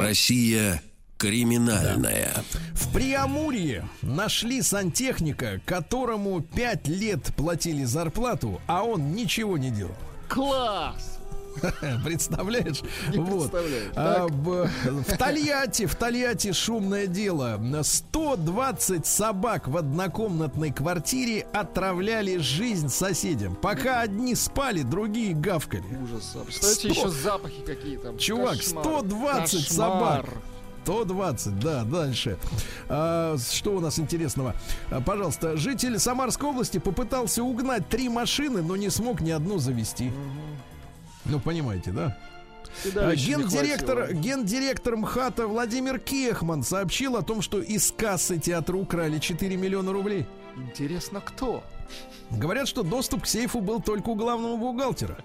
[SPEAKER 1] Россия криминальная.
[SPEAKER 2] В Приамурье нашли сантехника, которому 5 лет платили зарплату, а он ничего не делал.
[SPEAKER 3] Класс!
[SPEAKER 2] Представляешь?
[SPEAKER 3] Не
[SPEAKER 2] Вот. А, в, в Тольятти, в Тольятти шумное дело. 120 собак в однокомнатной квартире отравляли жизнь соседям. Пока одни спали, другие гавкали.
[SPEAKER 3] Ужас. Представляете,
[SPEAKER 2] Сто-
[SPEAKER 3] еще запахи какие там.
[SPEAKER 2] Чувак,
[SPEAKER 3] Кошмар.
[SPEAKER 2] 120
[SPEAKER 3] Кошмар.
[SPEAKER 2] собак. 120, да, дальше. А, что у нас интересного? А, пожалуйста, житель Самарской области попытался угнать три машины, но не смог ни одну завести. Ну, понимаете, да? А, Гендиректор, гендиректор МХАТа Владимир Кехман сообщил о том, что из кассы театра украли 4 миллиона рублей.
[SPEAKER 3] Интересно, кто?
[SPEAKER 2] Говорят, что доступ к сейфу был только у главного бухгалтера.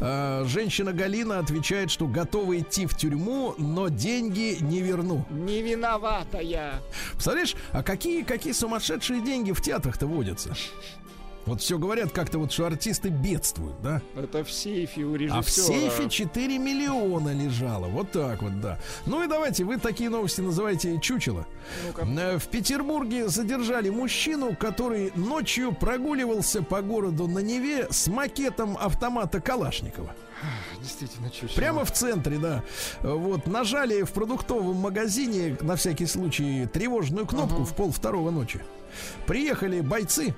[SPEAKER 2] А, Женщина Галина отвечает, что готова идти в тюрьму, но деньги не верну.
[SPEAKER 3] Не виновата я.
[SPEAKER 2] Представляешь, а какие, какие сумасшедшие деньги в театрах-то водятся? Вот все говорят как-то вот, что артисты бедствуют, да?
[SPEAKER 3] Это в сейфе у режиссера.
[SPEAKER 2] А в сейфе 4 миллиона лежало. Вот так вот, да. Ну и давайте, вы такие новости называете чучело. Э, В Петербурге задержали мужчину, который ночью прогуливался по городу на Неве с макетом автомата Калашникова.
[SPEAKER 3] Действительно, чуть
[SPEAKER 2] Прямо в центре, да. Вот, нажали в продуктовом магазине, на всякий случай, тревожную кнопку в пол второго ночи. Приехали бойцы,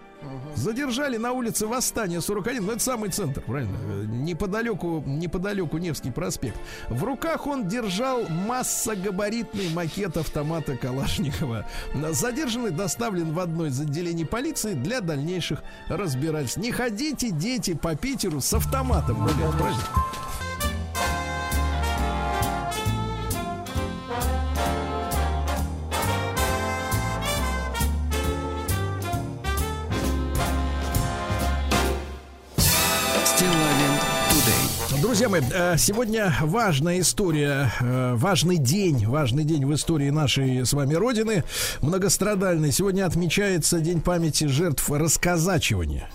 [SPEAKER 2] задержали на улице Восстания 41, ну это самый центр, правильно? Э, Неподалеку, неподалеку Невский проспект. В руках он держал массогабаритный макет автомата Калашникова. Задержанный доставлен в одно из отделений полиции для дальнейших разбирательств. Не ходите, дети, по Питеру с автоматом гулять, правильно? Друзья мои, э, сегодня важная история, э, важный день, важный день в истории нашей с вами Родины, многострадальный. Сегодня отмечается День памяти жертв расказачивания.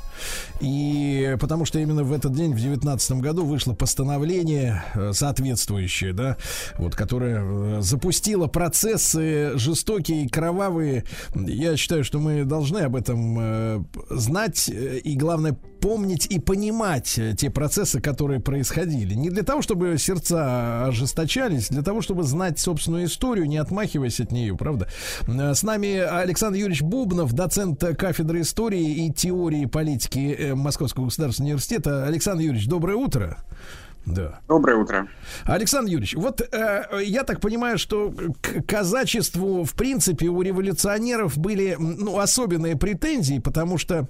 [SPEAKER 2] И потому что именно в этот день, в 19 году, вышло постановление э, соответствующее, да, вот, которое э, запустило процессы жестокие кровавые. Я считаю, что мы должны об этом э, знать и, главное, помнить и понимать те процессы, которые происходили. Не для того, чтобы сердца ожесточались, для того, чтобы знать собственную историю, не отмахиваясь от нее, правда? С нами Александр Юрьевич Бубнов, доцент кафедры истории и теории политики э, Московского государственного университета. Александр Юрьевич, доброе утро. Да.
[SPEAKER 7] Доброе утро.
[SPEAKER 2] Александр Юрьевич, вот э, я так понимаю, что к казачеству, в принципе, у революционеров были ну, особенные претензии, потому что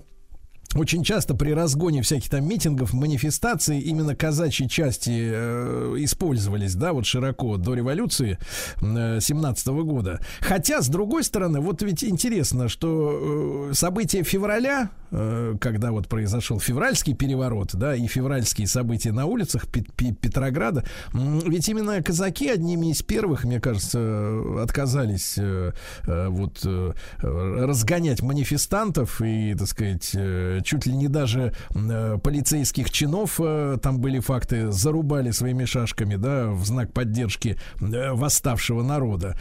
[SPEAKER 2] очень часто при разгоне всяких там митингов, манифестаций именно казачьи части э, использовались, да, вот широко до революции э, 17 года. Хотя, с другой стороны, вот ведь интересно, что э, события февраля, э, когда вот произошел февральский переворот, да, и февральские события на улицах Пет- Пе- Петрограда, м, ведь именно казаки одними из первых, мне кажется, э, отказались э, э, вот э, э, разгонять манифестантов и, так сказать, э, чуть ли не даже э, полицейских чинов, э, там были факты, зарубали своими шашками, да, в знак поддержки э, восставшего народа.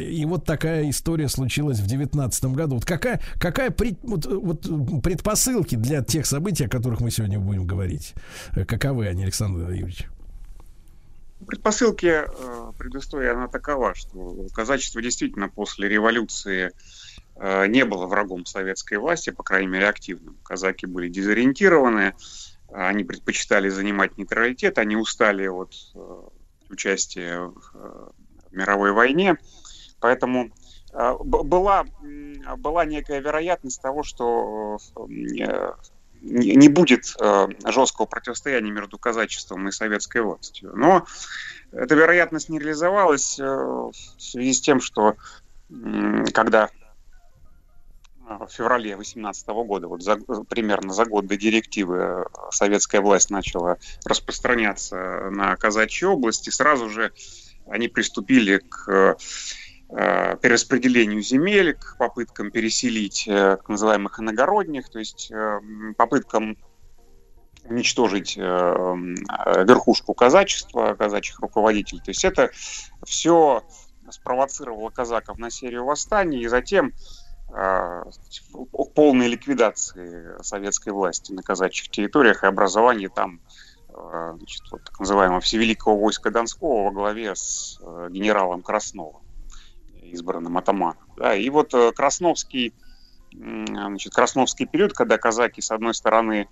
[SPEAKER 2] И вот такая история случилась в девятнадцатом году. Вот какая, какая пред- вот, вот предпосылки для тех событий, о которых мы сегодня будем говорить? Каковы они, Александр Юрьевич?
[SPEAKER 7] Предпосылки предыстории она такова, что казачество действительно после революции не было врагом советской власти, по крайней мере активным. Казаки были дезориентированы, они предпочитали занимать нейтралитет, они устали от э, участия в э, мировой войне, поэтому э, была, была некая вероятность того, что э, э, не будет э, жесткого противостояния между казачеством и советской властью. Но эта вероятность не реализовалась э, в связи с тем, что когда э, в феврале 2018 года, вот за- примерно за год до директивы, э, советская власть начала распространяться на казачьи области, сразу же они приступили к э, перераспределению земель, к попыткам переселить э, так называемых иногородних, то есть э, попыткам уничтожить э, э, верхушку казачества, казачьих руководителей. То есть это все спровоцировало казаков на серию восстаний и затем полной ликвидации советской власти на казачьих территориях и образовании там э, значит, вот, так называемого Всевеликого войска Донского во главе с э, генералом Красновым, избранным атаманом. Да, и вот э, Красновский, значит, Красновский период, когда казаки, с одной стороны,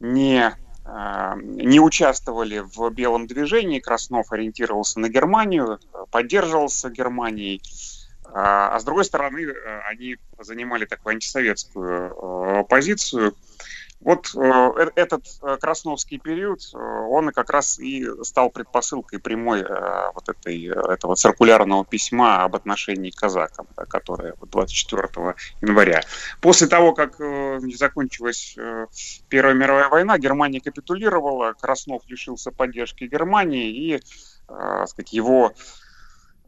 [SPEAKER 7] не, э, не участвовали в белом движении, Краснов ориентировался на Германию, поддерживался Германией, а а с другой стороны, э, они занимали такую антисоветскую э, позицию, Вот э, этот Красновский период, он как раз и стал предпосылкой прямой вот этой, этого циркулярного письма об отношении к казакам, которое 24 января. После того, как закончилась Первая мировая война, Германия капитулировала, Краснов лишился поддержки Германии, и сказать, его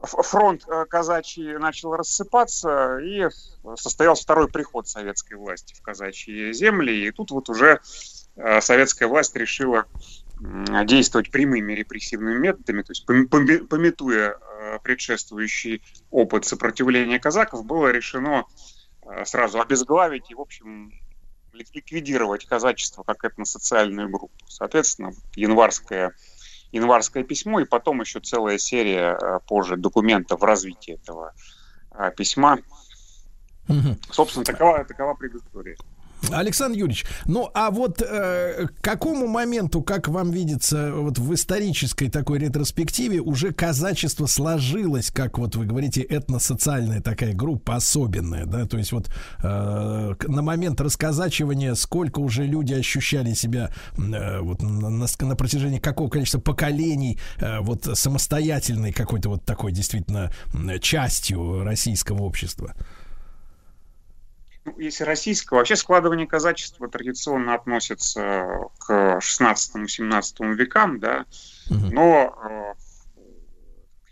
[SPEAKER 7] фронт э, казачий начал рассыпаться, и состоялся второй приход советской власти в казачьи земли, и тут вот уже э, советская власть решила действовать прямыми репрессивными методами, то есть пометуя э, предшествующий опыт сопротивления казаков, было решено сразу обезглавить и, в общем, ликвидировать казачество как этносоциальную группу. Соответственно, январская январское письмо, и потом еще целая серия э, позже документов в развитии этого э, письма. Угу. Собственно, такова, такова предыстория.
[SPEAKER 2] Александр Юрьевич, ну а вот э, к какому моменту, как вам видится, вот в исторической такой ретроспективе уже казачество сложилось, как вот вы говорите, этносоциальная такая группа особенная, да, то есть вот э, на момент расказачивания сколько уже люди ощущали себя э, вот на, на, на протяжении какого количества поколений э, вот самостоятельной какой-то вот такой действительно частью российского общества?
[SPEAKER 7] Если российского, вообще складывание казачества традиционно относится к 16-17 векам, да, но э,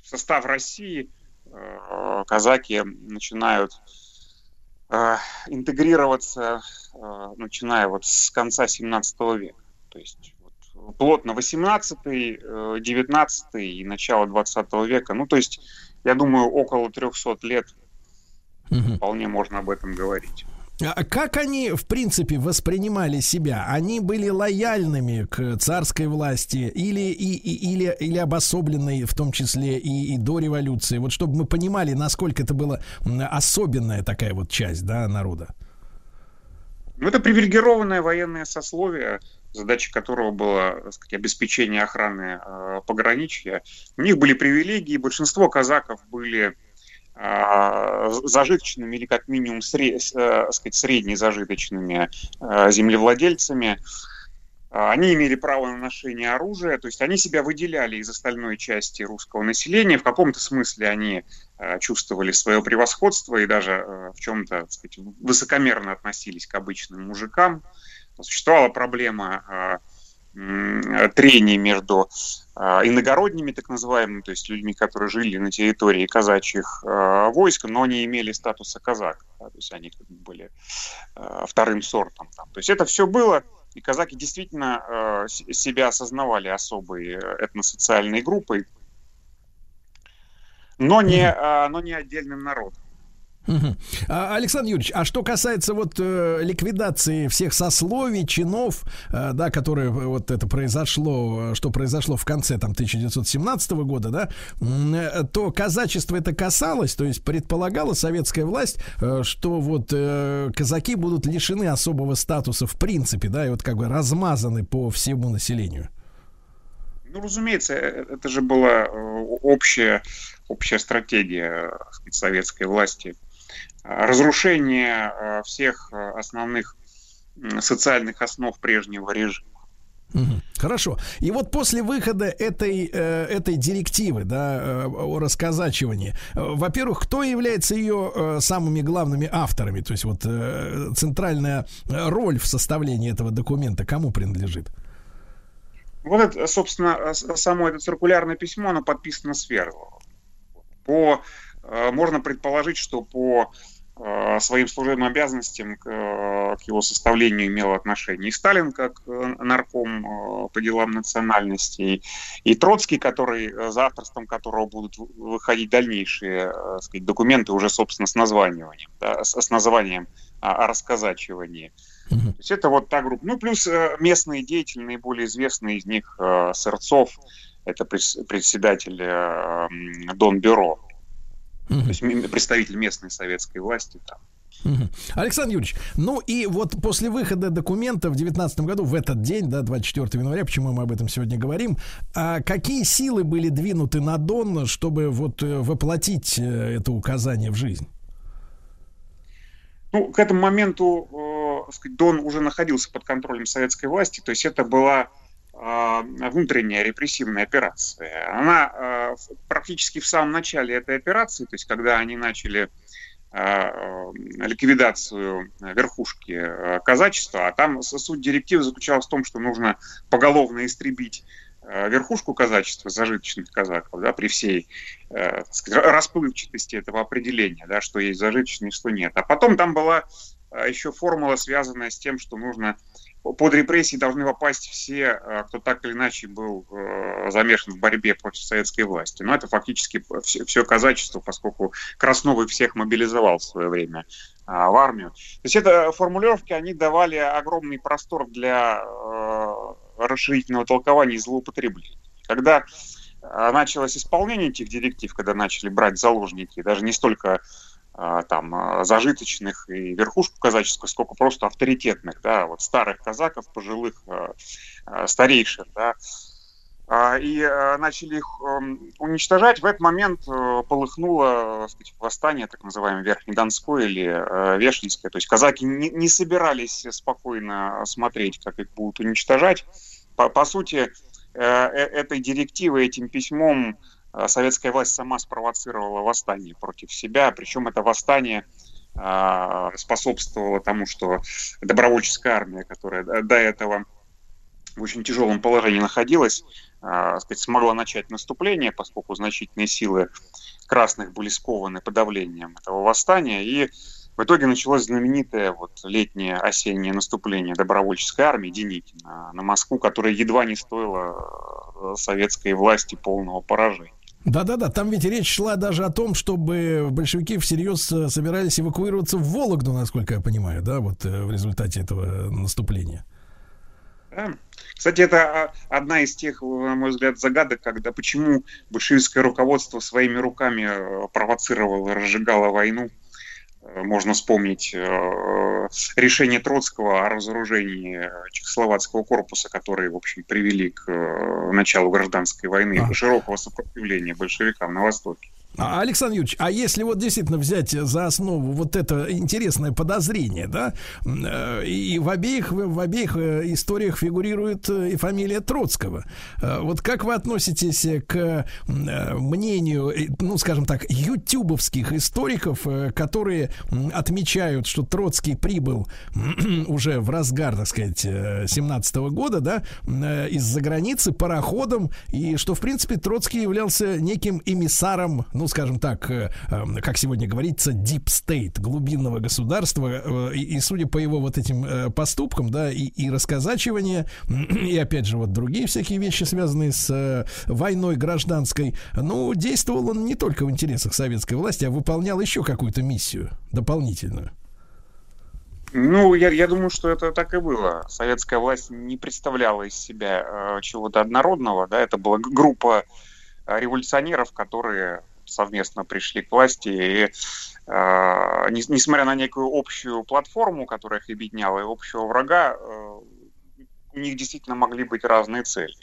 [SPEAKER 7] в состав России э, казаки начинают э, интегрироваться, э, начиная вот с конца 17 века. То есть вот, плотно 18 19 и начало 20 века. Ну, то есть, я думаю, около 300 лет Угу. Вполне можно об этом говорить.
[SPEAKER 2] А как они, в принципе, воспринимали себя? Они были лояльными к царской власти или, и, и, или, или обособленной, в том числе и, и до революции? Вот чтобы мы понимали, насколько это была особенная такая вот часть да, народа.
[SPEAKER 7] Ну, это привилегированное военное сословие, задача которого была так сказать, обеспечение охраны э, пограничья. У них были привилегии, большинство казаков были зажиточными или как минимум сред, э, сказать, среднезажиточными э, землевладельцами. А, они имели право на ношение оружия, то есть они себя выделяли из остальной части русского населения. В каком-то смысле они э, чувствовали свое превосходство и даже в чем-то высокомерно относились к обычным мужикам. Существовала проблема а, трений между а, иногородними, так называемыми, то есть людьми, которые жили на территории казачьих а, войск, но не имели статуса казак, то есть они были а, вторым сортом. То есть это все было, и казаки действительно себя осознавали особой этносоциальной группой, но не, но не отдельным народом.
[SPEAKER 2] А, Александр Юрьевич, а что касается вот э, ликвидации всех сословий, чинов, э, да, которые вот это произошло, что произошло в конце там 1917 года, да, э, то казачество это касалось, то есть предполагала советская власть, э, что вот э, казаки будут лишены особого статуса в принципе, да, и вот как бы размазаны по всему населению.
[SPEAKER 7] Ну, разумеется, э, это же была э, общая, общая стратегия сказать, советской власти разрушение э, всех э, основных социальных основ прежнего режима.
[SPEAKER 2] Хорошо. И вот после выхода этой, э, этой директивы да, о расказачивании, во-первых, кто является ее самыми главными авторами? То есть вот центральная роль в составлении этого документа кому принадлежит?
[SPEAKER 7] Вот это, собственно, само это циркулярное письмо, оно подписано Сверловым. По, можно предположить, что по Э, своим служебным обязанностям к, э, к его составлению имел отношение и Сталин как э, нарком по делам национальностей, и Троцкий, который, за авторством которого будут выходить дальнейшие сказать, документы уже, собственно, с названием, да, с, с названием о, о расказачивании. То есть это вот та группа. Ну, плюс местные деятели, наиболее известный из них Сырцов, это председатель Дон Бюро, то есть представитель местной советской власти там.
[SPEAKER 2] Александр Юрьевич, ну и вот после выхода документа в 2019 году, в этот день, да, 24 января, почему мы об этом сегодня говорим, а какие силы были двинуты на Дон, чтобы вот э, воплотить э, это указание в жизнь?
[SPEAKER 7] Ну, к этому моменту сказать, Дон уже находился под контролем советской власти, то есть это была внутренняя репрессивная операция. Она а, практически в самом начале этой операции, то есть когда они начали а, ликвидацию верхушки казачества, а там суть директивы заключалась в том, что нужно поголовно истребить верхушку казачества, зажиточных казаков, да, при всей э, расплывчатости этого определения, да, что есть зажиточные, что нет. А потом там была еще формула, связанная с тем, что нужно под репрессии должны попасть все, э, кто так или иначе был э, замешан в борьбе против советской власти. Но это фактически все, казачество, поскольку Красновый всех мобилизовал в свое время а, в армию. То есть это формулировки, они давали огромный простор для э, расширительного толкования и злоупотребления. Когда началось исполнение этих директив, когда начали брать заложники, даже не столько там а, зажиточных и верхушку казаческую, сколько просто авторитетных, да, вот старых казаков, пожилых а, старейших, да, и начали их эм, уничтожать. В этот момент э, полыхнуло сказать, восстание, так называемое Верхнедонское или э, Вешенское. То есть казаки не, не собирались спокойно смотреть, как их будут уничтожать. По, по сути, э, этой директивой, этим письмом а, советская власть сама спровоцировала восстание против себя, причем это восстание а, способствовало тому, что добровольческая армия, которая до этого в очень тяжелом положении находилась, а, сказать, смогла начать наступление, поскольку значительные силы красных были скованы подавлением этого восстания, и в итоге началось знаменитое вот летнее осеннее наступление добровольческой армии Деникина на Москву, которое едва не стоило советской власти полного поражения.
[SPEAKER 2] Да-да-да, там ведь речь шла даже о том, чтобы большевики всерьез э, собирались эвакуироваться в Вологду, насколько я понимаю, да, вот э, в результате этого наступления.
[SPEAKER 7] Кстати, это а, одна из тех, на мой взгляд, загадок, когда почему большевистское руководство своими руками э, провоцировало разжигало войну Э, можно вспомнить э, решение Троцкого о разоружении Чехословацкого корпуса, которые, в общем, привели к э, началу гражданской войны и широкого сопротивления большевикам на Востоке.
[SPEAKER 2] А, Александр Юрьевич, а если вот действительно взять за основу вот это интересное подозрение, да, э, и в обеих, в обеих э, историях фигурирует э, и фамилия Троцкого. Вот как вы относитесь к мнению, ну, скажем так, ютубовских историков, которые отмечают, что Троцкий прибыл уже в разгар, так сказать, 17 года, да, из-за границы пароходом, и что, в принципе, Троцкий являлся неким эмиссаром, ну, скажем так, э, эм, как сегодня говорится, deep state, глубинного государства, э, и, и судя по его вот этим э, поступкам, да, и, и расказачивание, и опять же вот другие всякие вещи, связанные с войной гражданской, ну, действовал он не только в интересах советской власти, а выполнял еще какую-то миссию дополнительную.
[SPEAKER 7] Ну, я, я думаю, что это так и было. Советская власть не представляла из себя э, чего-то однородного, да, это была группа революционеров, которые совместно пришли к власти, и э, несмотря на некую общую платформу, которая их объединяла, и общего врага, э, у них действительно могли быть разные цели.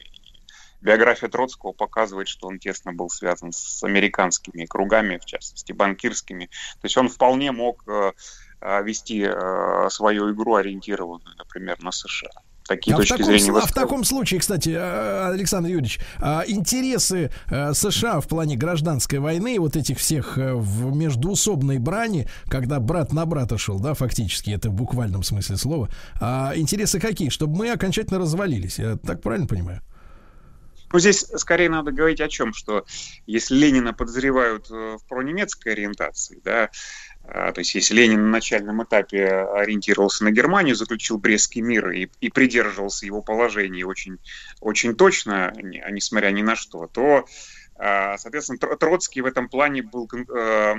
[SPEAKER 7] Биография Троцкого показывает, что он тесно был связан с американскими кругами, в частности, банкирскими. То есть он вполне мог э, э вести э, свою игру, ориентированную, например, на США такие а точки
[SPEAKER 2] в таком,
[SPEAKER 7] зрения.
[SPEAKER 2] А в таком случае, кстати, а, Александр Юрьевич, а, интересы э, США в плане гражданской войны, вот этих всех э, в междуусобной брани, когда брат на брата шел, да, фактически, это в буквальном смысле слова, а интересы какие? Чтобы мы окончательно развалились, я так правильно понимаю?
[SPEAKER 7] Ну, здесь скорее надо говорить о чем, что если Ленина подозревают э, в пронемецкой ориентации, да, а, то есть если Ленин на начальном этапе ориентировался на Германию, заключил Брестский мир и, и придерживался его положений очень, очень точно, а несмотря ни на что, то а, Соответственно, Троцкий в этом плане был, э,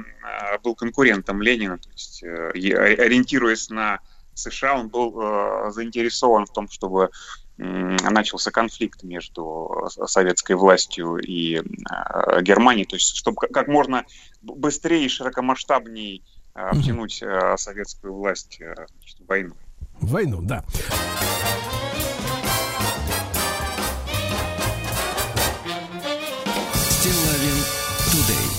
[SPEAKER 7] был конкурентом Ленина, то есть э, ориентируясь на США, он был э, заинтересован в том, чтобы начался конфликт между советской властью и Германией, то есть чтобы как можно быстрее и широкомасштабнее Э, втянуть э, советскую власть э, значит, в войну.
[SPEAKER 2] В войну, да.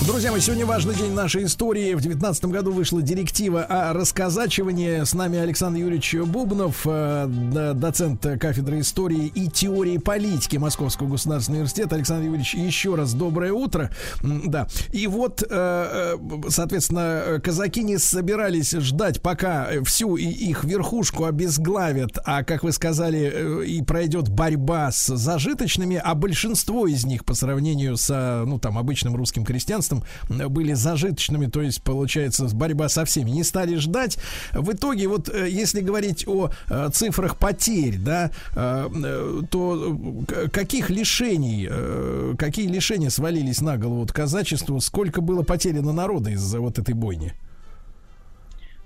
[SPEAKER 2] Друзья мои, сегодня важный день нашей истории. В 2019 году вышла директива о расказачивании. С нами Александр Юрьевич Бубнов, э, доцент кафедры истории и теории политики Московского государственного университета. Александр Юрьевич, еще раз доброе утро. Да. И вот, э, э, соответственно, казаки не собирались ждать, пока всю их верхушку обезглавят, а, как вы сказали, и пройдет борьба с зажиточными, а большинство из них по сравнению с, ну, там, обычным русским крестьянством были зажиточными, то есть, получается, борьба со всеми. Не стали ждать. В итоге, вот э, если говорить о э, цифрах потерь, да, э, то каких лишений, какие лишения свалились на голову вот казачеству, сколько было потеряно народа из-за вот этой бойни?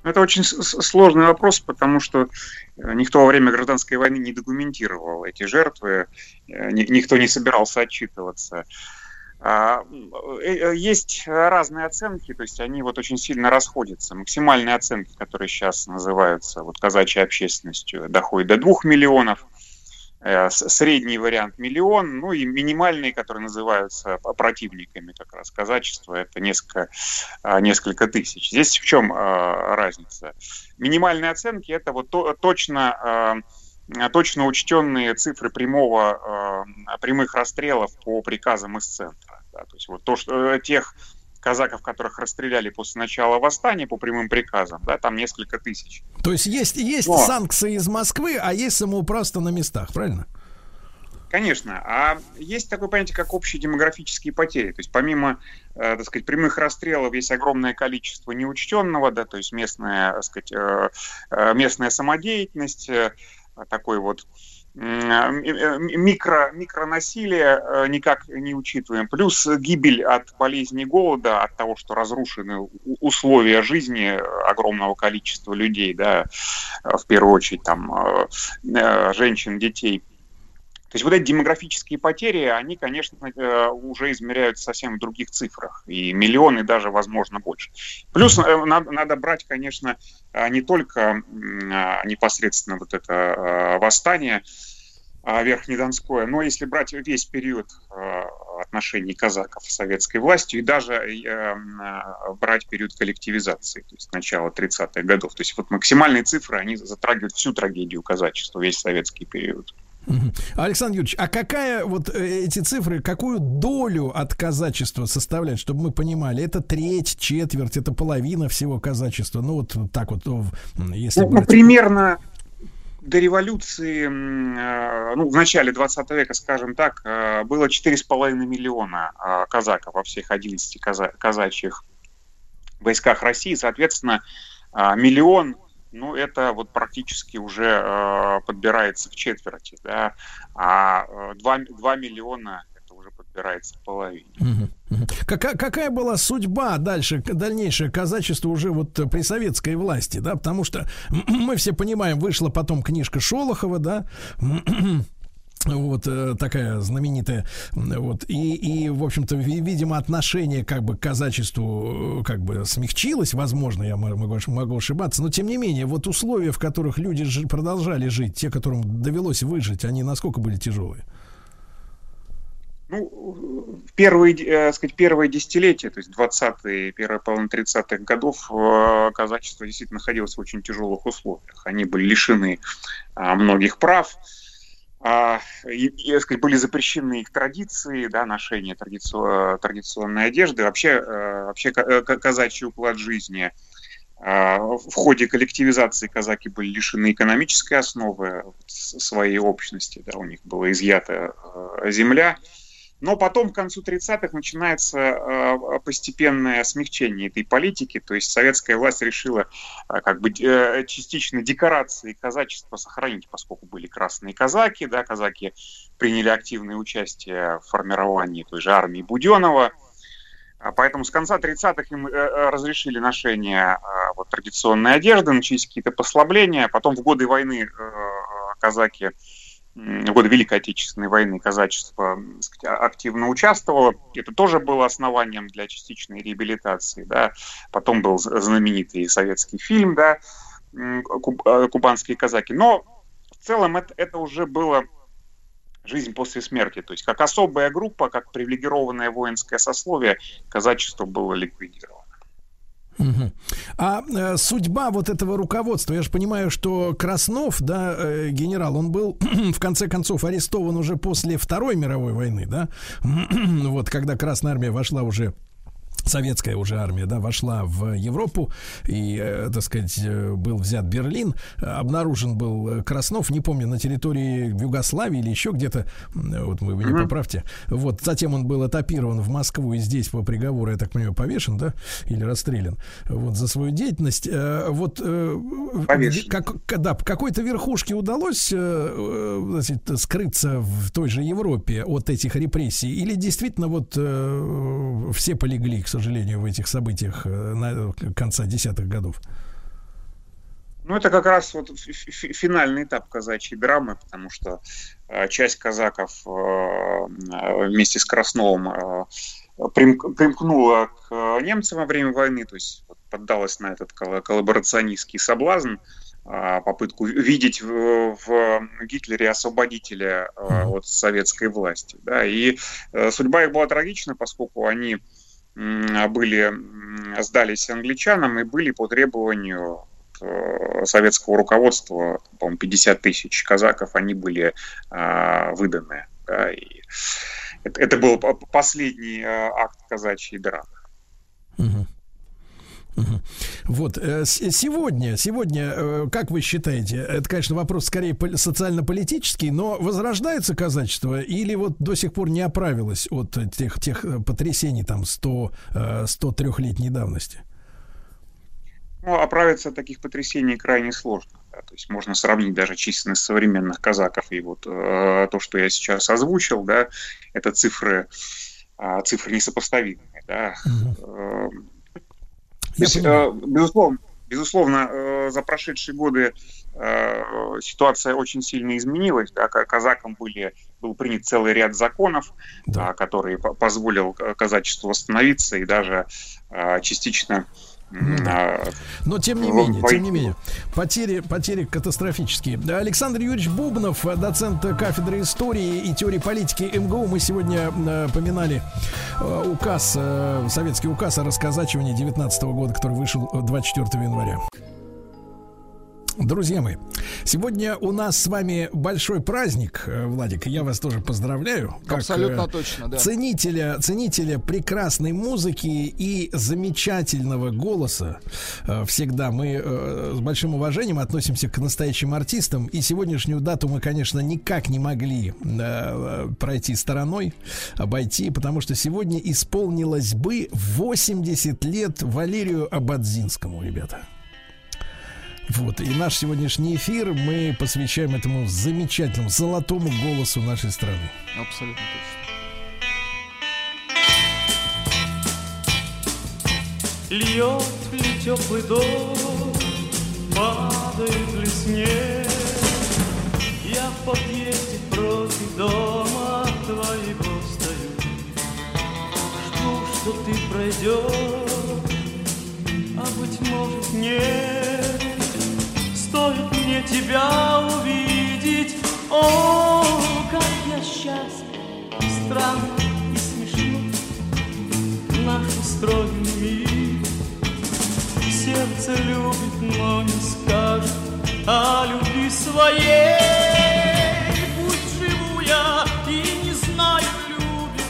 [SPEAKER 7] Это очень сложный вопрос, потому что никто во время гражданской войны не документировал эти жертвы, никто не собирался отчитываться. А, э, э, есть разные оценки, то есть они вот очень сильно расходятся. Максимальные оценки, которые сейчас называются вот казачьей общественностью, доходят до 2 миллионов. Э, средний вариант миллион, ну и минимальные, которые называются противниками как раз казачества, это несколько, а, несколько тысяч. Здесь в чем а, разница? Минимальные оценки это вот точно точно учтенные цифры прямого, прямых расстрелов по приказам из центра. Да, то есть вот то, что э, тех казаков, которых расстреляли после начала восстания по прямым приказам, да, там несколько тысяч.
[SPEAKER 2] То есть есть, есть Но... санкции из Москвы, а есть самоуправство на местах, правильно?
[SPEAKER 7] Конечно. А есть такое понятие, как общие демографические потери. То есть помимо, э, так сказать, прямых расстрелов есть огромное количество неучтенного, да, то есть местная, так сказать, э, э местная самодеятельность, э, такой вот Э, микро, микронасилие э, никак не учитываем. Плюс гибель от болезни голода, от того, что разрушены условия жизни огромного количества людей, да, в первую очередь там э, женщин, детей. То есть вот эти демографические потери, они, конечно, уже измеряются совсем в других цифрах. И миллионы даже, возможно, больше. Плюс надо, надо брать, конечно, не только непосредственно вот это восстание, Верхнедонское. Но если брать весь период отношений казаков с советской властью и даже э, брать период коллективизации, то есть начало 30-х годов. То есть вот максимальные цифры, они затрагивают всю трагедию казачества, весь советский период.
[SPEAKER 2] Александр Юрьевич, а какая вот э, эти цифры, какую долю от казачества составляют, чтобы мы понимали, это треть, четверть, это половина всего казачества, ну вот так вот,
[SPEAKER 7] если ну, брать... примерно до революции, э, ну, в начале 20 века, скажем так, э, было 4,5 миллиона казаков во всех 11 каза- казачьих войсках России. Соответственно, миллион, ну, это вот практически уже подбирается к четверти, да, а 2, 2 миллиона подбирается к половине.
[SPEAKER 2] Какая, была судьба дальше, дальнейшее казачество уже вот при советской власти, да, потому что мы все понимаем, вышла потом книжка Шолохова, да, вот э, такая знаменитая, вот и и в общем-то видимо отношение как бы к казачеству э, как бы смягчилось, возможно, я могу, могу ошибаться, но тем не менее вот условия, в которых люди жи, продолжали жить, те, которым довелось выжить, они насколько были тяжелые?
[SPEAKER 7] Ну, первые, э, сказать, первые десятилетия, то есть 20-е, первая половина 30-х годов, э, казачество действительно находилось в очень тяжелых условиях. Они были лишены а, многих прав, и, и, сказать, были запрещены их традиции, да, ношение традицион, традиционной одежды, вообще, э, вообще казачий уклад жизни. А, в ходе коллективизации казаки были лишены экономической основы своей общности, да, у них была изъята земля, но потом, к концу 30-х, начинается э, постепенное смягчение этой политики. То есть советская власть решила э, как бы э, частично декорации казачества сохранить, поскольку были красные казаки. Да, казаки приняли активное участие в формировании той же армии Буденова. Поэтому с конца 30-х им разрешили ношение вот, традиционной одежды, начались какие-то послабления. Потом в годы войны казаки в годы Великой Отечественной войны казачество сказать, а, активно участвовало. Это тоже было основанием для частичной реабилитации. Да. Потом был знаменитый советский фильм да, а, «Кубанские казаки». Но в целом это, это уже было жизнь после смерти. То есть как особая группа, как привилегированное воинское сословие, казачество было ликвидировано.
[SPEAKER 2] Мгм. А э, судьба вот этого руководства, я же понимаю, что Краснов, да, э, генерал, он был в конце концов арестован уже после Второй мировой войны, да, вот когда Красная армия вошла уже советская уже армия, да, вошла в Европу и, э, так сказать, э, был взят Берлин, обнаружен был Краснов, не помню, на территории Югославии или еще где-то, вот вы меня поправьте. Вот, затем он был этапирован в Москву и здесь по приговору, я так понимаю, повешен, да, или расстрелян, вот, за свою деятельность. Э, Вот,
[SPEAKER 7] Повешен.
[SPEAKER 2] как, да, какой-то верхушке удалось значит, скрыться в той же Европе от этих репрессий? Или действительно вот все полегли, к сожалению, в этих событиях э, на конца десятых годов?
[SPEAKER 7] Ну, это как раз вот фи- фи- финальный этап казачьей драмы, потому что э, часть казаков э, э, вместе с Красновым э, прим- примкнула к э, немцам во время войны, то есть поддалась на этот колла- коллаборационистский соблазн, э, попытку видеть в, в Гитлере освободителя э, от советской власти. Да, и э, судьба их была трагична, поскольку они были, м, сдались англичанам и были по требованию э, советского руководства, по-моему, 50 тысяч казаков, они были а, выданы. да, и это, это был по- последний а, акт казачьей драмы.
[SPEAKER 2] Мгм. Вот э, сегодня, сегодня, э, как вы считаете, это, конечно, вопрос скорее пол- социально-политический, но возрождается казачество или вот до сих пор не оправилось от тех, тех э, потрясений там 100, э, 103-летней давности?
[SPEAKER 7] Ну, оправиться от таких потрясений крайне сложно. да, То есть можно сравнить даже численность современных казаков и вот э, то, что я сейчас озвучил, да, это цифры, а, цифры несопоставимые. Да. Э, То есть, э, безусловно, безусловно, э, за прошедшие годы э, ситуация очень сильно изменилась. Да, ка- казакам были, был принят целый ряд законов,
[SPEAKER 2] Да.
[SPEAKER 7] а, который по- позволил казачеству восстановиться и даже частично
[SPEAKER 2] Но тем не менее, тем не менее, потери, потери катастрофические. Александр Юрьевич Бубнов, доцент кафедры истории и теории политики МГУ. Мы сегодня э, поминали э, указ, э, советский указ о расказачивании 19 года, который вышел э, 24 января. Друзья мои, сегодня у нас с вами большой праздник, э, Владик, я вас тоже поздравляю. как,
[SPEAKER 3] Абсолютно
[SPEAKER 2] э,
[SPEAKER 3] точно, да.
[SPEAKER 2] Ценителя, ценителя прекрасной музыки и замечательного голоса. Э, Всегда мы с большим уважением относимся к настоящим артистам. И сегодняшнюю дату мы, конечно, никак не могли пройти стороной, обойти, потому что сегодня исполнилось бы 80 лет Валерию Абадзинскому, ребята. Вот, и наш сегодняшний эфир мы посвящаем этому замечательному, золотому голосу нашей страны.
[SPEAKER 3] Абсолютно точно.
[SPEAKER 8] Льет ли теплый дождь, падает ли снег Я в подъезде против дома твоего стою Жду, что ты пройдешь, а быть может нет тебя увидеть, о, как я счастлив! Странно и смешно. Наш устроен мир. Сердце любит, но не скажет о любви своей. Пусть живу я и не знаю, любишь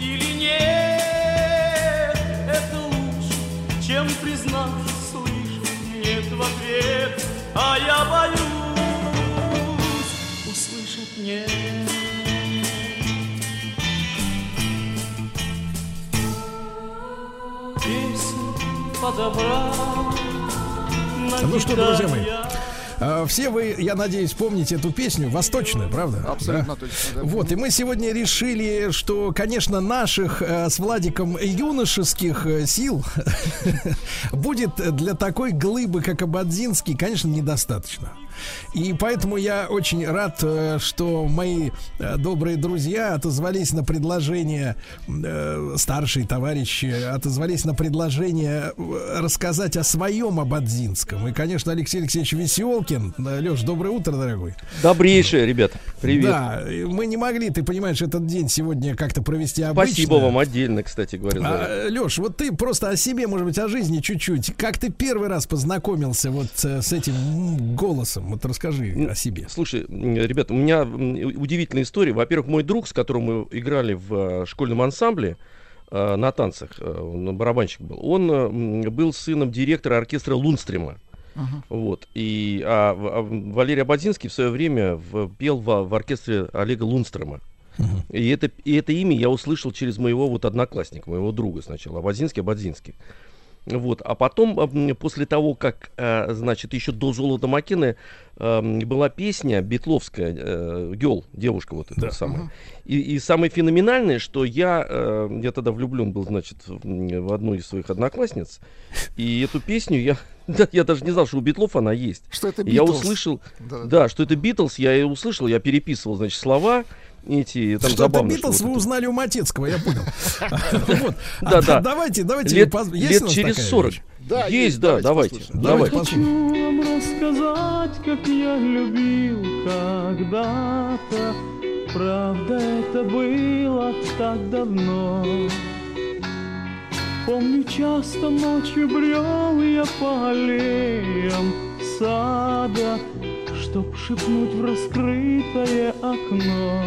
[SPEAKER 8] или нет. Это лучше, чем признавшись, слышу нет в ответ. А я боюсь
[SPEAKER 2] Ну что, друзья мои, А, Все вы, я надеюсь, помните эту песню восточную, правда?
[SPEAKER 3] Абсолютно
[SPEAKER 2] Да?
[SPEAKER 3] точно. да.
[SPEAKER 2] Вот, и мы сегодня решили, что, конечно, наших э, с Владиком юношеских э, сил будет для такой глыбы, как Абадзинский, конечно, недостаточно. И поэтому я очень рад, э, что мои э, добрые друзья отозвались на предложение, э, старшие товарищи отозвались на предложение рассказать о своем Абадзинском. И, конечно, Алексей Алексеевич Веселкин. Леш, доброе утро, дорогой.
[SPEAKER 9] Добрейшие, ребят. Привет.
[SPEAKER 2] Да, мы не могли, ты понимаешь, этот день сегодня как-то провести обычно.
[SPEAKER 9] Спасибо вам отдельно, кстати говоря.
[SPEAKER 2] А, Леш, вот ты просто о себе, может быть, о жизни чуть-чуть. Как ты первый раз познакомился вот с этим голосом? Вот расскажи о себе.
[SPEAKER 9] Слушай, м, ребята, у меня удивительная история. Во-первых, мой друг, с которым мы играли в э, школьном ансамбле э, на танцах, э, он барабанщик был, он был сыном директора оркестра Лунстрима. Вот. И а, В- а Валерий Абадзинский в свое время в- пел в, в оркестре Олега Лунстрема. И это, и это имя я услышал через моего вот одноклассника, моего друга сначала, Абадзинский, Абадзинский. Вот. А потом, а, после того, как, а, значит, еще до «Золота Макены» ам, была песня битловская, э, «Гел», девушка вот эта самая. И, и самое феноменальное, что я, э, я тогда влюблен был, значит, в, одну из своих одноклассниц, и эту песню я, да, я даже не знал, что у Битлов она есть.
[SPEAKER 3] Что это
[SPEAKER 9] И Я услышал,
[SPEAKER 3] Да-да-да.
[SPEAKER 9] да, что это Битлз, я и услышал, я переписывал, значит, слова эти, там
[SPEAKER 2] Что это
[SPEAKER 9] забавно,
[SPEAKER 2] Битлз,
[SPEAKER 9] что
[SPEAKER 2] вы
[SPEAKER 9] это-
[SPEAKER 2] узнали у Матецкого, я понял.
[SPEAKER 9] Да, да.
[SPEAKER 2] Давайте, давайте.
[SPEAKER 9] лет, через
[SPEAKER 2] такая
[SPEAKER 9] 40.
[SPEAKER 2] вещь?
[SPEAKER 3] Да,
[SPEAKER 9] есть, да,
[SPEAKER 3] давайте
[SPEAKER 9] давайте.
[SPEAKER 8] Хочу вам рассказать, как я любил когда-то. Правда, это было так давно. Помню, часто ночью брел я по аллеям сада, Чтоб шепнуть в раскрытое окно.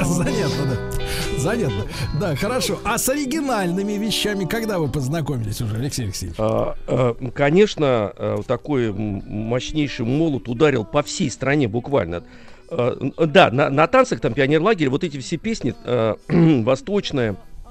[SPEAKER 2] Занятно, да. Занятно. Да, хорошо. А с оригинальными вещами когда вы познакомились уже, Алексей Алексеевич?
[SPEAKER 9] А, а, Конечно, а, такой мощнейший молот ударил по всей стране буквально. А, Да, на, на танцах, там, пионерлагере, вот эти все песни, а,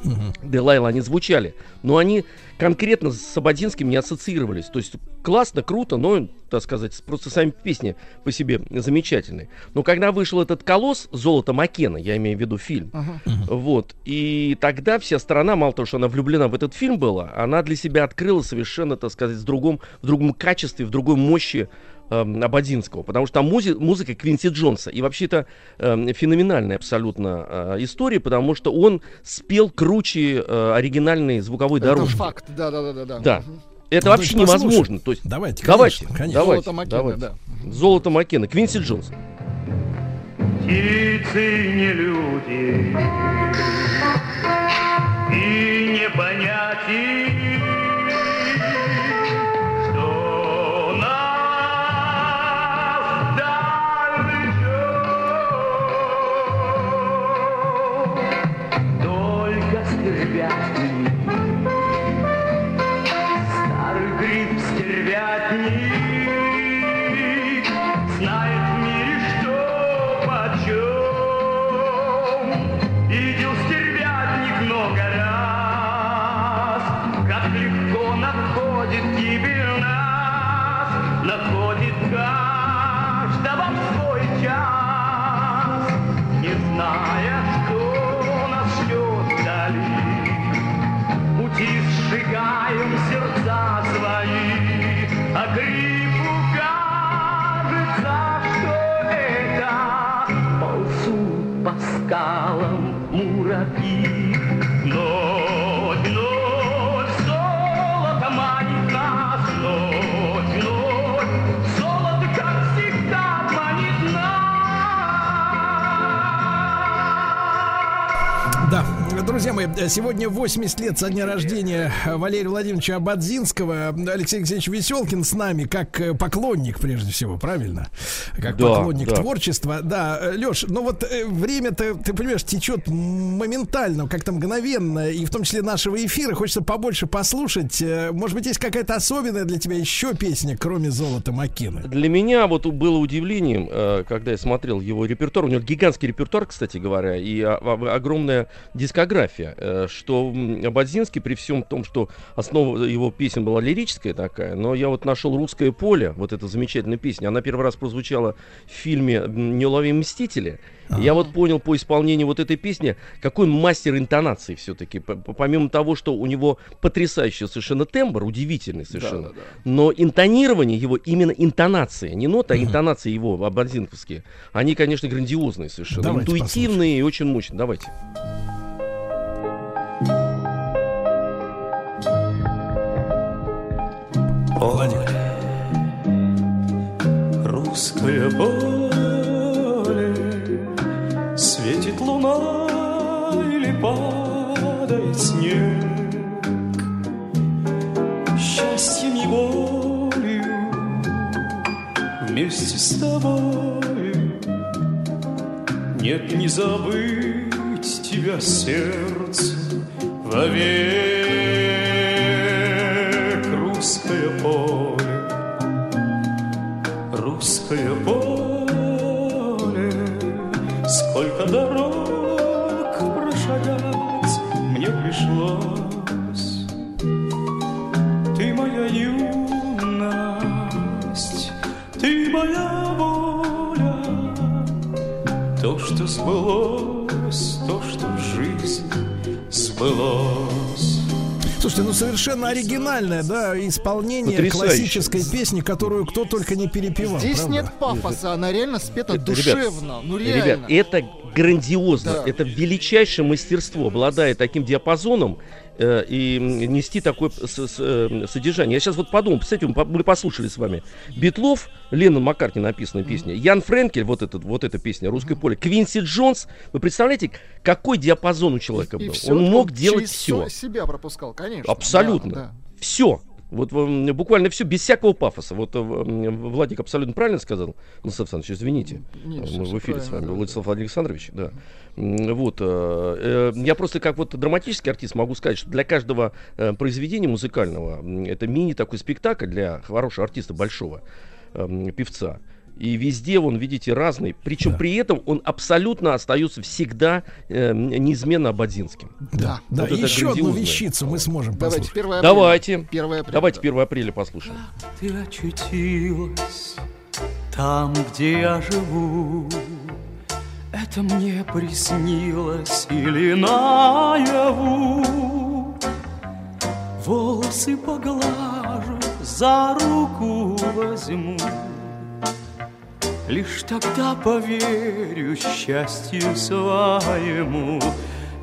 [SPEAKER 9] восточная, Делайла, они звучали, но они конкретно с Абадинским не ассоциировались. То есть классно, круто, но, так сказать, просто сами песни по себе замечательные. Но когда вышел этот колосс «Золото Макена», я имею в виду фильм, вот, и тогда вся страна, мало того, что она влюблена в этот фильм была, она для себя открыла совершенно, так сказать, в другом, в другом качестве, в другой мощи эм, Абадинского, потому что там музи- музыка Квинси Джонса. И вообще это эм, феноменальная абсолютно э, история, потому что он спел круче э, оригинальной звуковой
[SPEAKER 3] Это
[SPEAKER 9] дорожки.
[SPEAKER 3] факт, да-да-да-да.
[SPEAKER 9] Да.
[SPEAKER 3] Мгм.
[SPEAKER 9] Это
[SPEAKER 2] Ну,
[SPEAKER 9] вообще
[SPEAKER 2] то
[SPEAKER 9] невозможно. То есть,
[SPEAKER 2] Давайте,
[SPEAKER 9] давайте,
[SPEAKER 2] конечно, конечно.
[SPEAKER 9] давайте,
[SPEAKER 3] Золото Маккена,
[SPEAKER 9] давайте.
[SPEAKER 3] да.
[SPEAKER 9] Золото Маккена, Квинси Джонс.
[SPEAKER 8] Птицы не люди И не понять
[SPEAKER 2] друзья мои, сегодня 80 лет со дня рождения Валерия Владимировича Абадзинского. Алексей Алексеевич Веселкин с нами как э, поклонник, прежде всего, правильно? Как
[SPEAKER 9] Да,
[SPEAKER 2] поклонник
[SPEAKER 9] да.
[SPEAKER 2] творчества. Да, Леш, ну вот э, время-то, ты понимаешь, течет моментально, как-то мгновенно, и в том числе нашего эфира. Хочется побольше послушать. Э, Может быть, есть какая-то особенная для тебя еще песня, кроме «Золота Маккена»?
[SPEAKER 9] Для меня вот было удивлением, э, когда я смотрел его репертуар. У него гигантский репертуар, кстати говоря, и а, огромная дискография. Э, Что м, Абадзинский, при всем том, что основа его песен была лирическая такая, но я вот нашел «Русское поле», вот эта замечательная песня. Она первый раз прозвучала в фильме «Неуловимые мстители». И Я вот понял по исполнению вот этой песни, какой мастер интонации все-таки. Помимо того, что у него потрясающий совершенно тембр, удивительный совершенно. Но интонирование его, именно интонация, не нота, а интонации его, абадзинковские, они, конечно, грандиозные совершенно.
[SPEAKER 2] Давайте
[SPEAKER 9] интуитивные и очень мощные. Давайте.
[SPEAKER 2] Владик.
[SPEAKER 8] Русское поле Светит луна или падает снег. Счастьем и болью Вместе с тобой. Нет, не забыть тебя сердце Вовек русское поле. Русское поле. Сколько дорог прошагать мне пришлось. Ты моя юность Ты моя воля. То, что сбылось То, что в жизни сбылось
[SPEAKER 2] Слушайте, ну совершенно оригинальное, да, исполнение
[SPEAKER 9] Потрясающе.
[SPEAKER 2] классической песни, которую кто только не перепевал.
[SPEAKER 3] Здесь
[SPEAKER 2] правда?
[SPEAKER 3] нет пафоса, она реально спета
[SPEAKER 9] Это,
[SPEAKER 3] душевно. ну реально.
[SPEAKER 9] Ребят, это грандиозно,
[SPEAKER 3] Да.
[SPEAKER 9] это величайшее мастерство, обладая таким диапазоном э, и нести такое с- с- э, содержание. Я сейчас вот подумал, кстати, мы по- мы послушали с вами Битлов, Леннон Маккартни написанная песня, Ян Френкель, вот, этот, вот эта песня, «Русское поле», Квинси Джонс. Вы представляете, какой диапазон у человека
[SPEAKER 3] И
[SPEAKER 9] был?
[SPEAKER 3] всё
[SPEAKER 9] Он
[SPEAKER 3] это
[SPEAKER 9] мог делать
[SPEAKER 3] через
[SPEAKER 9] все.
[SPEAKER 3] себя пропускал, конечно.
[SPEAKER 9] Абсолютно.
[SPEAKER 3] Да, да.
[SPEAKER 9] Все. Вот буквально все, без всякого пафоса. Вот э, Владик абсолютно правильно сказал. Владислав Александрович, извините.
[SPEAKER 3] Нет,
[SPEAKER 9] Мы
[SPEAKER 3] всё-
[SPEAKER 9] в эфире с вами. Владислав Александрович, да. Вот. э, э, Я просто как вот драматический артист могу сказать, что для каждого э, произведения музыкального это мини такой спектакль для хорошего артиста, большого певца. И везде он, видите, разный. Причем при этом он абсолютно остается всегда э, неизменно абадзинским.
[SPEAKER 2] Да, да.
[SPEAKER 9] Вот
[SPEAKER 2] еще одну вещицу мы сможем
[SPEAKER 3] Давайте,
[SPEAKER 2] послушать.
[SPEAKER 3] 1 апреля.
[SPEAKER 9] Давайте.
[SPEAKER 3] 1 апреля.
[SPEAKER 9] Давайте
[SPEAKER 3] да.
[SPEAKER 9] 1 апреля послушаем.
[SPEAKER 8] ты очутилась там, где я живу. Это мне приснилось или наяву. Волосы поглажу, за руку возьму. Лишь тогда поверю счастью своему.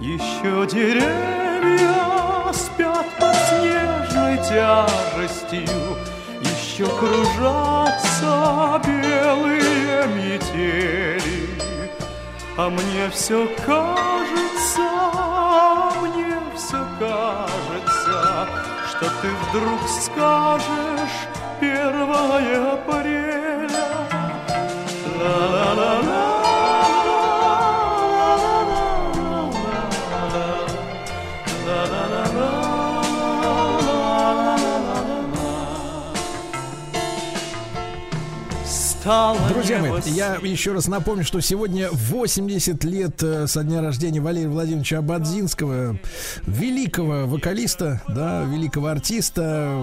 [SPEAKER 8] Еще деревья спят под снежной тяжестью, Еще кружатся белые метели. А мне все кажется, мне все кажется, Что ты вдруг скажешь первое апреля. la la la la. Стало
[SPEAKER 2] Друзья мои, я еще раз напомню, что сегодня 80 лет э, со дня рождения Валерия Владимировича Абадзинского, великого вокалиста, да, великого артиста,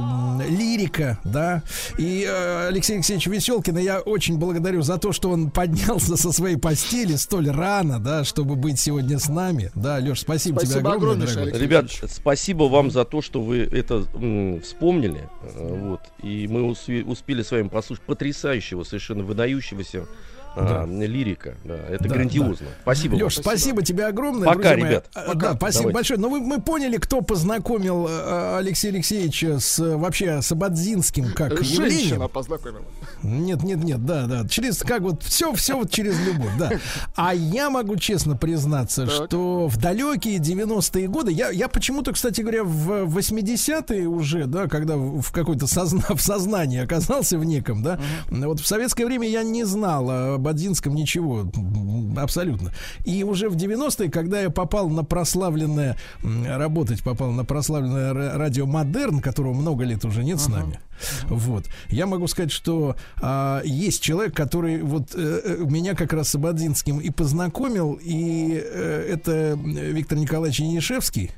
[SPEAKER 2] лирика, да. И э, Алексей Алексеевич Веселкина я очень благодарю за то, что он поднялся со своей постели столь рано, да, чтобы быть сегодня с нами. Да, Леш, спасибо, тебе
[SPEAKER 3] Спасибо
[SPEAKER 2] огромное,
[SPEAKER 3] огромнейшее,
[SPEAKER 2] дорогой.
[SPEAKER 3] Алексей
[SPEAKER 9] Ребят, спасибо вам за то, что вы это м, вспомнили. э, Вот. И мы успе- успели с вами послушать потрясающего, совершенно выдающегося а, лирика. Да, это
[SPEAKER 2] Да,
[SPEAKER 9] грандиозно. Спасибо. вам.
[SPEAKER 2] Леш, спасибо. тебе огромное.
[SPEAKER 9] Пока,
[SPEAKER 2] мои.
[SPEAKER 9] ребят.
[SPEAKER 2] А, Да, спасибо
[SPEAKER 9] Давайте.
[SPEAKER 2] большое. Но вы- мы поняли, кто познакомил э, Алексея Алексеевича с вообще с Абадзинским как
[SPEAKER 3] Женщина
[SPEAKER 2] явлением.
[SPEAKER 3] познакомила.
[SPEAKER 2] Нет, нет, нет, да, да. Через как вот все, все вот через любовь, да. А я могу честно признаться,
[SPEAKER 3] Так.
[SPEAKER 2] что в далекие 90-е годы, я, я почему-то, кстати говоря, в 80-е уже, да, когда в какой-то созна, в сознании оказался в неком, да, вот в советское время я не знал Бадзинском ничего, абсолютно. И уже в 90-е, когда я попал на прославленное, работать попал на прославленное ра- радио Модерн, которого много лет уже нет с нами, вот. Я могу сказать, что а, есть человек, который вот э, э, меня как раз с Абадзинским и познакомил, и э, это Виктор Николаевич Янишевский.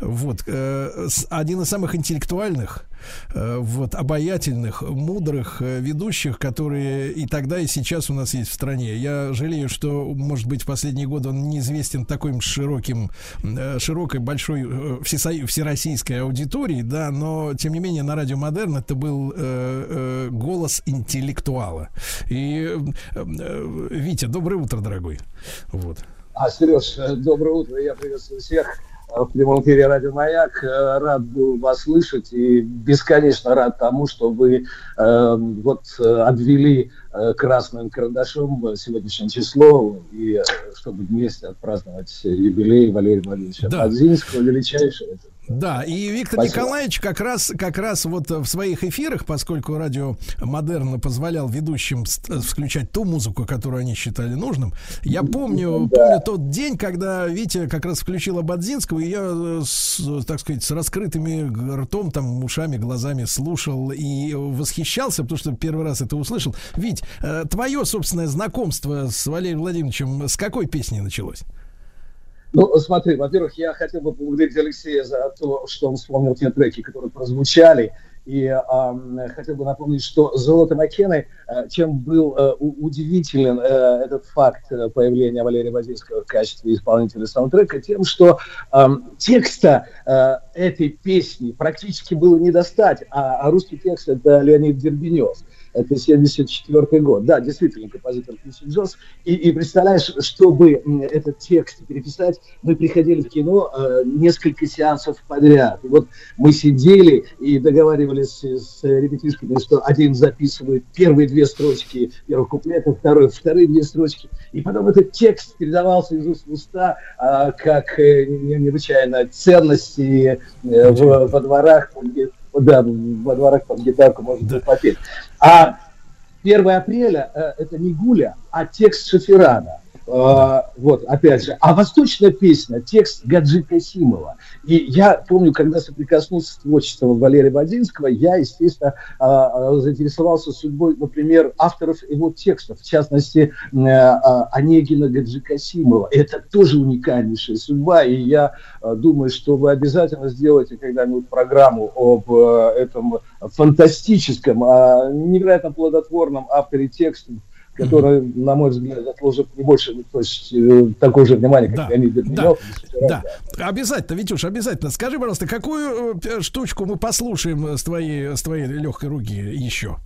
[SPEAKER 2] Вот, э, один из самых интеллектуальных, э, вот, обаятельных, мудрых э, ведущих, которые и тогда, и сейчас у нас есть в стране. Я жалею, что, может быть, в последние годы он неизвестен таким широким, широкой, большой всесо- всероссийской аудитории, да, но, тем не менее, на радио Модерн это был э, голос интеллектуала. И, э, Витя, доброе утро, дорогой. Вот.
[SPEAKER 10] А, Сереж, доброе утро, я приветствую всех. В прямом эфире Радио Маяк. Э, Рад был вас слышать и бесконечно рад тому, что вы э, вот э, обвели э, красным карандашом сегодняшнее число и чтобы вместе отпраздновать юбилей Валерия Владимировича
[SPEAKER 2] Да.
[SPEAKER 10] Подзинского, величайшего.
[SPEAKER 2] Да, и Виктор
[SPEAKER 10] Спасибо.
[SPEAKER 2] Николаевич как раз, как раз вот в своих эфирах, поскольку радио Модерн позволял ведущим ст- включать ту музыку, которую они считали нужным, я помню, помню тот день, когда Витя как раз включил Абадзинского, и я, э, с, так сказать, с раскрытыми ртом, там, ушами, глазами слушал и восхищался, потому что первый раз это услышал. Вить, э, твое собственное знакомство с Валерием Владимировичем с какой песни началось?
[SPEAKER 10] Ну, смотри, во-первых, я хотел бы поблагодарить Алексея за то, что он вспомнил те треки, которые прозвучали. И ам, хотел бы напомнить, что «Золото Маккены», э, чем был э, удивителен э, этот факт э, появления Валерия Базинского в качестве исполнителя саундтрека, тем, что ам, текста э, этой песни практически было не достать, а, а русский текст – это Леонид Дербенев. Это 74 год. Да, действительно, композитор Квинси Джонс. И, и представляешь, чтобы этот текст переписать, мы приходили в кино э, несколько сеансов подряд. И вот мы сидели и договаривались с ребятишками, что один записывает первые две строчки первых куплетов, второй, вторые две строчки. И потом этот текст передавался из уст в уста а, как э, не- необычайная ценность и, э, в- во дворах, да, во дворах под гитарку можно было попеть. А 1 апреля э, это не Гуля, а текст Шаферана. Э, вот, опять же. А восточная песня, текст Гаджи Касимова. И я помню, когда соприкоснулся с творчеством Валерия Бадинского, я, естественно, э, э, заинтересовался судьбой, например, авторов его текстов, в частности, э, Онегина Гаджи Касимова. Это тоже уникальнейшая судьба, и я думаю, что вы обязательно сделаете когда-нибудь программу об э, этом фантастическом, а, невероятно плодотворном авторе текстов, который, на мой взгляд, заслужит не больше, ну, то есть э, такое же внимание, как
[SPEAKER 2] Да,
[SPEAKER 10] Леонид
[SPEAKER 2] да,
[SPEAKER 10] Дербенев.
[SPEAKER 2] да. Обязательно, Витюш, обязательно. Скажи, пожалуйста, какую э, штучку мы послушаем с твоей, с твоей легкой руки еще?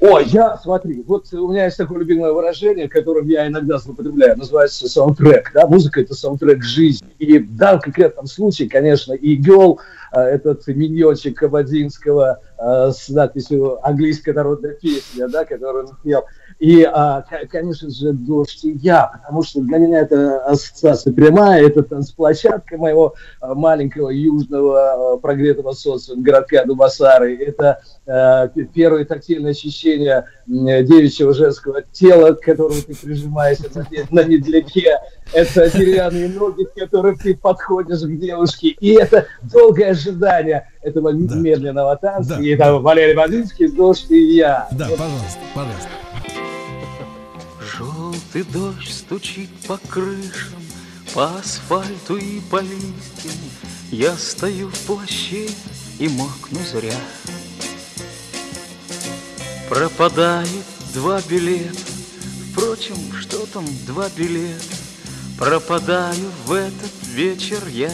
[SPEAKER 10] О, я, смотри, вот у меня есть такое любимое выражение, которым я иногда злоупотребляю, называется саундтрек, да, музыка это саундтрек жизни. И в данном конкретном случае, конечно, и Гел, этот миньончик Кабадинского э, с надписью «Английская народная песня», да, которую он пел, и, а, конечно же, «Дождь и я», потому что для меня это ассоциация прямая, это танцплощадка моего а, маленького южного а, прогретого солнцем городка Дубасары, это первые тактильные ощущения девичьего женского тела, к которому ты прижимаешься на, не- на медляке, это деревянные ноги, к которым ты подходишь к девушке, и это долгое ожидание этого медленного танца, и там Валерий Бадинский, «Дождь и я».
[SPEAKER 2] Да, пожалуйста, пожалуйста.
[SPEAKER 8] Желтый дождь стучит по крышам, по асфальту и по листьям. Я стою в плаще и мокну зря. Пропадает два билета, впрочем, что там два билета? Пропадаю в этот вечер я.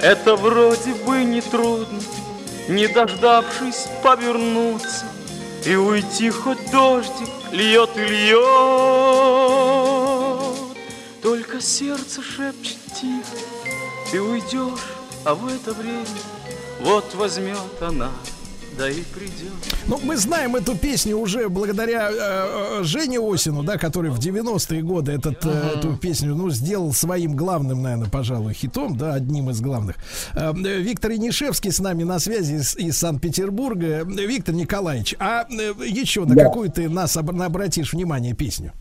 [SPEAKER 8] Это вроде бы не трудно, не дождавшись повернуться и уйти хоть дождик льет и льет. Только сердце шепчет тихо, ты уйдешь, а в это время вот возьмет она, да и придет.
[SPEAKER 2] Ну, мы знаем эту песню уже благодаря э, э, Жене Осину, да, который в 90-е годы этот, э, эту песню, ну, сделал своим главным, наверное, пожалуй, хитом, да, одним из главных. Э, э, Виктор Янишевский с нами на связи из, из Санкт-Петербурга. Э, Виктор Николаевич, а э, еще на
[SPEAKER 10] Да.
[SPEAKER 2] какую ты нас обр- обратишь внимание песню?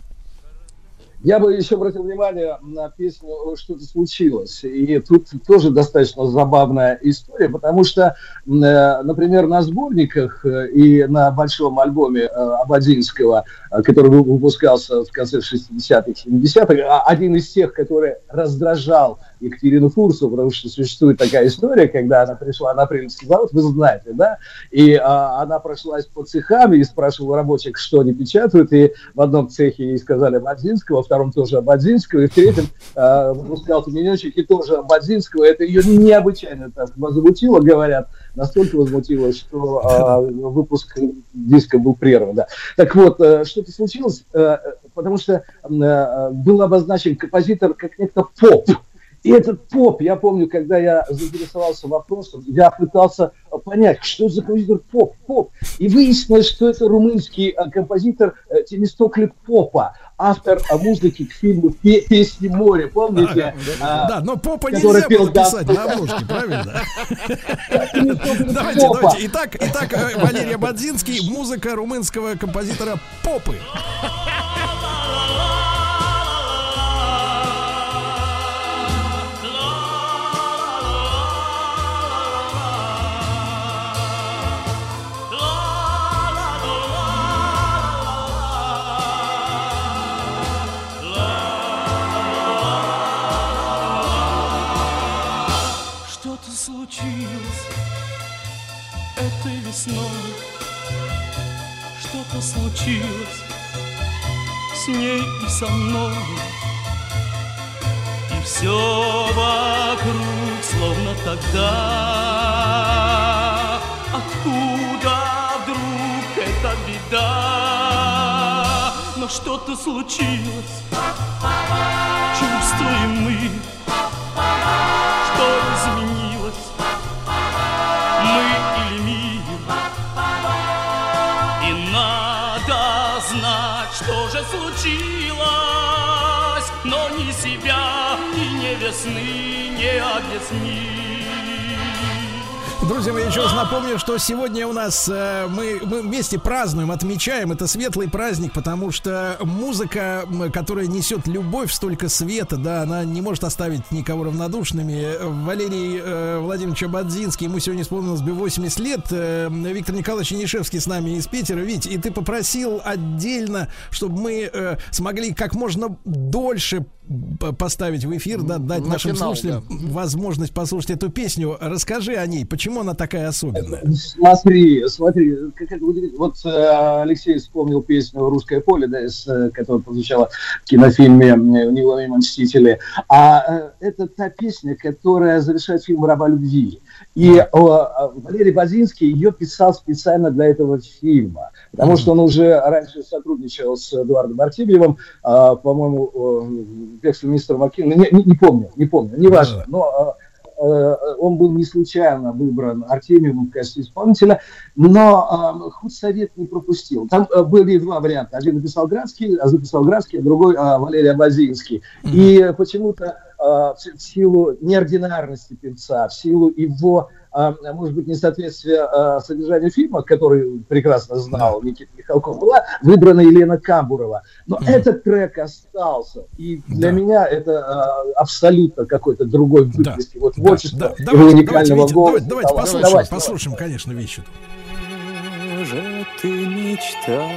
[SPEAKER 10] Я бы еще обратил внимание на песню «Что-то случилось». И тут тоже достаточно забавная история, потому что, э, например, на сборниках э, и на большом альбоме Абадинского, э, который вы- выпускался в конце 60-х, 70-х, а один из тех, который раздражал Екатерину Фурсу, потому что существует такая история, когда она пришла на Апрельский завод, вы знаете, да, и а, она прошлась по цехам и спрашивала рабочих, что они печатают, и в одном цехе ей сказали Бадзинского, во втором тоже Бадзинского, и в третьем а, каменечек и тоже Бадзинского. Это ее необычайно так возмутило, говорят, настолько возмутило, что а, выпуск диска был прерван. Да. Так вот, э, что-то случилось, э, потому что э, был обозначен композитор как некто поп. И этот поп, я помню, когда я заинтересовался вопросом, я пытался понять, что за композитор поп, поп. И выяснилось, что это румынский э, композитор э, Темистокле Попа, автор э, музыки к фильму «Пе- «Песни моря». Помните? А,
[SPEAKER 2] Да, но попа
[SPEAKER 10] который
[SPEAKER 2] нельзя
[SPEAKER 10] пел
[SPEAKER 2] было писать
[SPEAKER 10] «Да».
[SPEAKER 2] на обложке, правильно? Давайте, давайте. Итак, итак, э, Валерий Бадзинский, музыка румынского композитора Попы.
[SPEAKER 8] Этой весной Что-то случилось с ней и со мной. И все вокруг словно тогда. Откуда вдруг эта беда? Но что-то случилось. Чувствуем мы что изменилось ни не объяснить
[SPEAKER 2] Друзья мои, еще раз напомню, что сегодня у нас э, мы, мы вместе празднуем, отмечаем. Это светлый праздник, потому что музыка, которая несет любовь, столько света, да, она не может оставить никого равнодушными. Валерий э, Владимирович Абадзинский, ему сегодня исполнилось бы 80 лет. Э, Виктор Николаевич Янишевский с нами из Питера. Вить, и ты попросил отдельно, чтобы мы э, смогли как можно дольше поставить в эфир, да, дать
[SPEAKER 3] На
[SPEAKER 2] нашим
[SPEAKER 3] финал,
[SPEAKER 2] слушателям возможность послушать эту песню. Расскажи о ней, почему она такая особенная?
[SPEAKER 10] Смотри, смотри, как это удивительно. Вот э, Алексей вспомнил песню «Русское поле», да, из, э, которая прозвучала в кинофильме «Неуловимые мстители». А э, это та песня, которая завершает фильм «Раба любви». И э, э, Валерий Базинский ее писал специально для этого фильма, потому что он уже раньше сотрудничал с Эдуардом Артемьевым, а, по-моему, «Бегство мистера Маккина», не, не- не помню, не помню, неважно, но э, э, он был не случайно выбран Артемиевым в качестве исполнителя, но э, худсовет не пропустил. Там были два варианта. Один написал Градский, а записал Градский, а другой Валерий Абазинский. И почему-то в в силу неординарности певца, в силу его, э, может быть, несоответствия э, содержанию фильма, который прекрасно знал Никита Михалков, была выбрана Елена Камбурова. Но этот трек остался. И для меня это э, абсолютно какой-то другой выплеск его творчества,
[SPEAKER 2] Да,
[SPEAKER 10] его
[SPEAKER 2] давайте, давайте,
[SPEAKER 10] уникального
[SPEAKER 2] Витя,
[SPEAKER 10] голоса.
[SPEAKER 2] давайте, давайте послушаем,
[SPEAKER 10] Давайте,
[SPEAKER 2] послушаем, конечно, вещи.
[SPEAKER 8] же ты мечта?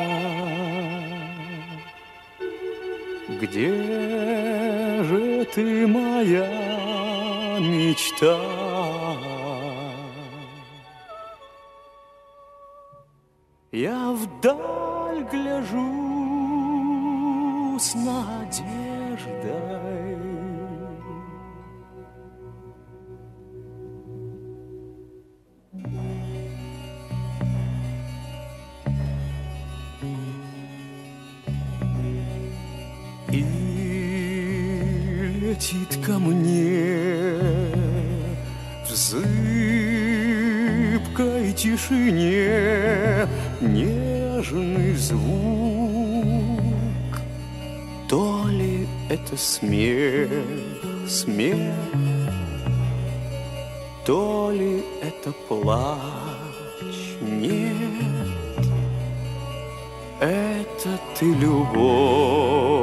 [SPEAKER 8] Где же ты, моя мечта? Я вдаль гляжу с надеждой. Летит ко мне в зыбкой тишине нежный звук. То ли это смех, смех, то ли это плач, нет. Это ты любовь.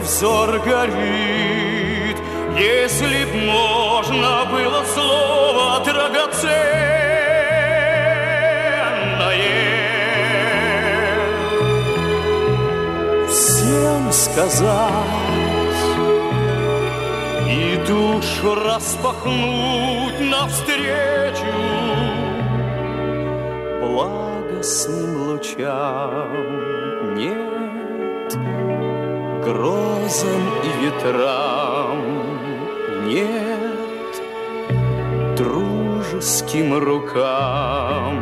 [SPEAKER 8] Взор горит, если б можно было слово драгоценное всем сказать и душу распахнуть навстречу благостным лучам. Грозам и ветрам нет, дружеским рукам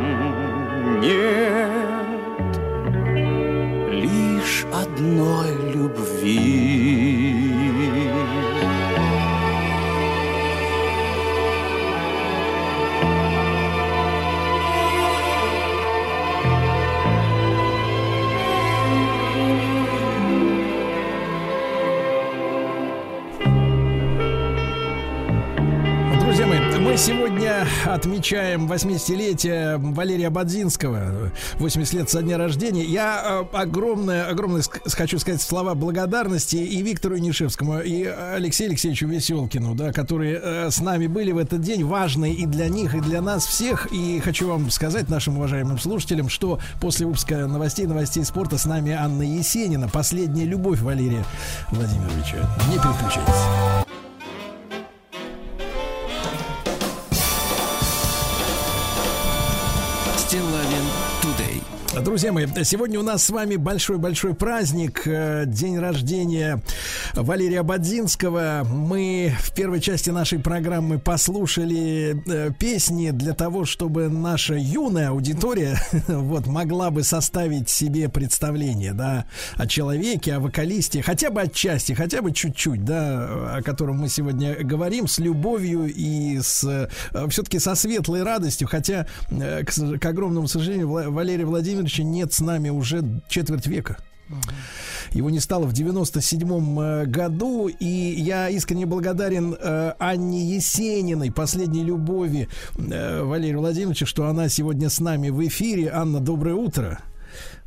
[SPEAKER 8] нет, лишь одной любви.
[SPEAKER 2] Сегодня отмечаем 80-летие Валерия Бадзинского, 80 лет со дня рождения. Я э, огромное, огромное хочу сказать слова благодарности и Виктору Нишевскому, и Алексею Алексеевичу Веселкину, да, которые э, с нами были в этот день, важные и для них, и для нас всех. И хочу вам сказать, нашим уважаемым слушателям, что после выпуска новостей, новостей спорта с нами Анна Есенина, последняя любовь Валерия Владимировича. Не переключайтесь. Друзья мои, сегодня у нас с вами большой-большой праздник, э, день рождения Валерия Бадзинского. Мы в первой части нашей программы послушали э, песни для того, чтобы наша юная аудитория вот, могла бы составить себе представление да, о человеке, о вокалисте, хотя бы отчасти, хотя бы чуть-чуть, да, о котором мы сегодня говорим, с любовью и с все-таки со светлой радостью, хотя, э, к, к огромному сожалению, Вла- Валерия Владимировича нет с нами уже четверть века. Его не стало в 97-м э, году, и я искренне благодарен э, Анне Есениной, последней любови э, Валерия Владимировича, что она сегодня с нами в эфире. Анна, доброе утро.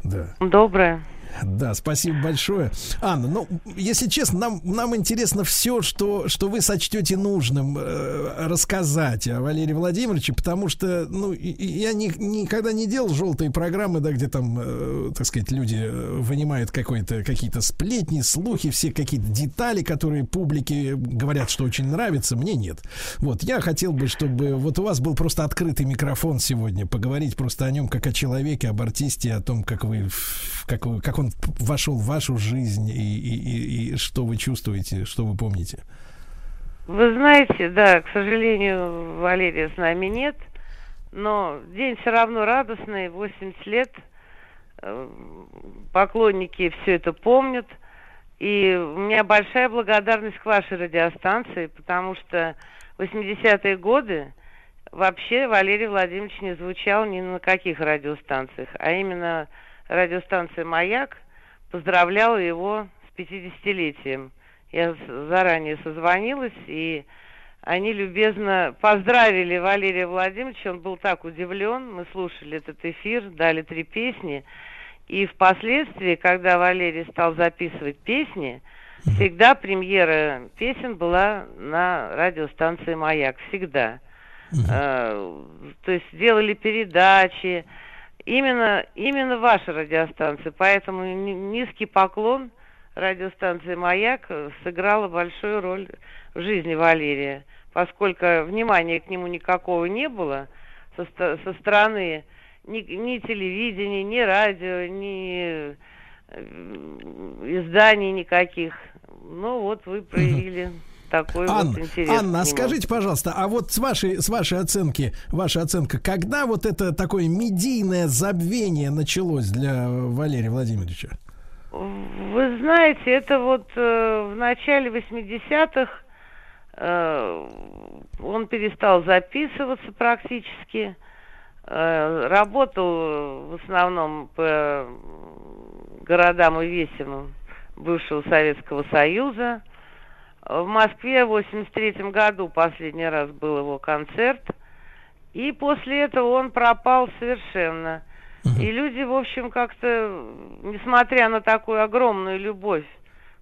[SPEAKER 2] Да.
[SPEAKER 11] Доброе.
[SPEAKER 2] Да, спасибо большое. Анна, ну, если честно, нам, нам интересно все, что, что вы сочтете нужным э, рассказать о Валерии Владимировиче, потому что, ну, я ни- никогда не делал желтые программы, да, где там, э, так сказать, люди э, вынимают какой-то, какие-то сплетни, слухи, все какие-то детали, которые публике говорят, что очень нравится, мне нет. Вот, я хотел бы, чтобы вот у вас был просто открытый микрофон сегодня, поговорить просто о нем как о человеке, об артисте, о том, как вы, как, вы, как он вошел в вашу жизнь и, и, и- и что вы чувствуете, что вы помните.
[SPEAKER 11] Вы знаете, да, к сожалению, Валерия с нами нет, но день все равно радостный, 80 лет. Э, Поклонники все это помнят. И у меня большая благодарность к вашей радиостанции, потому что в 80-е годы вообще Валерий Владимирович не звучал ни на каких радиостанциях, а именно радиостанция «Маяк» поздравляла его с 50-летием. Я заранее созвонилась, и они любезно поздравили Валерия Владимировича. Он был так удивлен. Мы слушали этот эфир, дали три песни. И впоследствии, когда Валерий стал записывать песни, всегда премьера песен была на радиостанции «Маяк». Всегда. Э, то есть делали передачи. Именно, именно ваша радиостанция. Поэтому ни- низкий поклон радиостанции «Маяк» сыграла большую роль в жизни Валерия, поскольку внимания к нему никакого не было со, со стороны ни, ни телевидения, ни радио, ни э, изданий никаких. Ну вот вы проявили такой вот
[SPEAKER 2] Анна,
[SPEAKER 11] интерес.
[SPEAKER 2] Анна, а скажите, пожалуйста, а вот с вашей, с вашей оценки, ваша оценка, когда вот это такое медийное забвение началось для Валерия Владимировича?
[SPEAKER 11] Вы знаете, это вот э, в начале 80-х э, он перестал записываться практически. Э, работал в основном по городам и весям бывшего Советского Союза. В Москве в 83 году последний раз был его концерт. И после этого он пропал совершенно. И люди, в общем, как-то, несмотря на такую огромную любовь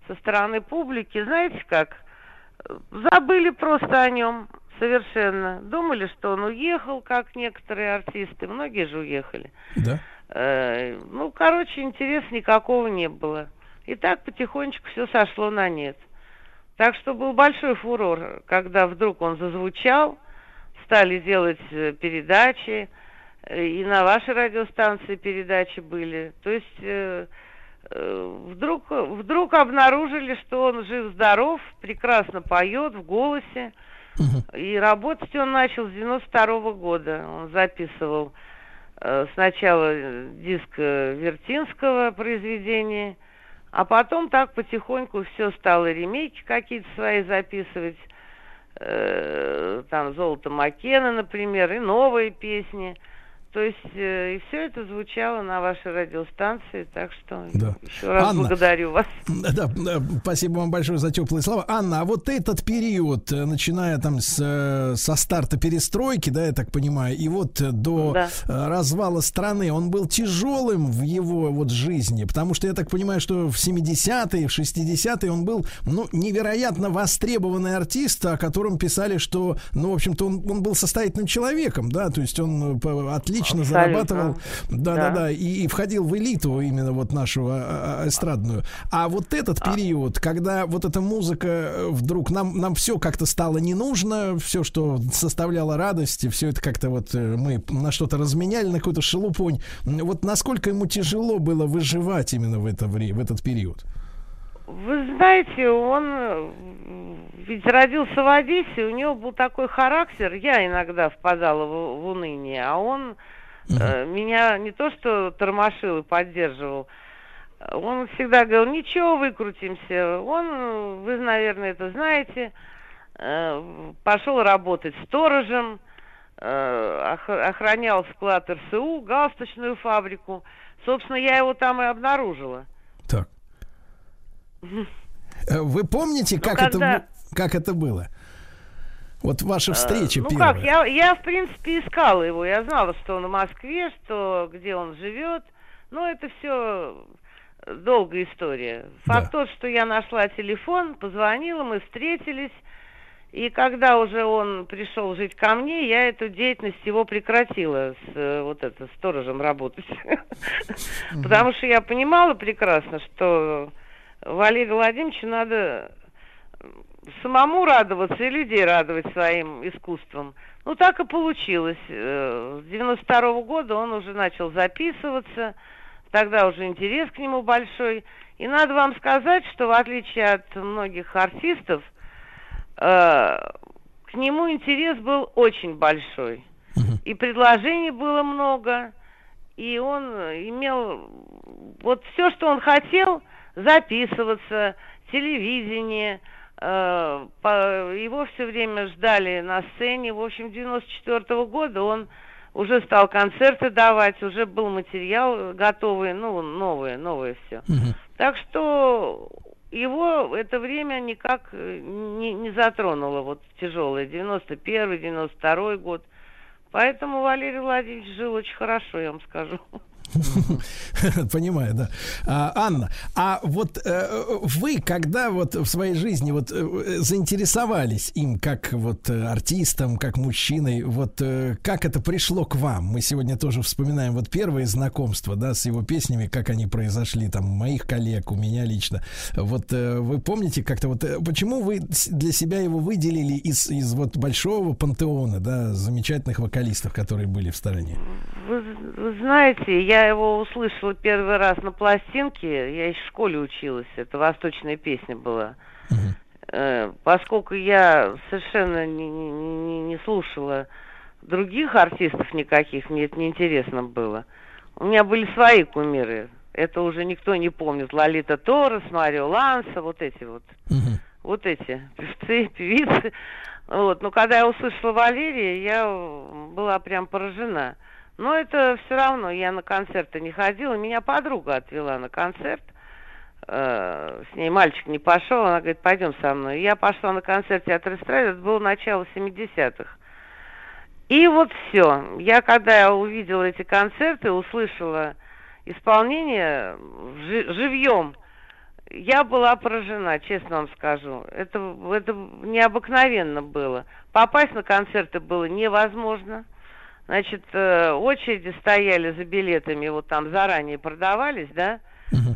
[SPEAKER 11] со стороны публики, знаете как, забыли просто о нем совершенно. Думали, что он уехал, как некоторые артисты, многие же уехали.
[SPEAKER 2] Да.
[SPEAKER 11] Э, ну, короче, интереса никакого не было. И так потихонечку все сошло на нет. Так что был большой фурор, когда вдруг он зазвучал, стали делать э, передачи, э, и на вашей радиостанции передачи были. То есть э, э, вдруг, вдруг обнаружили, что он жив-здоров, прекрасно поет в голосе. И работать он начал с 92 -го года. Он записывал э, сначала диск Вертинского произведения, а потом так потихоньку все стало ремейки какие-то свои записывать. Э, там «Золото Макена», например, и новые песни – то есть э, и все это звучало на вашей радиостанции, так что
[SPEAKER 2] Да.
[SPEAKER 11] еще раз
[SPEAKER 2] Анна,
[SPEAKER 11] благодарю вас.
[SPEAKER 2] Да, да, спасибо вам большое за теплые слова. Анна, а вот этот период, э, начиная там с, э, со старта перестройки, да, я так понимаю, и вот до
[SPEAKER 11] Да.
[SPEAKER 2] э, развала страны, он был тяжелым в его вот жизни, потому что я так понимаю, что в 70-е, в 60-е он был, ну, невероятно востребованный артист, о котором писали, что, ну, в общем-то, он, он был состоятельным человеком, да, то есть он по- отлично
[SPEAKER 11] Абсолютно.
[SPEAKER 2] зарабатывал, да, да,
[SPEAKER 11] Да.
[SPEAKER 2] да, и, и входил в элиту именно вот нашу а, а, эстрадную. А вот этот период, когда вот эта музыка э, вдруг нам нам все как-то стало не нужно, все, что составляло радость, все это как-то вот э, мы на что-то разменяли, на какую-то шелупонь. Вот насколько ему тяжело было выживать именно в это время, в этот период?
[SPEAKER 11] Вы знаете, он э, ведь родился в Одессе, у него был такой характер, я иногда впадала в, в уныние, а он э, меня не то что тормошил и поддерживал, он всегда говорил, ничего, выкрутимся. Он, вы, наверное, это знаете, э, пошел работать сторожем, э, ох- охранял склад РСУ, галстучную фабрику. Собственно, я его там и обнаружила.
[SPEAKER 2] Э, Вы помните,
[SPEAKER 11] Ну,
[SPEAKER 2] как
[SPEAKER 11] когда-
[SPEAKER 2] это как это было? Вот ваша встреча
[SPEAKER 11] ну
[SPEAKER 2] первая.
[SPEAKER 11] как, я, я, в принципе, искала его. Я знала, что он в Москве, что где он живет. Но это все долгая история. Факт тот, что я нашла телефон, позвонила, мы встретились. И когда уже он пришел жить ко мне, я эту деятельность его прекратила с э, вот это сторожем работать. Потому что я понимала прекрасно, что Валерию Владимировичу надо самому радоваться и людей радовать своим искусством. Ну, так и получилось. Э, С 92 года он уже начал записываться, тогда уже интерес к нему большой. И надо вам сказать, что в отличие от многих артистов, э, к нему интерес был очень большой. И предложений было много, и он имел вот все, что он хотел, записываться, телевидение, э, по- его все время ждали на сцене. В общем, 94 года он уже стал концерты давать, уже был материал готовый, ну, новое, новое все. Так что его это время никак э, не, не затронуло, вот тяжелое, 91 92 год. Поэтому Валерий Владимирович жил очень хорошо, я вам скажу.
[SPEAKER 2] Понимаю, да. А, Анна, а вот э, вы, когда вот в своей жизни вот э, заинтересовались им как вот э, артистом, как мужчиной, вот э, как это пришло к вам? Мы сегодня тоже вспоминаем вот первые знакомства, да, с его песнями, как они произошли, там, моих коллег, у меня лично. Вот э, вы помните как-то вот, э, почему вы для себя его выделили из, из вот большого пантеона, да, замечательных вокалистов, которые были в стороне?
[SPEAKER 11] Вы, вы знаете, я его услышала первый раз на пластинке, я еще в школе училась, это восточная песня была. Э, поскольку я совершенно не, не- не- слушала других артистов никаких, мне это неинтересно было. У меня были свои кумиры. Это уже никто не помнит. Лолита Торрес, Марио Ланса, вот эти вот. Вот эти певцы, певицы. Вот. Но когда я услышала Валерия, я была прям поражена. Но это все равно, я на концерты не ходила. Меня подруга отвела на концерт. Э, с ней мальчик не пошел, она говорит, пойдем со мной. Я пошла на концерт театра эстрады, это было начало 70-х. И вот все. Я когда я увидела эти концерты, услышала исполнение жи- живьем я была поражена, честно вам скажу. Это, это необыкновенно было. Попасть на концерты было невозможно. Значит, э, очереди стояли за билетами, вот там заранее продавались, да?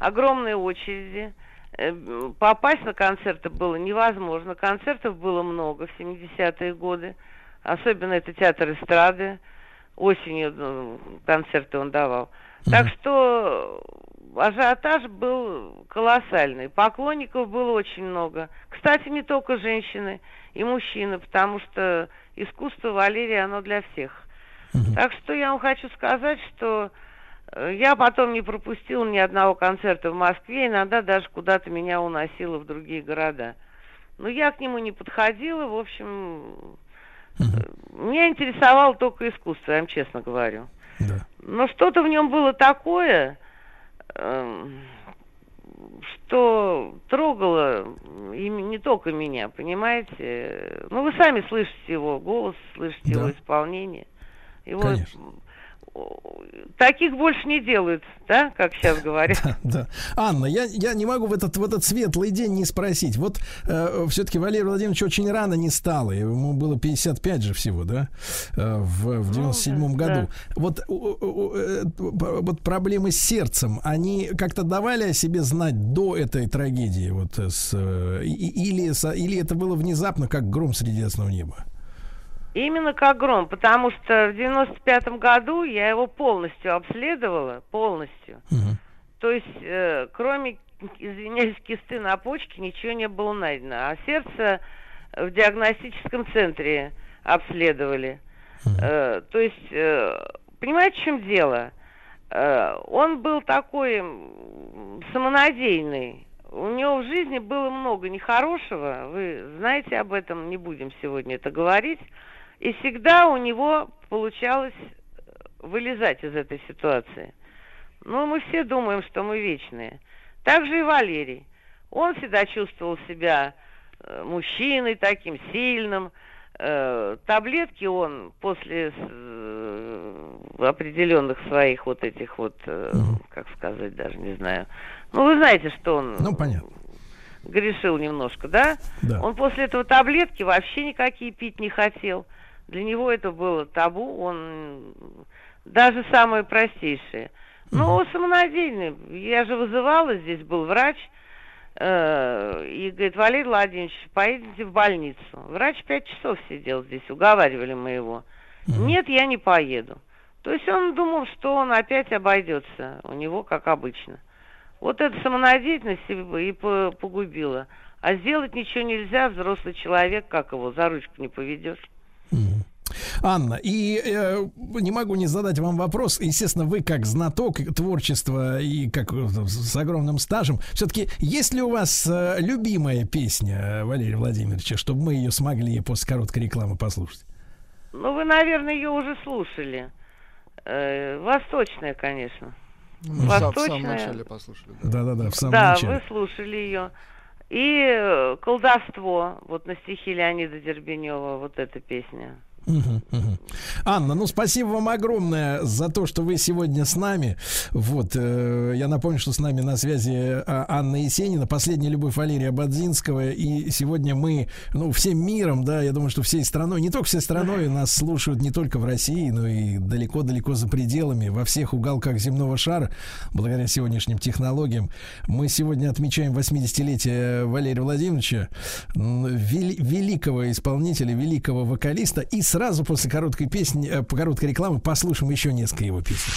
[SPEAKER 11] Огромные очереди. Э, Попасть на концерты было невозможно. Концертов было много в 70-е годы. Особенно это театр эстрады. Осенью ну, концерты он давал. Так что ажиотаж был колоссальный. Поклонников было очень много. Кстати, не только женщины и мужчины, потому что искусство Валерия, оно для всех. Так что я вам хочу сказать, что э, я потом не пропустила ни одного концерта в Москве, иногда даже куда-то меня уносило в другие города. Но я к нему не подходила, в общем, э, меня интересовало только искусство, я вам честно говорю. Но что-то в нем было такое, эм, что трогало и не только меня, понимаете? Ну, вы сами слышите его голос, слышите его исполнение. Его таких больше не делают, да, как сейчас говорят.
[SPEAKER 2] Да. Анна, я, я не могу в этот, в этот светлый день не спросить. Вот э, все-таки Валерий Владимирович очень рано не стало. Ему было 55 же всего, да? Э, в, в 97 году. Вот, у- у- э, вот проблемы с сердцем, они как-то давали о себе знать до этой трагедии? Вот, э, с, э, или, со- или это было внезапно, как гром среди ясного неба?
[SPEAKER 11] Именно как гром, потому что в 95 году я его полностью обследовала, полностью. То есть, э, кроме, извиняюсь, кисты на почке, ничего не было найдено. А сердце в диагностическом центре обследовали. Э, то есть, э, понимаете, в чем дело? Э, он был такой самонадеянный. У него в жизни было много нехорошего. Вы знаете об этом, не будем сегодня это говорить. И всегда у него получалось э, вылезать из этой ситуации. Ну, мы все думаем, что мы вечные. Так же и Валерий. Он всегда чувствовал себя э, мужчиной таким сильным. Э, таблетки он после определенных своих вот этих вот, э, как сказать, даже не знаю. Ну, вы знаете, что он
[SPEAKER 2] Ну, понятно.
[SPEAKER 11] грешил немножко, да?
[SPEAKER 2] Да.
[SPEAKER 11] Он после этого таблетки вообще никакие пить не хотел. Для него это было табу, он даже самые простейшие. Ну, самонадеянный. Я же вызывала, здесь был врач, э, и говорит, Валерий Владимирович, поедете в больницу. Врач пять часов сидел здесь, уговаривали мы его. Нет, я не поеду. То есть он думал, что он опять обойдется у него, как обычно. Вот эта самонадеятельность и и по- погубила. А сделать ничего нельзя, взрослый человек, как его, за ручку не поведешь.
[SPEAKER 2] Анна, и э, не могу не задать вам вопрос. Естественно, вы как знаток творчества и как э, с огромным стажем, все-таки есть ли у вас э, любимая песня Валерия Владимировича, чтобы мы ее смогли после короткой рекламы послушать?
[SPEAKER 11] Ну, вы, наверное, ее уже слушали. Э, восточная, конечно.
[SPEAKER 3] Мы в са- в самом
[SPEAKER 11] Восточная.
[SPEAKER 3] начале послушали.
[SPEAKER 2] Да-да-да, в самом
[SPEAKER 11] да,
[SPEAKER 2] начале.
[SPEAKER 11] вы слушали ее. И э, колдовство, вот на стихи Леонида Дербенева, вот эта песня.
[SPEAKER 2] Мгм. Анна, ну спасибо вам огромное за то, что вы сегодня с нами. Вот, э, я напомню, что с нами на связи а, Анна Есенина, последняя любовь Валерия Бадзинского. И сегодня мы, ну, всем миром, да, я думаю, что всей страной, не только всей страной, нас слушают не только в России, но и далеко-далеко за пределами, во всех уголках земного шара, благодаря сегодняшним технологиям. Мы сегодня отмечаем 80-летие Валерия Владимировича, м, вели- великого исполнителя, великого вокалиста. И сразу после короткой песни, э, по короткой рекламы послушаем еще несколько его песен.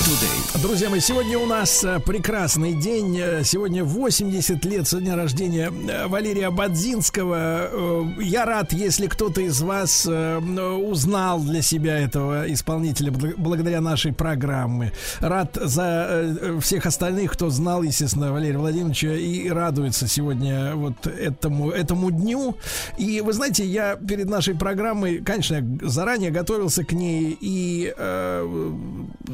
[SPEAKER 1] Today.
[SPEAKER 2] Друзья мои, сегодня у нас э, прекрасный день. Э, Сегодня 80 лет со дня рождения э, Валерия Бадзинского. Я рад, если кто-то из вас узнал для себя этого исполнителя бл- благодаря нашей программе. Рад за всех остальных, кто знал, естественно, Валерия Владимировича и радуется сегодня вот этому, этому дню. И вы знаете, я перед нашей программой, конечно, заранее готовился к ней и э,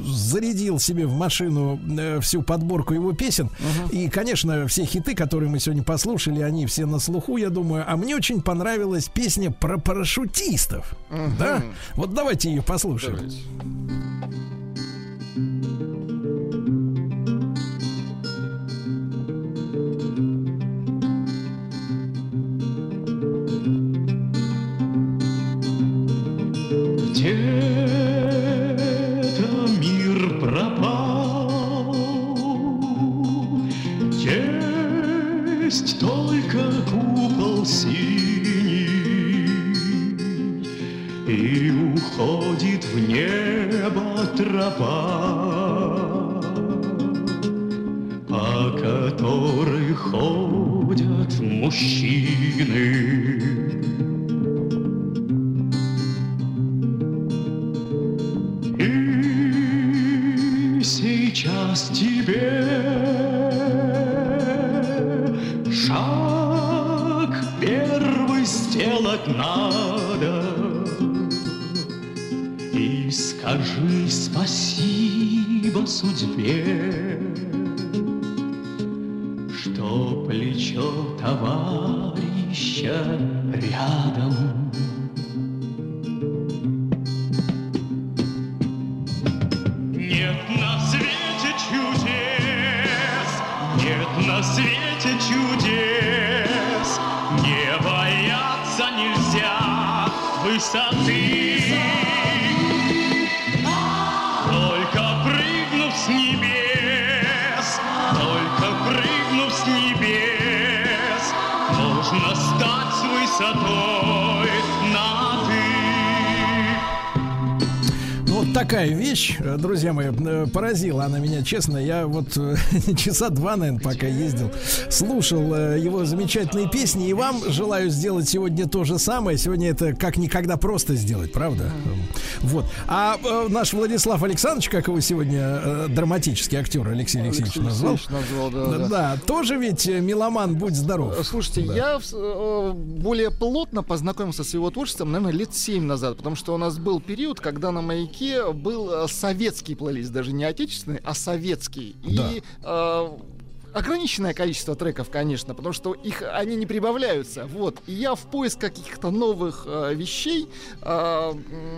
[SPEAKER 2] зарядил себе в машину э, всю подборку его песен. И, конечно, все хиты, которые мы сегодня послушали, они все на слуху, я думаю. А мне очень понравилась песня про парашютистов. Да? Вот давайте ее послушаем.
[SPEAKER 12] есть
[SPEAKER 2] честно. Я вот э, часа два, наверное, пока ездил, слушал э, его замечательные песни. И вам желаю сделать сегодня то же самое. Сегодня это как никогда просто сделать, правда? Вот. А э, наш Владислав Александрович, как его сегодня драматический актер Алексей Алексеевич
[SPEAKER 3] Алексей
[SPEAKER 2] назвал,
[SPEAKER 3] Алексеевич назвал, да, да.
[SPEAKER 2] да, тоже ведь меломан, будь здоров.
[SPEAKER 3] Слушайте,
[SPEAKER 2] Да.
[SPEAKER 3] я более плотно познакомился с его творчеством, наверное, лет 7 назад, потому что у нас был период, когда на маяке был советский плейлист, даже не отечественный, а советский. И э, ограниченное количество треков, конечно, потому что их они не прибавляются. Вот. И я в поиск каких-то новых э, вещей э,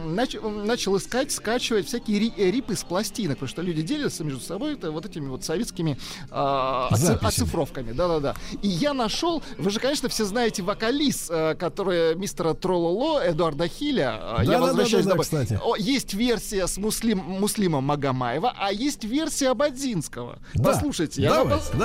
[SPEAKER 3] нач- начал искать, скачивать всякие ри- э, рипы с пластинок, потому что люди делятся между собой это вот этими вот советскими э, оци- оцифровками. Да-да-да. И я нашел, вы же, конечно, все знаете вокалист, э, который мистера Трололо, Эдуарда Хиля. Э, я
[SPEAKER 2] Да-да-да-да-да,
[SPEAKER 3] возвращаюсь домой.
[SPEAKER 2] кстати.
[SPEAKER 3] О, есть версия с Муслим, Муслимом Магомаева, а есть версия Абадзинского.
[SPEAKER 2] Да.
[SPEAKER 3] Послушайте, я вам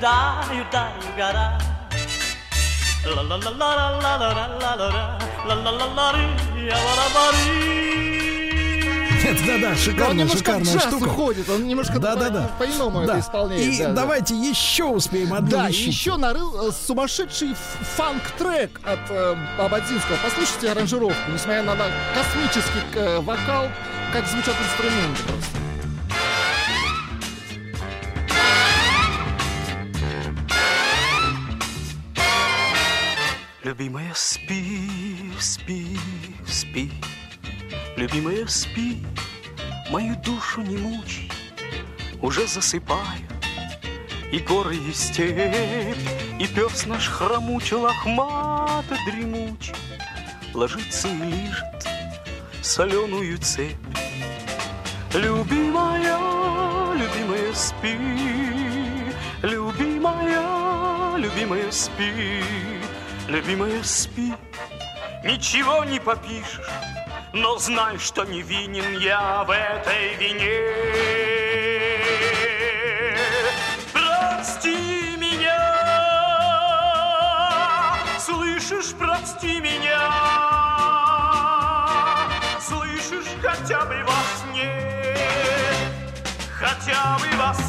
[SPEAKER 8] Shiver you die you die you gotta. La la la la la la la la la la la la la la la la la
[SPEAKER 2] Нет, да-да,
[SPEAKER 3] Он
[SPEAKER 2] шикарная,
[SPEAKER 3] джаз
[SPEAKER 2] штука.
[SPEAKER 3] уходит, он немножко
[SPEAKER 2] Да, да, да.
[SPEAKER 3] по- по-иному
[SPEAKER 2] Да.
[SPEAKER 3] это исполняет.
[SPEAKER 2] И
[SPEAKER 3] да, да.
[SPEAKER 2] давайте еще успеем одну
[SPEAKER 3] Да,
[SPEAKER 2] вещицу.
[SPEAKER 3] еще нарыл э, сумасшедший фанк-трек от э, Абадзинского. Послушайте аранжировку, несмотря на космический э, вокал, как звучат инструменты просто.
[SPEAKER 8] Любимая, спи, спи, спи. Любимая, спи, мою душу не мучай. Уже засыпаю и горы, и степь, И пес наш хромучий, лохмато дремучий, Ложится и лижет соленую цепь. Любимая, любимая, спи, Любимая, любимая, спи, Любимая, спи, ничего не попишешь, но знай, что не винен я в этой вине. Прости меня, слышишь, прости меня, слышишь, хотя бы во сне, хотя бы во сне.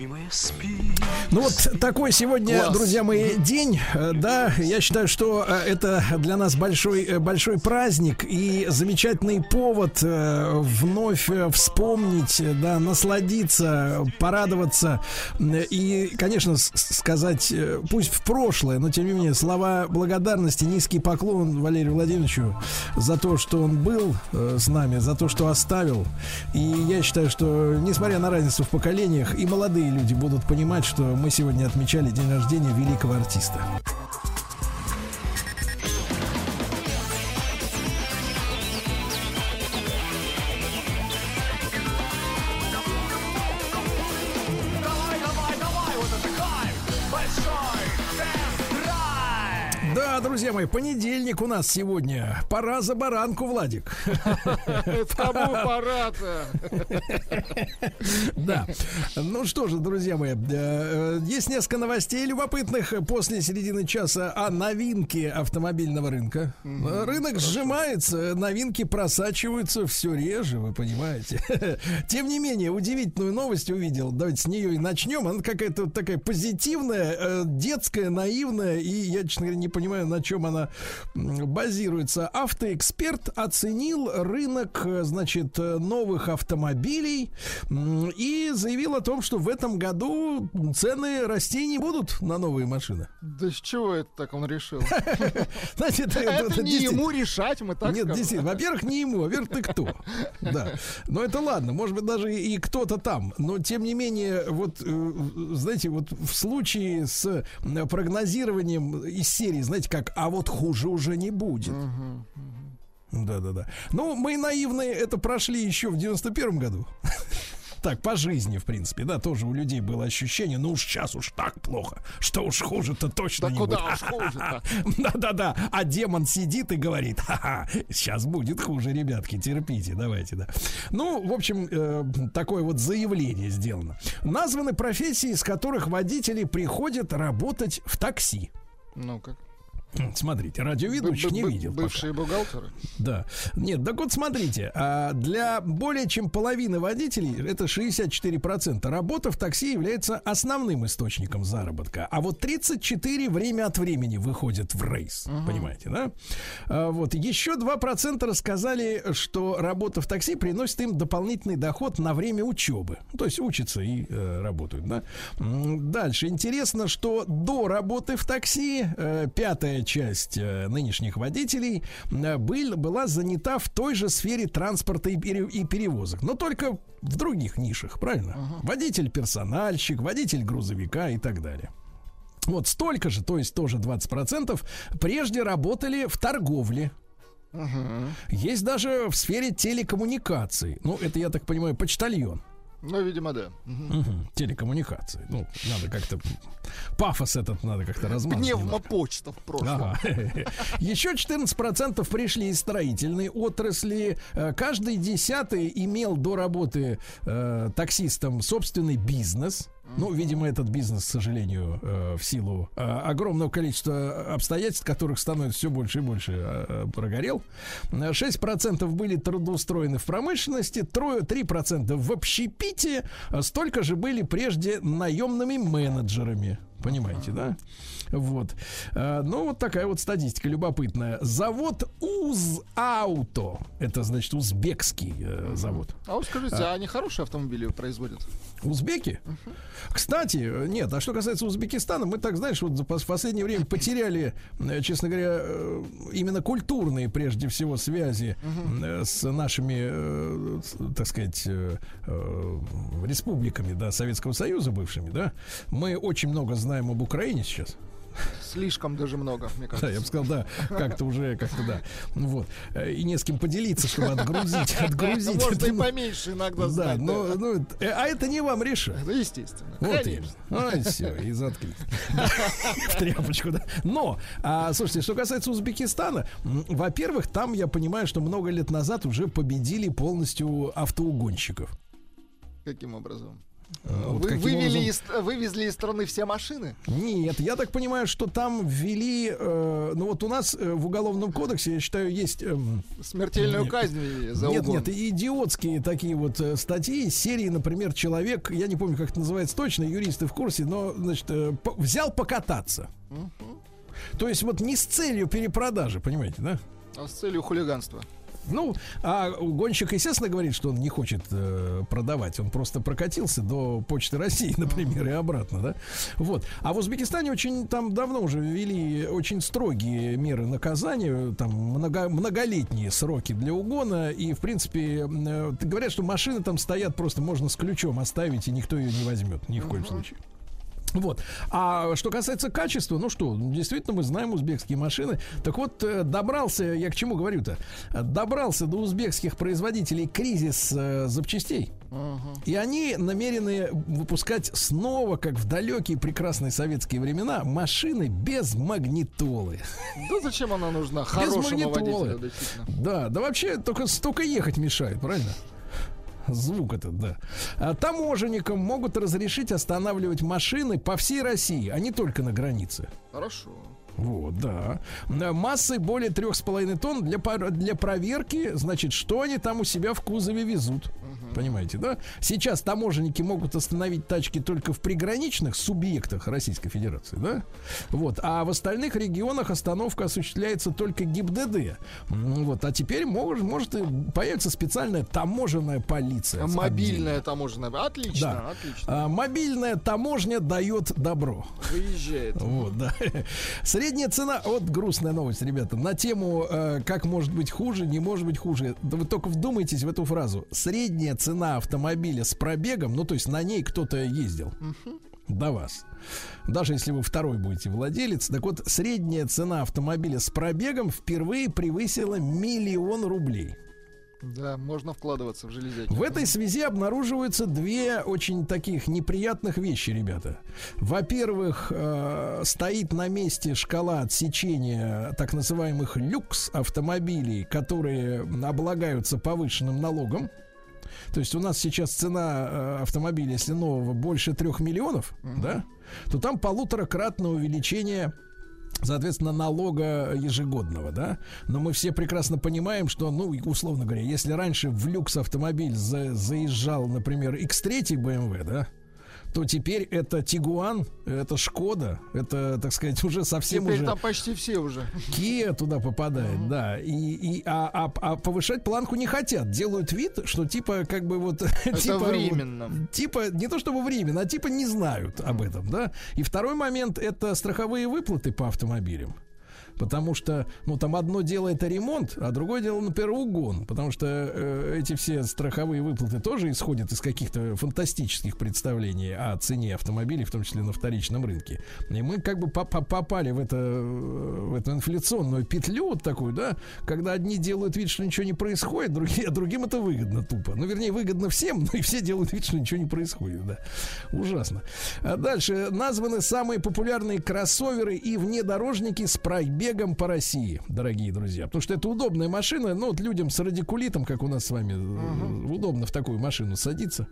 [SPEAKER 1] Любимая, спи.
[SPEAKER 2] Ну вот такой сегодня,
[SPEAKER 1] Класс.
[SPEAKER 2] друзья мои, день. Э, Да, я считаю, что э, это для нас большой, э, большой праздник и замечательный повод вновь вспомнить, да, насладиться, порадоваться и, конечно, сказать, пусть в прошлое, но тем не менее, слова благодарности, низкий поклон Валерию Владимировичу за то, что он был с нами, за то, что оставил. И я считаю, что, несмотря на разницу в поколениях, и молодые люди будут понимать, что мы сегодня отмечали день рождения великого артиста. Друзья мои, понедельник у нас сегодня. Пора за баранку, Владик.
[SPEAKER 3] Кому пора-то?
[SPEAKER 2] Да. Ну что же, друзья мои, э, э, есть несколько новостей любопытных после середины часа о новинке автомобильного рынка. Рынок сжимается, новинки просачиваются все реже, вы понимаете. Тем не менее, удивительную новость увидел. Давайте с нее и начнем. Она какая-то такая позитивная, э, детская, наивная, и я, честно говоря, не понимаю, на чем она базируется. Автоэксперт оценил рынок, э, значит, э, новых автомобилей и заявил о том, что в этом году цены расти не будут на новые машины.
[SPEAKER 3] Да с чего это так он решил?
[SPEAKER 2] Знаете, это-
[SPEAKER 3] Это не ему решать, мы так
[SPEAKER 2] Нет, действительно, во-первых, не ему, во-первых, ты кто? Да. Но это ладно, может быть, даже и кто-то там. Но, тем не менее, вот, э, знаете, вот в случае с прогнозированием из серии, знаете, как, а вот хуже уже не будет. Да-да-да. Ну, мы наивные это прошли еще в 91 году. Так, по жизни, в принципе, да, тоже у людей было ощущение, ну уж сейчас уж так плохо, что уж хуже-то точно
[SPEAKER 3] Да
[SPEAKER 2] не
[SPEAKER 3] куда
[SPEAKER 2] будет.
[SPEAKER 3] уж хуже-то?
[SPEAKER 2] Да-да-да, а демон сидит и говорит, ха-ха, сейчас будет хуже, ребятки, терпите, давайте, да. Ну, в общем, э, такое вот заявление сделано. Названы профессии, с которых водители приходят работать в такси.
[SPEAKER 3] Ну как?
[SPEAKER 2] Смотрите, радиоведущих не видел. пока.
[SPEAKER 3] Бывшие бухгалтеры.
[SPEAKER 2] Да. Нет, так вот смотрите, а, для более чем половины водителей, это 64%, работа в такси является основным источником заработка. А вот 34 время от времени выходят в рейс. Понимаете, да? А, вот. Еще 2% рассказали, что работа в такси приносит им дополнительный доход на время учебы. Ну, То есть учатся и э, работают, да? Дальше. Интересно, что до работы в такси э, пятая часть э, нынешних водителей был, была занята в той же сфере транспорта и, пере- и перевозок, но только в других нишах, правильно? Водитель-персональщик, водитель грузовика и так далее. Вот столько же, то есть тоже 20%, прежде работали в торговле. Есть даже в сфере телекоммуникаций. Ну, это, я так понимаю, почтальон.
[SPEAKER 3] Ну, видимо, да. Мгм,
[SPEAKER 2] Телекоммуникации. Ну, надо как-то... Пафос этот надо как-то размазать.
[SPEAKER 3] Пневмопочта в прошлом.
[SPEAKER 2] Еще 14% пришли из строительной отрасли. Э, Каждый десятый имел до работы э, таксистом собственный бизнес. Ну, видимо, этот бизнес, к сожалению, э, в силу э, огромного количества обстоятельств, которых становится все больше и больше, э, прогорел. Э, 6% были трудоустроены в промышленности, трое- 3% в общепите, а столько же были прежде наемными менеджерами. Понимаете, да? Вот. Э, Ну, вот такая вот статистика любопытная. Завод УЗ Ауто. Это, значит, узбекский э, завод.
[SPEAKER 3] А вот скажите, а они хорошие автомобили производят?
[SPEAKER 2] Узбеки? Кстати, э, нет, а что касается Узбекистана, мы так, знаешь, вот за пос- последнее время потеряли, честно говоря, именно культурные, прежде всего, связи э, с нашими, так сказать, республиками, да, Советского Союза бывшими, да. Мы очень много знаем об Украине сейчас.
[SPEAKER 3] Слишком даже много, мне кажется.
[SPEAKER 2] Да, я бы сказал, да, как-то уже, как-то да. Вот. И не с кем поделиться, чтобы отгрузить, отгрузить.
[SPEAKER 3] Можно
[SPEAKER 2] это,
[SPEAKER 3] и
[SPEAKER 2] ну,
[SPEAKER 3] поменьше иногда
[SPEAKER 2] Да, но, ну, а это не вам решать.
[SPEAKER 3] Да, естественно.
[SPEAKER 2] Вот
[SPEAKER 3] Конечно.
[SPEAKER 2] именно. Ай, все, и заткни. В тряпочку, да. Но, а, слушайте, что касается Узбекистана, во-первых, там я понимаю, что много лет назад уже победили полностью автоугонщиков.
[SPEAKER 3] Каким образом?
[SPEAKER 2] Вот
[SPEAKER 3] Вы вывели
[SPEAKER 2] образом-
[SPEAKER 3] из, вывезли из страны все машины?
[SPEAKER 2] Нет, я так понимаю, что там ввели, э, ну вот у нас э, в уголовном кодексе, я считаю, есть эм,
[SPEAKER 3] Смертельную
[SPEAKER 2] Нет.
[SPEAKER 3] казнь за
[SPEAKER 2] нет,
[SPEAKER 3] угон.
[SPEAKER 2] нет, идиотские такие вот э, статьи серии, например, человек, я не помню, как это называется точно, юристы в курсе, но, значит, э, по- взял покататься. То есть вот не с целью перепродажи, понимаете, да?
[SPEAKER 3] А с целью хулиганства.
[SPEAKER 2] Ну, а гонщик, естественно, говорит, что он не хочет э, продавать. Он просто прокатился до Почты России, например, и обратно, да? Вот. А в Узбекистане очень там давно уже ввели очень строгие меры наказания, там много, многолетние сроки для угона. И, в принципе, э, говорят, что машины там стоят, просто можно с ключом оставить, и никто ее не возьмет ни в коем случае. Вот. А что касается качества, ну что, действительно, мы знаем узбекские машины. Так вот, э, добрался, я к чему говорю-то? Добрался до узбекских производителей кризис э, запчастей. И они намерены выпускать снова, как в далекие прекрасные советские времена, машины без магнитолы.
[SPEAKER 3] Да зачем она нужна?
[SPEAKER 2] Без
[SPEAKER 3] Хорошему
[SPEAKER 2] магнитолы.
[SPEAKER 3] водителю.
[SPEAKER 2] Да, да вообще только столько ехать мешает, правильно? Звук этот, да. А таможенникам могут разрешить останавливать машины по всей России, а не только на границе.
[SPEAKER 3] Хорошо.
[SPEAKER 2] Вот, да. Массой более трех с половиной тонн для, для проверки, значит, что они там у себя в кузове везут. Понимаете, да? Сейчас таможенники могут остановить тачки только в приграничных субъектах Российской Федерации, да? Вот. А в остальных регионах остановка осуществляется только ГИБДД. М, Вот. А теперь может, может и появится специальная таможенная полиция.
[SPEAKER 3] А Мобильная таможенная. Отлично,
[SPEAKER 2] Да.
[SPEAKER 3] отлично.
[SPEAKER 2] А, мобильная таможня дает добро.
[SPEAKER 3] Выезжает.
[SPEAKER 2] Вот, да. Средняя цена, вот грустная новость, ребята, на тему, э, как может быть хуже, не может быть хуже. Вы только вдумайтесь в эту фразу. Средняя цена автомобиля с пробегом, ну то есть на ней кто-то ездил до вас. Даже если вы второй будете владелец. Так вот, средняя цена автомобиля с пробегом впервые превысила миллион рублей.
[SPEAKER 3] Да, можно вкладываться в железяки.
[SPEAKER 2] В этой связи обнаруживаются две очень таких неприятных вещи, ребята. Во-первых, э, стоит на месте шкала отсечения так называемых люкс автомобилей, которые облагаются повышенным налогом. То есть у нас сейчас цена э, автомобиля, если нового, больше трех миллионов, да, то там полуторакратное увеличение соответственно, налога ежегодного, да. Но мы все прекрасно понимаем, что, ну, условно говоря, если раньше в люкс автомобиль за- заезжал, например, X3 BMW, да, то теперь это Тигуан, это Шкода, это, так сказать, уже совсем
[SPEAKER 3] Теперь
[SPEAKER 2] уже...
[SPEAKER 3] там почти все уже.
[SPEAKER 2] Kia туда попадает, да. И, и, а, а, а повышать планку не хотят. Делают вид, что типа как бы вот... типа,
[SPEAKER 3] временно.
[SPEAKER 2] Типа, не то чтобы временно, а типа не знают об этом, да. И второй момент это страховые выплаты по автомобилям. Потому что, ну, там одно дело это ремонт, а другое дело, например, угон. Потому что э, эти все страховые выплаты тоже исходят из каких-то фантастических представлений о цене автомобилей, в том числе на вторичном рынке. И мы как бы по- по- попали в, это, в эту инфляционную петлю вот такую, да, когда одни делают вид, что ничего не происходит, другие, а другим это выгодно тупо. Ну, вернее, выгодно всем, но и все делают вид, что ничего не происходит, да. Ужасно. А дальше названы самые популярные кроссоверы и внедорожники с пробегом по России, дорогие друзья. Потому что это удобная машина, ну, вот людям с радикулитом, как у нас с вами, э, удобно в такую машину садиться.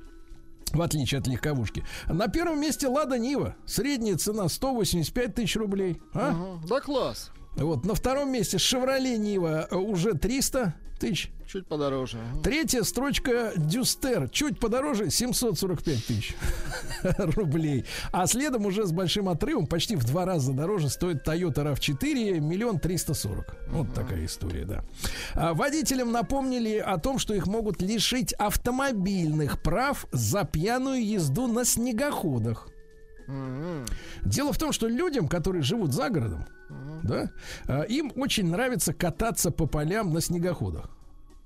[SPEAKER 2] В отличие от легковушки. На первом месте Лада Нива. Средняя цена 185 тысяч рублей. А?
[SPEAKER 3] Ага, Да класс.
[SPEAKER 2] Вот на втором месте Шевроле Нива э, уже 300 тысяч.
[SPEAKER 3] Чуть подороже.
[SPEAKER 2] Третья строчка Дюстер. Чуть подороже 745 тысяч рублей. А следом уже с большим отрывом, почти в два раза дороже, стоит Toyota RAV4 миллион триста сорок. Вот такая история, да. А водителям напомнили о том, что их могут лишить автомобильных прав за пьяную езду на снегоходах. Дело в том, что людям, которые живут за городом, да, а, им очень нравится кататься по полям на снегоходах.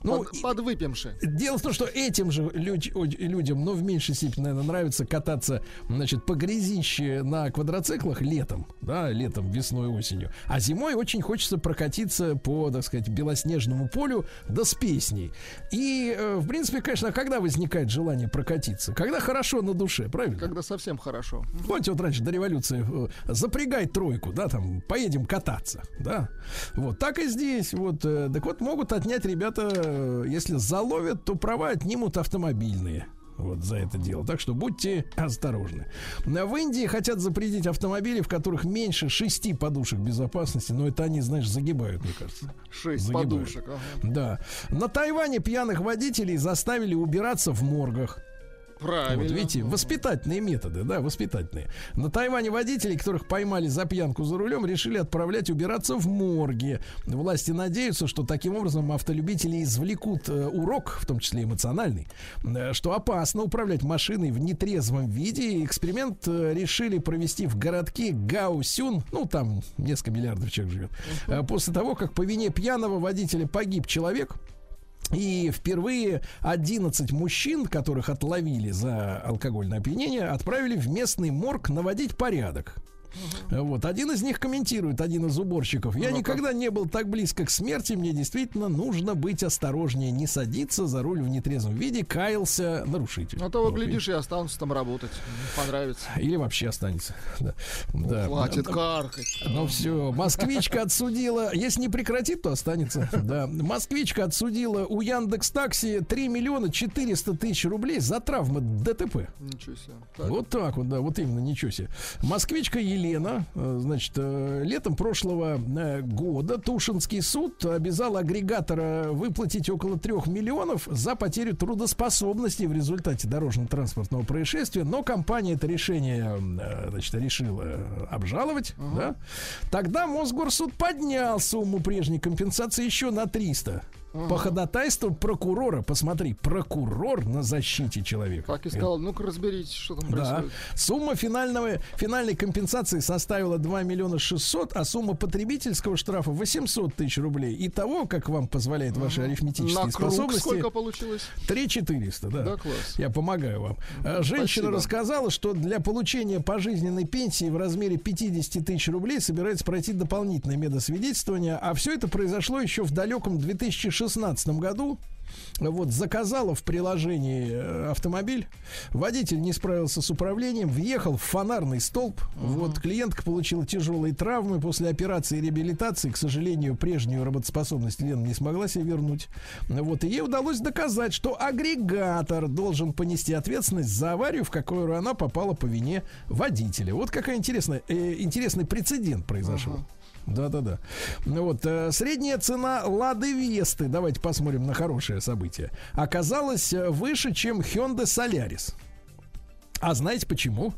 [SPEAKER 2] Ну,
[SPEAKER 3] Под- подвыпивши.
[SPEAKER 2] Дело в том, что этим же люд- людям, но в меньшей степени, наверное, нравится кататься, значит, по грязище на квадроциклах летом, да, летом, весной, осенью. А зимой очень хочется прокатиться по, так сказать, белоснежному полю, да с песней. И, э, в принципе, конечно, а когда возникает желание прокатиться? Когда хорошо на душе, правильно?
[SPEAKER 3] Когда совсем хорошо.
[SPEAKER 2] Помните, вот раньше до революции э, запрягай тройку, да, там, поедем кататься, да. Вот, так и здесь, вот, э, так вот, могут отнять ребята, э, если заловят, то права отнимут автомобильные. вот за это дело. Так что будьте осторожны. В Индии хотят запретить автомобили, в которых меньше шести подушек безопасности, но это они, знаешь, загибают, мне кажется.
[SPEAKER 3] Шесть
[SPEAKER 2] Загибают.
[SPEAKER 3] подушек. ага.
[SPEAKER 2] Да. На Тайване пьяных водителей заставили убираться в моргах.
[SPEAKER 3] Правильно.
[SPEAKER 2] Вот видите, воспитательные методы, да, воспитательные. На Тайване водителей, которых поймали за пьянку за рулем, решили отправлять убираться в морге. Власти надеются, что таким образом автолюбители извлекут э, урок, в том числе эмоциональный, э, что опасно управлять машиной в нетрезвом виде. Эксперимент э, решили провести в городке Гаусюн, ну там несколько миллиардов человек живет. Э, После того, как по вине пьяного водителя погиб человек, и впервые 11 мужчин, которых отловили за алкогольное опьянение, отправили в местный морг наводить порядок. Вот, один из них комментирует, один из уборщиков. Я никогда не был так близко к смерти, мне действительно нужно быть осторожнее, не садиться за руль в нетрезвом виде, каялся нарушитель.
[SPEAKER 3] А того,
[SPEAKER 2] Вот,
[SPEAKER 3] глядишь, и останутся там работать. Понравится.
[SPEAKER 2] Или вообще останется. Да. Да.
[SPEAKER 3] Хватит
[SPEAKER 2] Да.
[SPEAKER 3] каркать.
[SPEAKER 2] Ну все, москвичка отсудила, если не прекратит, то останется. Да, москвичка отсудила у Яндекс Такси 3 миллиона 400 тысяч рублей за травмы ДТП.
[SPEAKER 3] Ничего себе. Так.
[SPEAKER 2] Вот так вот, да, вот именно, ничего себе. Москвичка Елена, э, значит, э, летом прошлого э, года Тушинский суд обязал агрегатора выплатить около 3 миллионов за потерю трудоспособности в результате дорожно-транспортного происшествия, но компания это решение, значит, решила обжаловать, да. Тогда Мосгорсуд поднял сумму прежней компенсации еще на 300. По ходатайству прокурора, посмотри, прокурор на защите человека.
[SPEAKER 3] Так и сказал, ну-ка разберитесь, что там
[SPEAKER 2] Да.
[SPEAKER 3] происходит.
[SPEAKER 2] Сумма финального, финальной компенсации составила 2 миллиона 600, а сумма потребительского штрафа 800 тысяч рублей. Итого, как вам позволяет ваши арифметические
[SPEAKER 3] На круг
[SPEAKER 2] способности,
[SPEAKER 3] сколько получилось?
[SPEAKER 2] 3 400, да.
[SPEAKER 3] Да, класс.
[SPEAKER 2] Я помогаю вам. А, Женщина
[SPEAKER 3] спасибо.
[SPEAKER 2] рассказала, что для получения пожизненной пенсии в размере 50 тысяч рублей собирается пройти дополнительное медосвидетельствование, а все это произошло еще в далеком 2016 году. Вот, заказала в приложении э, автомобиль. Водитель не справился с управлением, въехал в фонарный столб. Вот, клиентка получила тяжелые травмы после операции и реабилитации. К сожалению, прежнюю работоспособность Лена не смогла себе вернуть. Вот, и ей удалось доказать, что агрегатор должен понести ответственность за аварию, в которую она попала по вине водителя. Вот какая интересная, э, интересный прецедент произошел. Да-да-да. Ну Вот, э, средняя цена Лады Весты, давайте посмотрим на хорошее событие, оказалась э, выше, чем Hyundai Solaris. А знаете почему?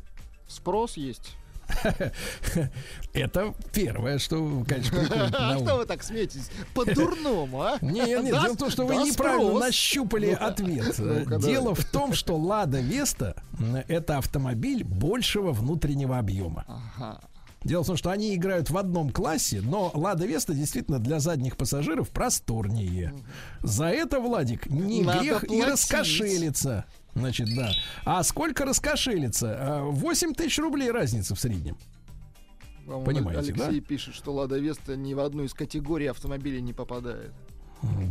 [SPEAKER 3] Спрос есть.
[SPEAKER 2] Это первое, что, конечно,
[SPEAKER 3] А что вы так смеетесь? По-дурному, а?
[SPEAKER 2] Не, не,
[SPEAKER 3] Да,
[SPEAKER 2] дело в том, что вы неправильно нащупали ответ. Дело в том, что Лада Веста это автомобиль большего внутреннего объема. Дело в том, что они играют в одном классе, но Лада Веста действительно для задних пассажиров просторнее. За это, Владик, не
[SPEAKER 3] Надо
[SPEAKER 2] грех и
[SPEAKER 3] платить.
[SPEAKER 2] раскошелиться. Значит, да. А сколько раскошелиться? А, 8 тысяч рублей разница в среднем. Понимаете,
[SPEAKER 3] Алексей пишет, что Лада Веста ни в одну из категорий автомобилей не попадает.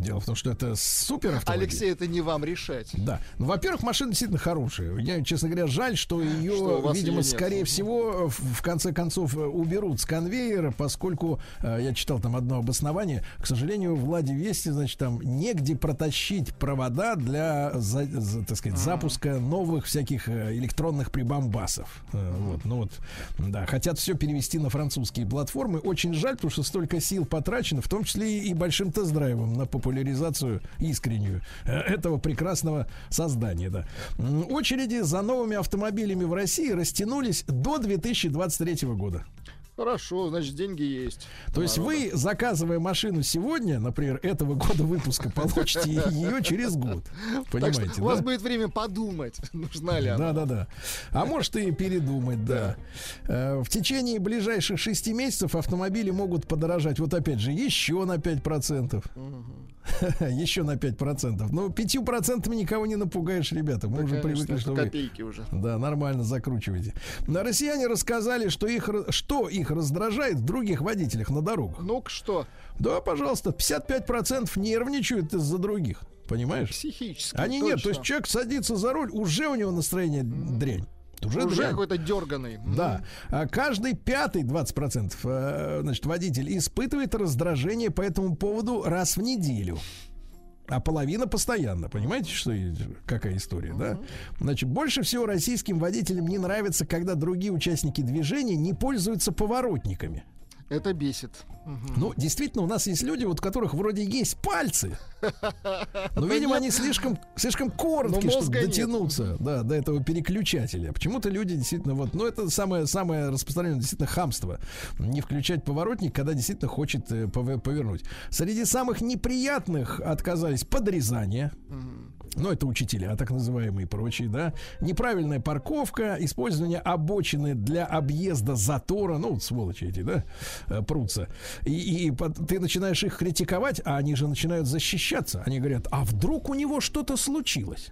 [SPEAKER 2] Дело в том, что это супер автомобиль.
[SPEAKER 3] Алексей, это не вам решать.
[SPEAKER 2] Да. Ну, во-первых, машина действительно хорошая. Я, честно говоря, жаль, что ее,
[SPEAKER 3] Что
[SPEAKER 2] видимо,
[SPEAKER 3] нет.
[SPEAKER 2] скорее всего, в, конце концов, э, уберут с конвейера, поскольку э, я читал там одно обоснование. К сожалению, в Ладе Вести, значит, там негде протащить провода для, за- за- так сказать, запуска новых всяких э, электронных прибамбасов. Э, Вот, ну вот, да, хотят все перевести на французские платформы. Очень жаль, потому что столько сил потрачено, в том числе и большим тест-драйвом на популяризацию искреннюю э, этого прекрасного создания, да. Очереди за новыми автомобилями в России растянулись до 2023 года.
[SPEAKER 3] Хорошо, значит, деньги есть.
[SPEAKER 2] То есть вы, заказывая машину сегодня, например, этого года выпуска, получите ее через год.
[SPEAKER 3] Так
[SPEAKER 2] Понимаете,
[SPEAKER 3] что у вас
[SPEAKER 2] да?
[SPEAKER 3] будет время подумать, нужна ли она.
[SPEAKER 2] Да, да, да. А может и передумать, да. Э, В течение ближайших шести месяцев автомобили могут подорожать, вот опять же, еще на 5%. Еще на 5%. Ну, 5% никого не напугаешь, ребята. Мы
[SPEAKER 3] Да,
[SPEAKER 2] уже
[SPEAKER 3] конечно,
[SPEAKER 2] привыкли, что вы
[SPEAKER 3] копейки уже.
[SPEAKER 2] да, нормально закручиваете. Но россияне рассказали, что их, что их раздражает в других водителях на дорогах.
[SPEAKER 3] Ну-ка что?
[SPEAKER 2] Да, пожалуйста, 55% нервничают из-за других. Понимаешь?
[SPEAKER 3] Психически.
[SPEAKER 2] Они нет. То
[SPEAKER 3] точно.
[SPEAKER 2] есть человек садится за руль, уже у него настроение дрянь. Уже,
[SPEAKER 3] Уже какой-то дерганый.
[SPEAKER 2] Да. А каждый пятый, 20%, э, значит, водитель испытывает раздражение по этому поводу раз в неделю. а половина постоянно. Понимаете, что какая история, да? Значит, больше всего российским водителям не нравится, когда другие участники движения не пользуются поворотниками.
[SPEAKER 3] Это бесит.
[SPEAKER 2] Ну, действительно, у нас есть люди, вот у которых вроде есть пальцы, но, видимо, они слишком, слишком короткие, чтобы дотянуться да, до этого переключателя. Почему-то люди действительно вот, ну, это самое, самое распространенное действительно хамство. Не включать поворотник, когда действительно хочет э, пов- повернуть. Среди самых неприятных отказались подрезание. Ну, это учителя, так называемые и прочие, да. Неправильная парковка, использование обочины для объезда затора. Ну, вот сволочи эти, да, э, прутся. И, и ты начинаешь их критиковать, а они же начинают защищаться. Они говорят, а вдруг у него что-то случилось?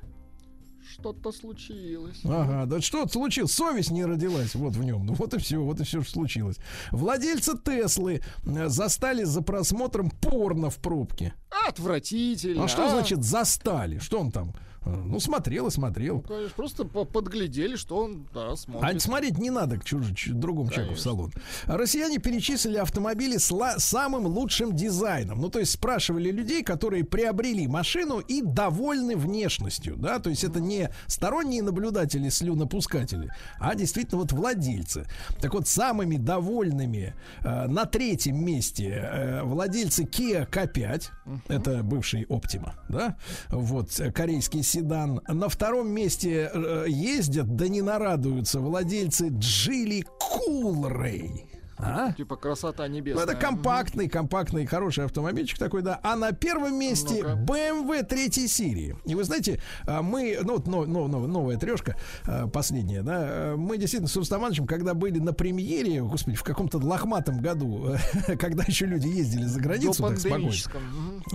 [SPEAKER 3] Что-то случилось.
[SPEAKER 2] Ага, да что случилось? Совесть не родилась вот в нем. Ну вот и все, вот и все, что случилось. Владельца Теслы э, застали за просмотром порно в пробке.
[SPEAKER 3] Отвратительно.
[SPEAKER 2] А что значит застали? Что он там? Э, Ну, смотрел и смотрел.
[SPEAKER 3] Ну, конечно, просто по- подглядели, что он, да,
[SPEAKER 2] А
[SPEAKER 3] смотрит.
[SPEAKER 2] смотреть не надо к чуж- другому человеку в салон. Россияне перечислили автомобили с ла- самым лучшим дизайном. Ну, то есть спрашивали людей, которые приобрели машину и довольны внешностью. Да, то есть это не сторонние наблюдатели, слюнопускатели, а действительно вот владельцы. Так вот, самыми довольными э, на третьем месте э, владельцы Kia K5. Это бывший Optima, да? Вот, э, корейский седан. На втором месте э, ездят, да не нарадуются владельцы Джили Coolray. А?
[SPEAKER 3] Типа красота
[SPEAKER 2] Ну,
[SPEAKER 3] небесная.
[SPEAKER 2] это компактный, компактный, хороший автомобильчик такой, да. А на первом месте BMW третьей серии. И вы знаете, а, мы, ну, вот но- но- но- новая трешка, а, последняя, да, а, мы действительно с Рустам Ивановичем, когда были на премьере, господи, в каком-то лохматом году, когда еще люди ездили за границу, так спокойно.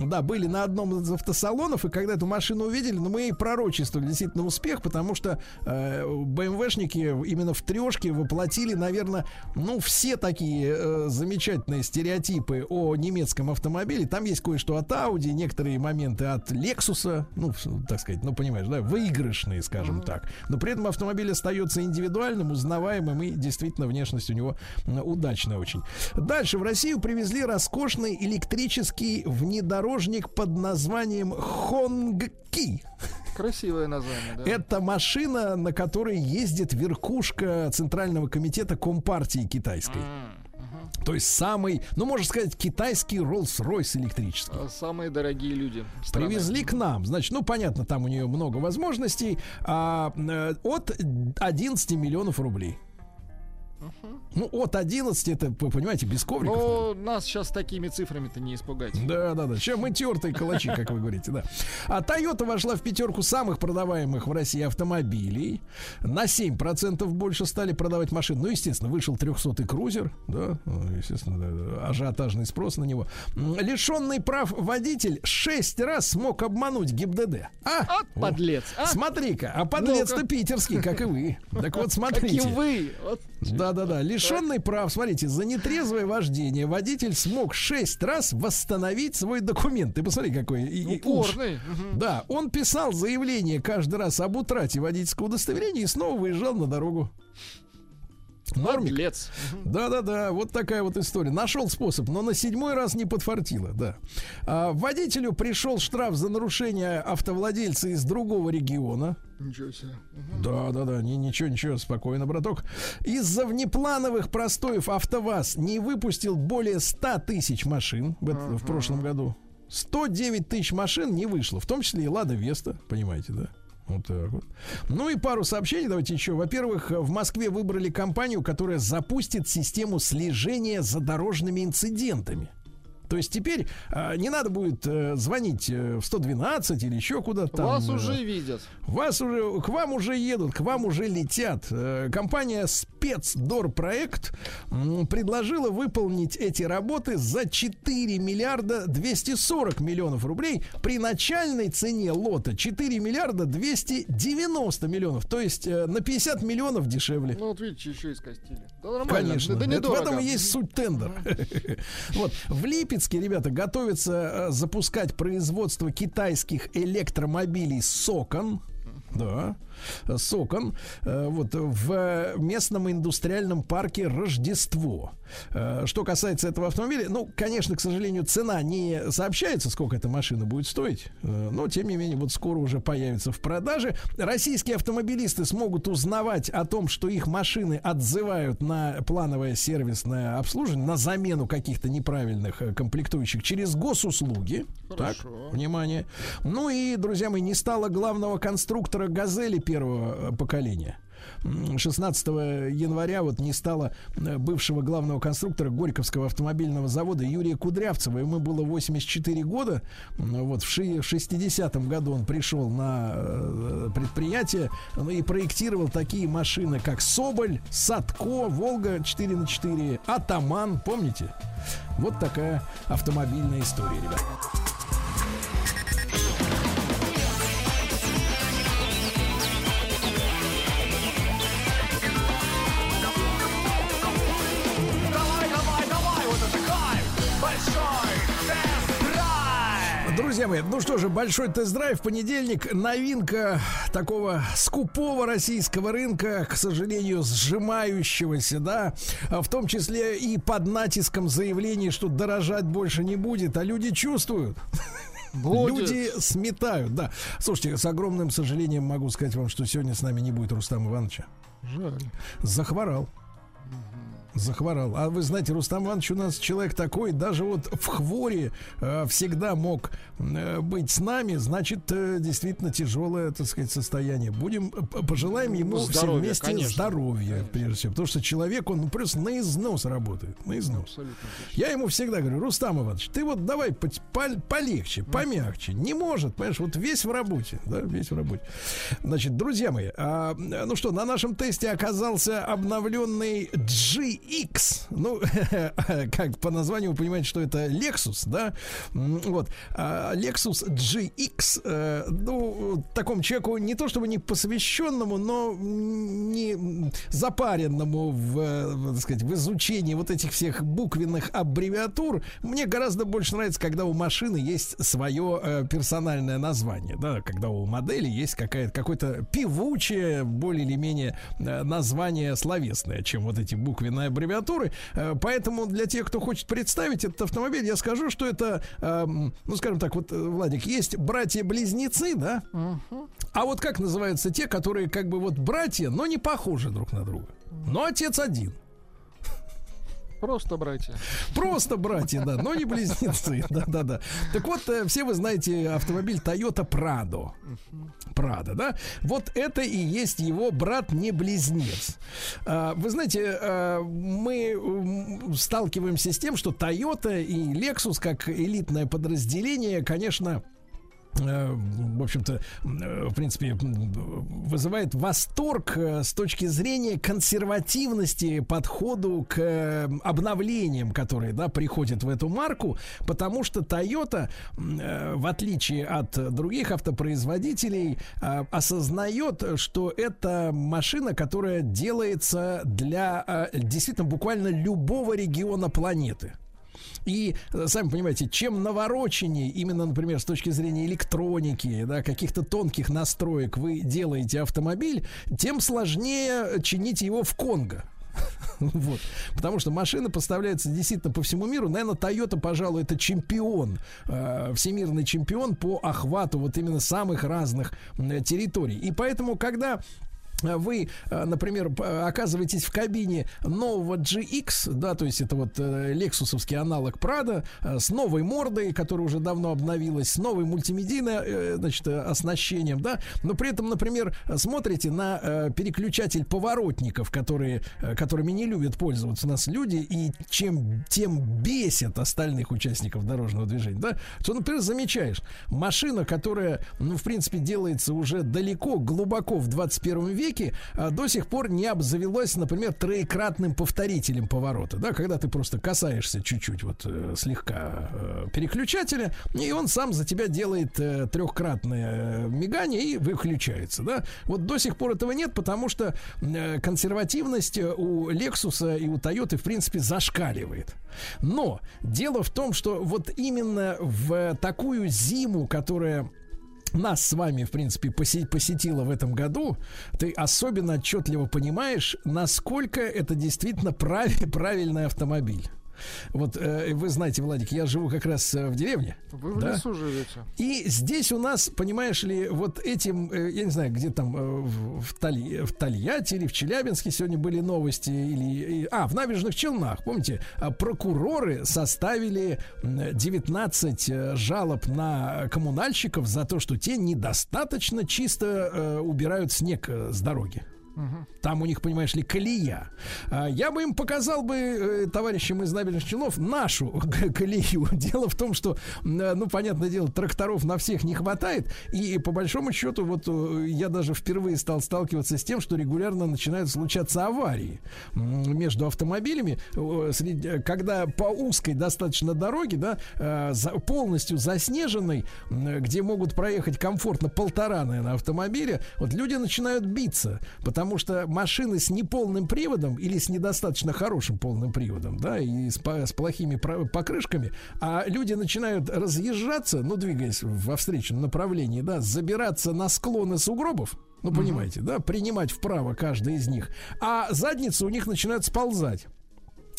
[SPEAKER 2] Да, были на одном из автосалонов, и когда эту машину увидели, ну, мы и пророчествовали действительно успех, потому что э, БМВшники именно в трешке воплотили, наверное, ну, все такие э, замечательные стереотипы о немецком автомобиле. Там есть кое-что от Audi, некоторые моменты от Lexus, ну, так сказать, ну, понимаешь, да, выигрышные, скажем так. Но при этом автомобиль остается индивидуальным, узнаваемым, и действительно внешность у него удачная очень. Дальше в Россию привезли роскошный электрический внедорожник под названием Хонгки.
[SPEAKER 3] Красивое название, да.
[SPEAKER 2] Это машина, на которой ездит верхушка Центрального комитета Компартии китайской. То есть самый, ну, можно сказать, китайский Rolls-Royce электрический.
[SPEAKER 3] А, Самые дорогие люди. страны.
[SPEAKER 2] Привезли к нам. Значит, ну, понятно, там у нее много возможностей. А, э, от 11 миллионов рублей. Ну, от 11, это, вы понимаете, без ковриков.
[SPEAKER 3] Но нас сейчас такими цифрами-то не испугать.
[SPEAKER 2] Да, да, да. Сейчас мы тертые калачи, как вы говорите, да. А Toyota вошла в пятерку самых продаваемых в России автомобилей. На 7% больше стали продавать машин. Ну, естественно, вышел 300-й крузер, да, ну, естественно, да, да, ажиотажный спрос на него. Лишенный прав водитель 6 раз смог обмануть ГИБДД. А?
[SPEAKER 3] От подлец, а?
[SPEAKER 2] Смотри-ка, а подлец-то питерский, как и вы. Так вот, смотрите.
[SPEAKER 3] Как и вы. Вот.
[SPEAKER 2] Да-да-да. Лишенный прав, смотрите, за нетрезвое вождение водитель смог шесть раз восстановить свой документ. Ты посмотри, какой и-.
[SPEAKER 3] Упорный. Мгм.
[SPEAKER 2] Да, он писал заявление каждый раз об утрате водительского удостоверения и снова выезжал на дорогу. Нормик.
[SPEAKER 3] Подлец.
[SPEAKER 2] Да-да-да, вот такая вот история. Нашел способ, но на седьмой раз не подфартило, да. А, водителю пришел штраф за нарушение автовладельца из другого региона.
[SPEAKER 3] Ничего себе. Мгм.
[SPEAKER 2] Да, да, да, не, ничего, ничего, спокойно, браток. Из-за внеплановых простоев АвтоВАЗ не выпустил более 100 тысяч машин в, эт- в прошлом году. 109 тысяч машин не вышло, в том числе и Лада Веста, понимаете, да? Вот так вот. Ну и пару сообщений давайте еще. Во-первых, в Москве выбрали компанию, которая запустит систему слежения за дорожными инцидентами. То есть теперь а, не надо будет э, звонить э, в 112 или еще куда-то. там,
[SPEAKER 3] Вас
[SPEAKER 2] э,
[SPEAKER 3] уже видят.
[SPEAKER 2] вас уже, к вам уже едут, к вам уже летят. Э, Компания Спецдорпроект м, предложила выполнить эти работы за 4 миллиарда 240 миллионов рублей при начальной цене лота 4 миллиарда 290 миллионов. То есть э, на 50 миллионов дешевле.
[SPEAKER 3] Ну вот видите, еще и скостили. Да нормально.
[SPEAKER 2] Конечно.
[SPEAKER 3] Да, да
[SPEAKER 2] Это в
[SPEAKER 3] недорого.
[SPEAKER 2] этом и есть суть тендера. Вот. В Липецке, ребята, готовятся э, запускать производство китайских электромобилей Сокон. Да. С окон. Э, Вот в местном индустриальном парке Рождество. Э, Что касается этого автомобиля, ну, конечно, к сожалению, цена не сообщается, сколько эта машина будет стоить. Э, Но, тем не менее, вот скоро уже появится в продаже. Российские автомобилисты смогут узнавать о том, что их машины отзывают на плановое сервисное обслуживание, на замену каких-то неправильных комплектующих через госуслуги. Так, внимание. Ну и, друзья мои, не стало главного конструктора «Газели» первого э, поколения. М, 16 января вот не стало э, бывшего главного конструктора Горьковского автомобильного завода Юрия Кудрявцева. Ему было 84 года. Вот в 60-м году он пришел на э, предприятие ну, и проектировал такие машины, как Соболь, Садко, Волга 4 на 4, Атаман, помните? Вот такая автомобильная история, ребят. Друзья мои, ну что же, большой тест-драйв, понедельник, новинка такого скупого российского рынка, к сожалению, сжимающегося, да, а в том числе и под натиском заявлений, что дорожать больше не будет, а люди чувствуют.
[SPEAKER 3] Будет.
[SPEAKER 2] Люди сметают, да. Слушайте, с огромным сожалением могу сказать вам, что сегодня с нами не будет Рустама Ивановича.
[SPEAKER 3] Жаль.
[SPEAKER 2] Захворал. Захворал. А вы знаете, Рустам Иванович у нас человек такой, даже вот в хворе э, всегда мог э, быть с нами, значит, э, действительно тяжелое, так сказать, состояние. Будем, э, пожелаем ему все
[SPEAKER 3] Здоровья,
[SPEAKER 2] вместе
[SPEAKER 3] конечно.
[SPEAKER 2] здоровья, прежде всего. Потому что человек, он просто на износ работает. На износ. Я ему всегда говорю, Рустам Иванович, ты вот давай по- пол- полегче, помягче. Не может, понимаешь, вот весь в работе, да, весь в работе. Значит, друзья мои, а, ну что, на нашем тесте оказался обновленный GX. Ну, как по названию вы понимаете, что это Lexus, да? Вот. А, Lexus GX, э, ну, такому человеку не то чтобы не посвященному, но не запаренному в, так сказать, в изучении вот этих всех буквенных аббревиатур, мне гораздо больше нравится, когда у машины есть свое э, персональное название, да, когда у модели есть какая-то какое-то певучее, более или менее э, название словесное, чем вот эти буквенные аббревиатуры. Э, поэтому для тех, кто хочет представить этот автомобиль, я скажу, что это, эм, ну, скажем так, вот, э, Владик, есть братья-близнецы, да? А вот как называются те, которые как бы вот братья, но не похожи друг на друга? Но отец один.
[SPEAKER 3] Просто братья.
[SPEAKER 2] Просто братья, да, но не близнецы. Да-да-да. Так вот, э, все вы знаете автомобиль Toyota Prado. Prado, да? Вот это и есть его брат не близнец. А, Вы знаете, а, мы сталкиваемся с тем, что Toyota и Lexus как элитное подразделение, конечно, в общем-то, э, в принципе, вызывает восторг э, с точки зрения консервативности подходу к э, обновлениям, которые, да, приходят в эту марку, потому что Toyota, э, в отличие от других автопроизводителей, э, осознает, что это машина, которая делается для э, действительно буквально любого региона планеты. И, э, сами понимаете, чем навороченнее, именно, например, с точки зрения электроники, да, каких-то тонких настроек вы делаете автомобиль, тем сложнее чинить его в Конго. Вот. Потому что машина поставляется действительно по всему миру. Наверное, Toyota, пожалуй, это чемпион, э, всемирный чемпион по охвату вот именно самых разных м, территорий. И поэтому, когда вы, э, например, оказываетесь в кабине нового GX, да, то есть это вот э, лексусовский аналог Prado, э, с новой мордой, которая уже давно обновилась, с новым мультимедийным, э, значит, оснащением, да, но при этом, например, смотрите на переключатель поворотников, которые, которыми не любят пользоваться у нас люди, и чем тем бесит остальных участников дорожного движения, да, что, например, замечаешь, машина, которая, ну, в принципе, делается уже далеко, глубоко в 21 веке, а, до сих пор не обзавелась, например, троекратным повторителем поворота, да, когда ты просто касаешься чуть-чуть вот э, слегка э, переключателя, и он сам за тебя делает э, трехкратное мигание и выключается, да. Вот до сих пор этого нет, потому что консервативность у Lexus и у Toyota, в принципе, зашкаливает. Но дело в том, что вот именно в такую зиму, которая нас с вами, в принципе, посе- посетила в этом году, ты особенно отчетливо понимаешь, насколько это действительно прав- правильный автомобиль. Вот э, вы знаете, Владик, я живу как раз э, в деревне.
[SPEAKER 3] Вы в
[SPEAKER 2] да?
[SPEAKER 3] лесу живете.
[SPEAKER 2] И здесь у нас, понимаешь ли, вот этим, э, я не знаю, где там, э, в, в Толь- в Тольятти или в Челябинске сегодня были новости, или, и- а, в Набережных Челнах, помните, а, прокуроры составили м, 19 э, жалоб на коммунальщиков за то, что те недостаточно чисто э, убирают снег э, с дороги. Там у них, понимаешь ли, колея. А, Я бы им показал бы, э, товарищам из набережных Челнов, нашу колею. Дело в том, что, э, ну, понятное дело, тракторов на всех не хватает. И по большому счету, вот э, я даже впервые стал сталкиваться с тем, что регулярно начинают случаться аварии между автомобилями. Когда по узкой достаточно дороге, да, полностью заснеженной, где могут проехать комфортно полтора, наверное, автомобиля, вот люди начинают биться, потому что машины с неполным приводом или с недостаточно хорошим полным приводом, да, и с, с плохими покрышками, а люди начинают разъезжаться, ну, двигаясь во встречном направлении, да, забираться на склоны сугробов, ну, понимаете, да, принимать вправо каждый из них, а задницы у них начинают сползать.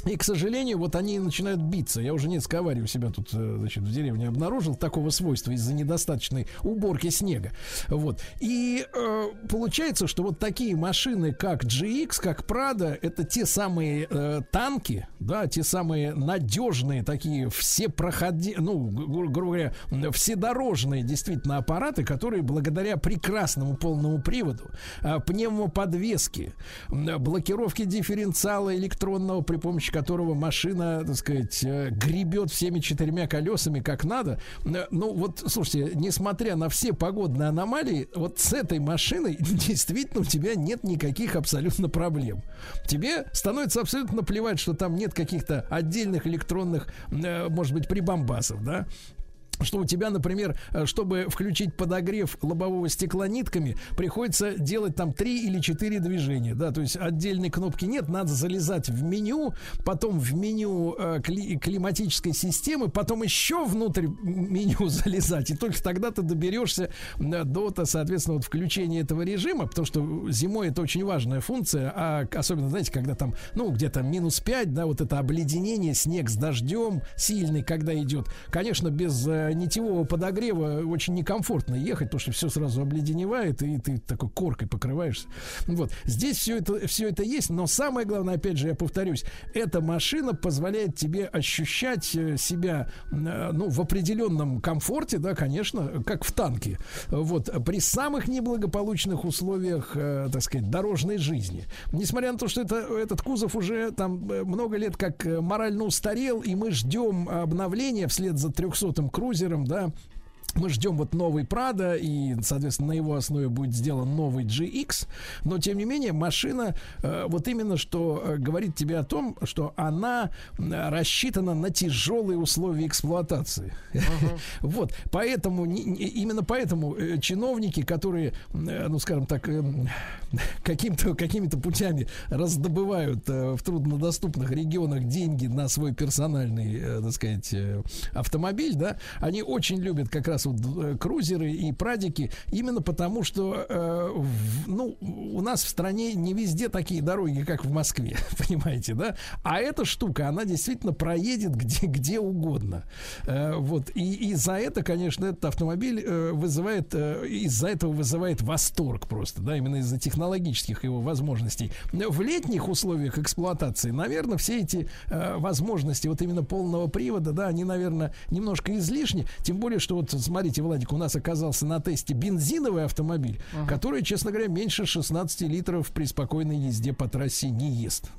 [SPEAKER 2] И, к сожалению, вот они начинают биться. Я уже несколько аварий у себя тут, э, значит, в деревне обнаружил такого свойства из-за недостаточной уборки снега. Вот. И э, получается, что вот такие машины, как GX, как Prado, это те самые э, танки, да, те самые надежные такие, все проходи, ну, гру- грубо говоря, вседорожные действительно аппараты, которые благодаря прекрасному полному приводу, э, пневмоподвеске, м, блокировке дифференциала электронного, при помощи которого машина, так сказать, э, гребет всеми четырьмя колесами как надо. Э, Ну вот, слушайте, несмотря на все погодные аномалии, вот с этой машиной действительно у тебя нет никаких абсолютно проблем. Тебе становится абсолютно плевать, что там нет каких-то отдельных электронных, э, может быть, прибамбасов, да? Что у тебя, например, э, чтобы включить подогрев лобового стекла нитками, приходится делать там три или четыре движения, да, то есть отдельной кнопки нет, надо залезать в меню, потом в меню э, кли- климатической системы, потом еще внутрь меню залезать, и только тогда ты доберешься э, до, то, соответственно, вот включения этого режима, потому что зимой это очень важная функция, а особенно, знаете, когда там, ну, где-то минус 5, да, вот это обледенение, снег с дождем сильный, когда идет, конечно, без э, нитевого подогрева очень некомфортно ехать, потому что все сразу обледеневает, и ты такой коркой покрываешься. Вот. Здесь все это, все это есть, но самое главное, опять же, я повторюсь, эта машина позволяет тебе ощущать э, себя, э, ну, в определенном комфорте, да, конечно, как в танке. Вот. При самых неблагополучных условиях, э, так сказать, дорожной жизни. Несмотря на то, что это, этот кузов уже там много лет как морально устарел, и мы ждем обновления вслед за 300-м крузером, да, мы ждем вот новый Прада, и, соответственно, на его основе будет сделан новый GX. Но, тем не менее, машина э, вот именно что э, говорит тебе о том, что она э, рассчитана на тяжелые условия эксплуатации. Вот, поэтому, не- именно поэтому э, чиновники, которые, э, ну, скажем так, э, каким-то, какими-то путями раздобывают э, в труднодоступных регионах деньги на свой персональный, так сказать, автомобиль, да, они очень любят как раз вот э, крузеры и прадики, именно потому что, э, в- ну, у нас в стране не везде такие дороги, как в Москве, понимаете, да? А эта штука, она действительно проедет где, где угодно. Э, вот, и, и за это, конечно, этот автомобиль э, вызывает, э, из-за этого вызывает восторг просто, да, именно из-за технологических его возможностей. В летних условиях эксплуатации, наверное, все эти э, возможности вот именно полного привода, да, они, наверное, немножко излишни, тем более, что вот, смотрите, Владик, у нас оказался на тесте бензиновый автомобиль, который, честно говоря, меньше 16 литров при спокойной езде по трассе не ест.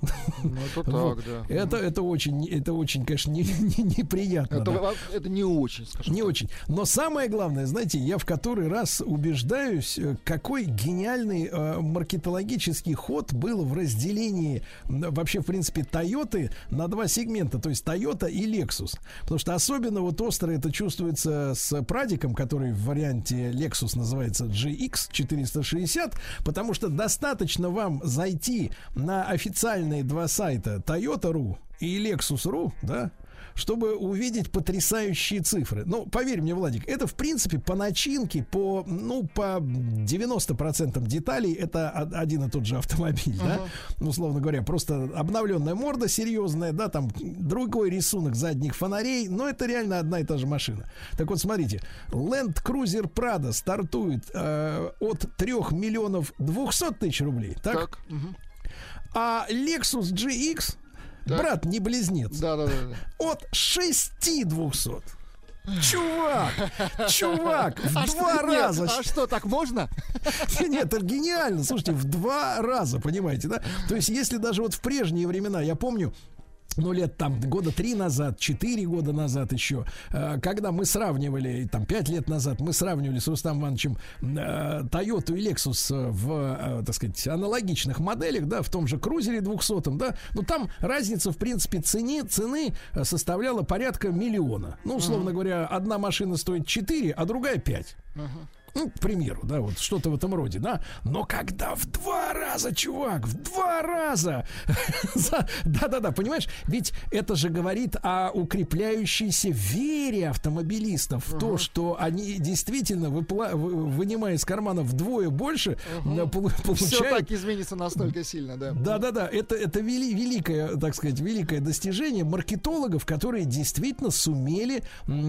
[SPEAKER 3] Ну, это
[SPEAKER 2] Вот.
[SPEAKER 3] так, да.
[SPEAKER 2] Это, это очень, это очень, конечно, не- не- неприятно.
[SPEAKER 3] Это,
[SPEAKER 2] да.
[SPEAKER 3] это не очень, скажем
[SPEAKER 2] Не очень. Но самое главное, знаете, я в который раз убеждаюсь, э, какой гениальный э, маркетологический ход был в разделении вообще, в принципе, Toyota на два сегмента, то есть Toyota и Lexus. Потому что особенно вот остро это чувствуется с Прадиком, который в варианте Lexus называется GX 460, потому что достаточно вам зайти на официальные два сайта Toyota.ru и Lexus.ru, да, чтобы увидеть потрясающие цифры. Ну, поверь мне, Владик, это, в принципе, по начинке, по, ну, по 90% деталей, это один и тот же автомобиль, да? Ну, условно говоря, просто обновленная морда серьезная, да, там другой рисунок задних фонарей, но это реально одна и та же машина. Так вот, смотрите, Land Cruiser Prado стартует э, от 3 миллионов 200 тысяч рублей, так?
[SPEAKER 3] Так. мгм.
[SPEAKER 2] А Lexus GX, брат, не близнец,
[SPEAKER 3] Да, да, да.
[SPEAKER 2] от 6 200. Чувак, чувак, в
[SPEAKER 3] А
[SPEAKER 2] два
[SPEAKER 3] что- нет,
[SPEAKER 2] раза.
[SPEAKER 3] А что, так можно?
[SPEAKER 2] Нет, это гениально. Слушайте, в два раза, понимаете, да? То есть, если даже вот в прежние времена, я помню, ну, лет там года три назад, четыре года назад еще, э, когда мы сравнивали, там, пять лет назад, мы сравнивали с Рустам Ивановичем э, Toyota и Lexus э, в, так сказать, аналогичных моделях, да, в том же крузере 200 да, ну, там разница, в принципе, цене, цены составляла порядка миллиона. Ну, условно говоря, одна машина стоит 4, а другая 5. Ну, к примеру, да, вот что-то в этом роде, да. Но когда в два раза, чувак, в два раза. за- Да-да-да, понимаешь? Ведь это же говорит о укрепляющейся вере автомобилистов в то, что они действительно, вынимая из кармана вдвое больше, да, полу-
[SPEAKER 3] Все
[SPEAKER 2] получают
[SPEAKER 3] так изменится настолько сильно, да.
[SPEAKER 2] да, да, да. Это, это вели- великое, так сказать, великое достижение маркетологов, которые действительно сумели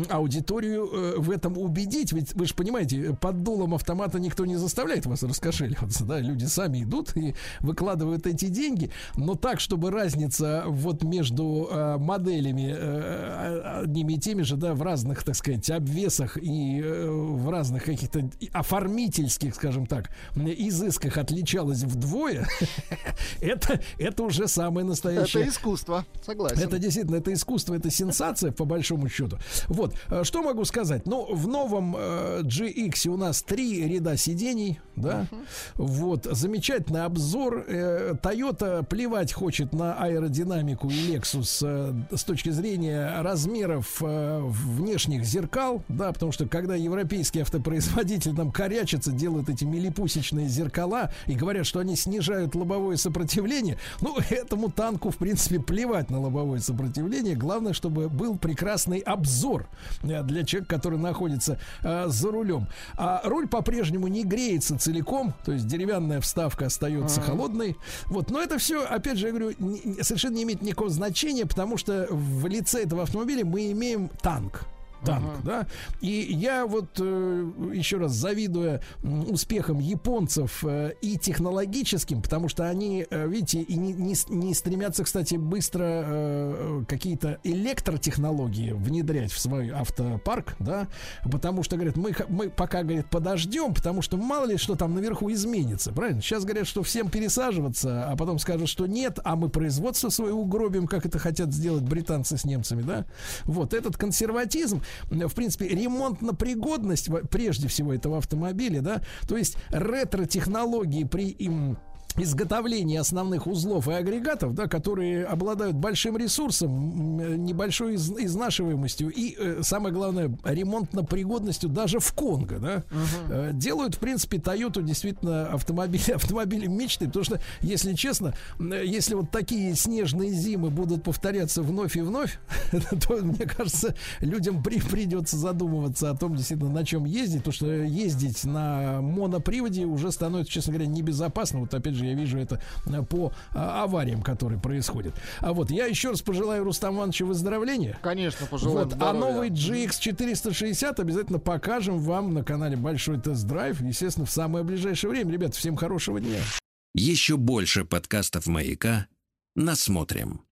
[SPEAKER 2] аудиторию э, в этом убедить. Ведь вы же понимаете, под дулом автомата никто не заставляет вас раскошеливаться, да, люди сами идут и выкладывают эти деньги, но так, чтобы разница вот между э, моделями э, одними и теми же, да, в разных, так сказать, обвесах и э, в разных каких-то оформительских, скажем так, изысках отличалась вдвое, это, это уже самое настоящее.
[SPEAKER 3] Это искусство, согласен.
[SPEAKER 2] Это действительно, это искусство, это сенсация, по большому счету. Вот, э, что могу сказать? Ну, в новом э, GX у нас три ряда сидений, да, вот, замечательный обзор. Э, Toyota плевать хочет на аэродинамику и Lexus э, с точки зрения размеров э, внешних зеркал, да, потому что когда европейский автопроизводитель там корячится, делают эти милипусечные зеркала и говорят, что они снижают лобовое сопротивление, ну, этому танку, в принципе, плевать на лобовое сопротивление. Главное, чтобы был прекрасный обзор для человека, который находится э, за рулем. А руль по-прежнему не греется целиком, то есть деревянная вставка остается холодной. Вот, но это все, опять же, я говорю, совершенно не имеет никакого значения, потому что в лице этого автомобиля мы имеем танк. Танк, да. И я вот э, еще раз завидуя м, успехам японцев э, и технологическим, потому что они, э, видите, и не, не не стремятся, кстати, быстро э, какие-то электротехнологии внедрять в свой автопарк, да, потому что говорят, мы, мы пока, говорят, подождем, потому что мало ли что там наверху изменится, правильно? Сейчас говорят, что всем пересаживаться, а потом скажут, что нет, а мы производство свое угробим, как это хотят сделать британцы с немцами, да? Вот этот консерватизм, в принципе, ремонтно-пригодность прежде всего этого автомобиля, да, то есть ретро-технологии при им изготовлении основных узлов и агрегатов, да, которые обладают большим ресурсом, небольшой из- изнашиваемостью и, э, самое главное, ремонтно-пригодностью даже в Конго, да, э, делают, в принципе, Toyota действительно автомобиль, автомобилем мечты, потому что, если честно, э, если вот такие снежные зимы будут повторяться вновь и вновь, то, мне кажется, людям при- придется задумываться о том, действительно, на чем ездить, потому что ездить на моноприводе уже становится, честно говоря, небезопасно. Вот опять же, я вижу это э, по а, авариям, которые происходят. А вот я еще раз пожелаю Рустам Ивановичу выздоровления.
[SPEAKER 3] Конечно, пожелаем
[SPEAKER 2] Вот, а новый GX 460 обязательно покажем вам на канале Большой Тест-Драйв, естественно, в самое ближайшее время. Ребята, всем хорошего дня.
[SPEAKER 1] Еще больше подкастов «Маяка» насмотрим.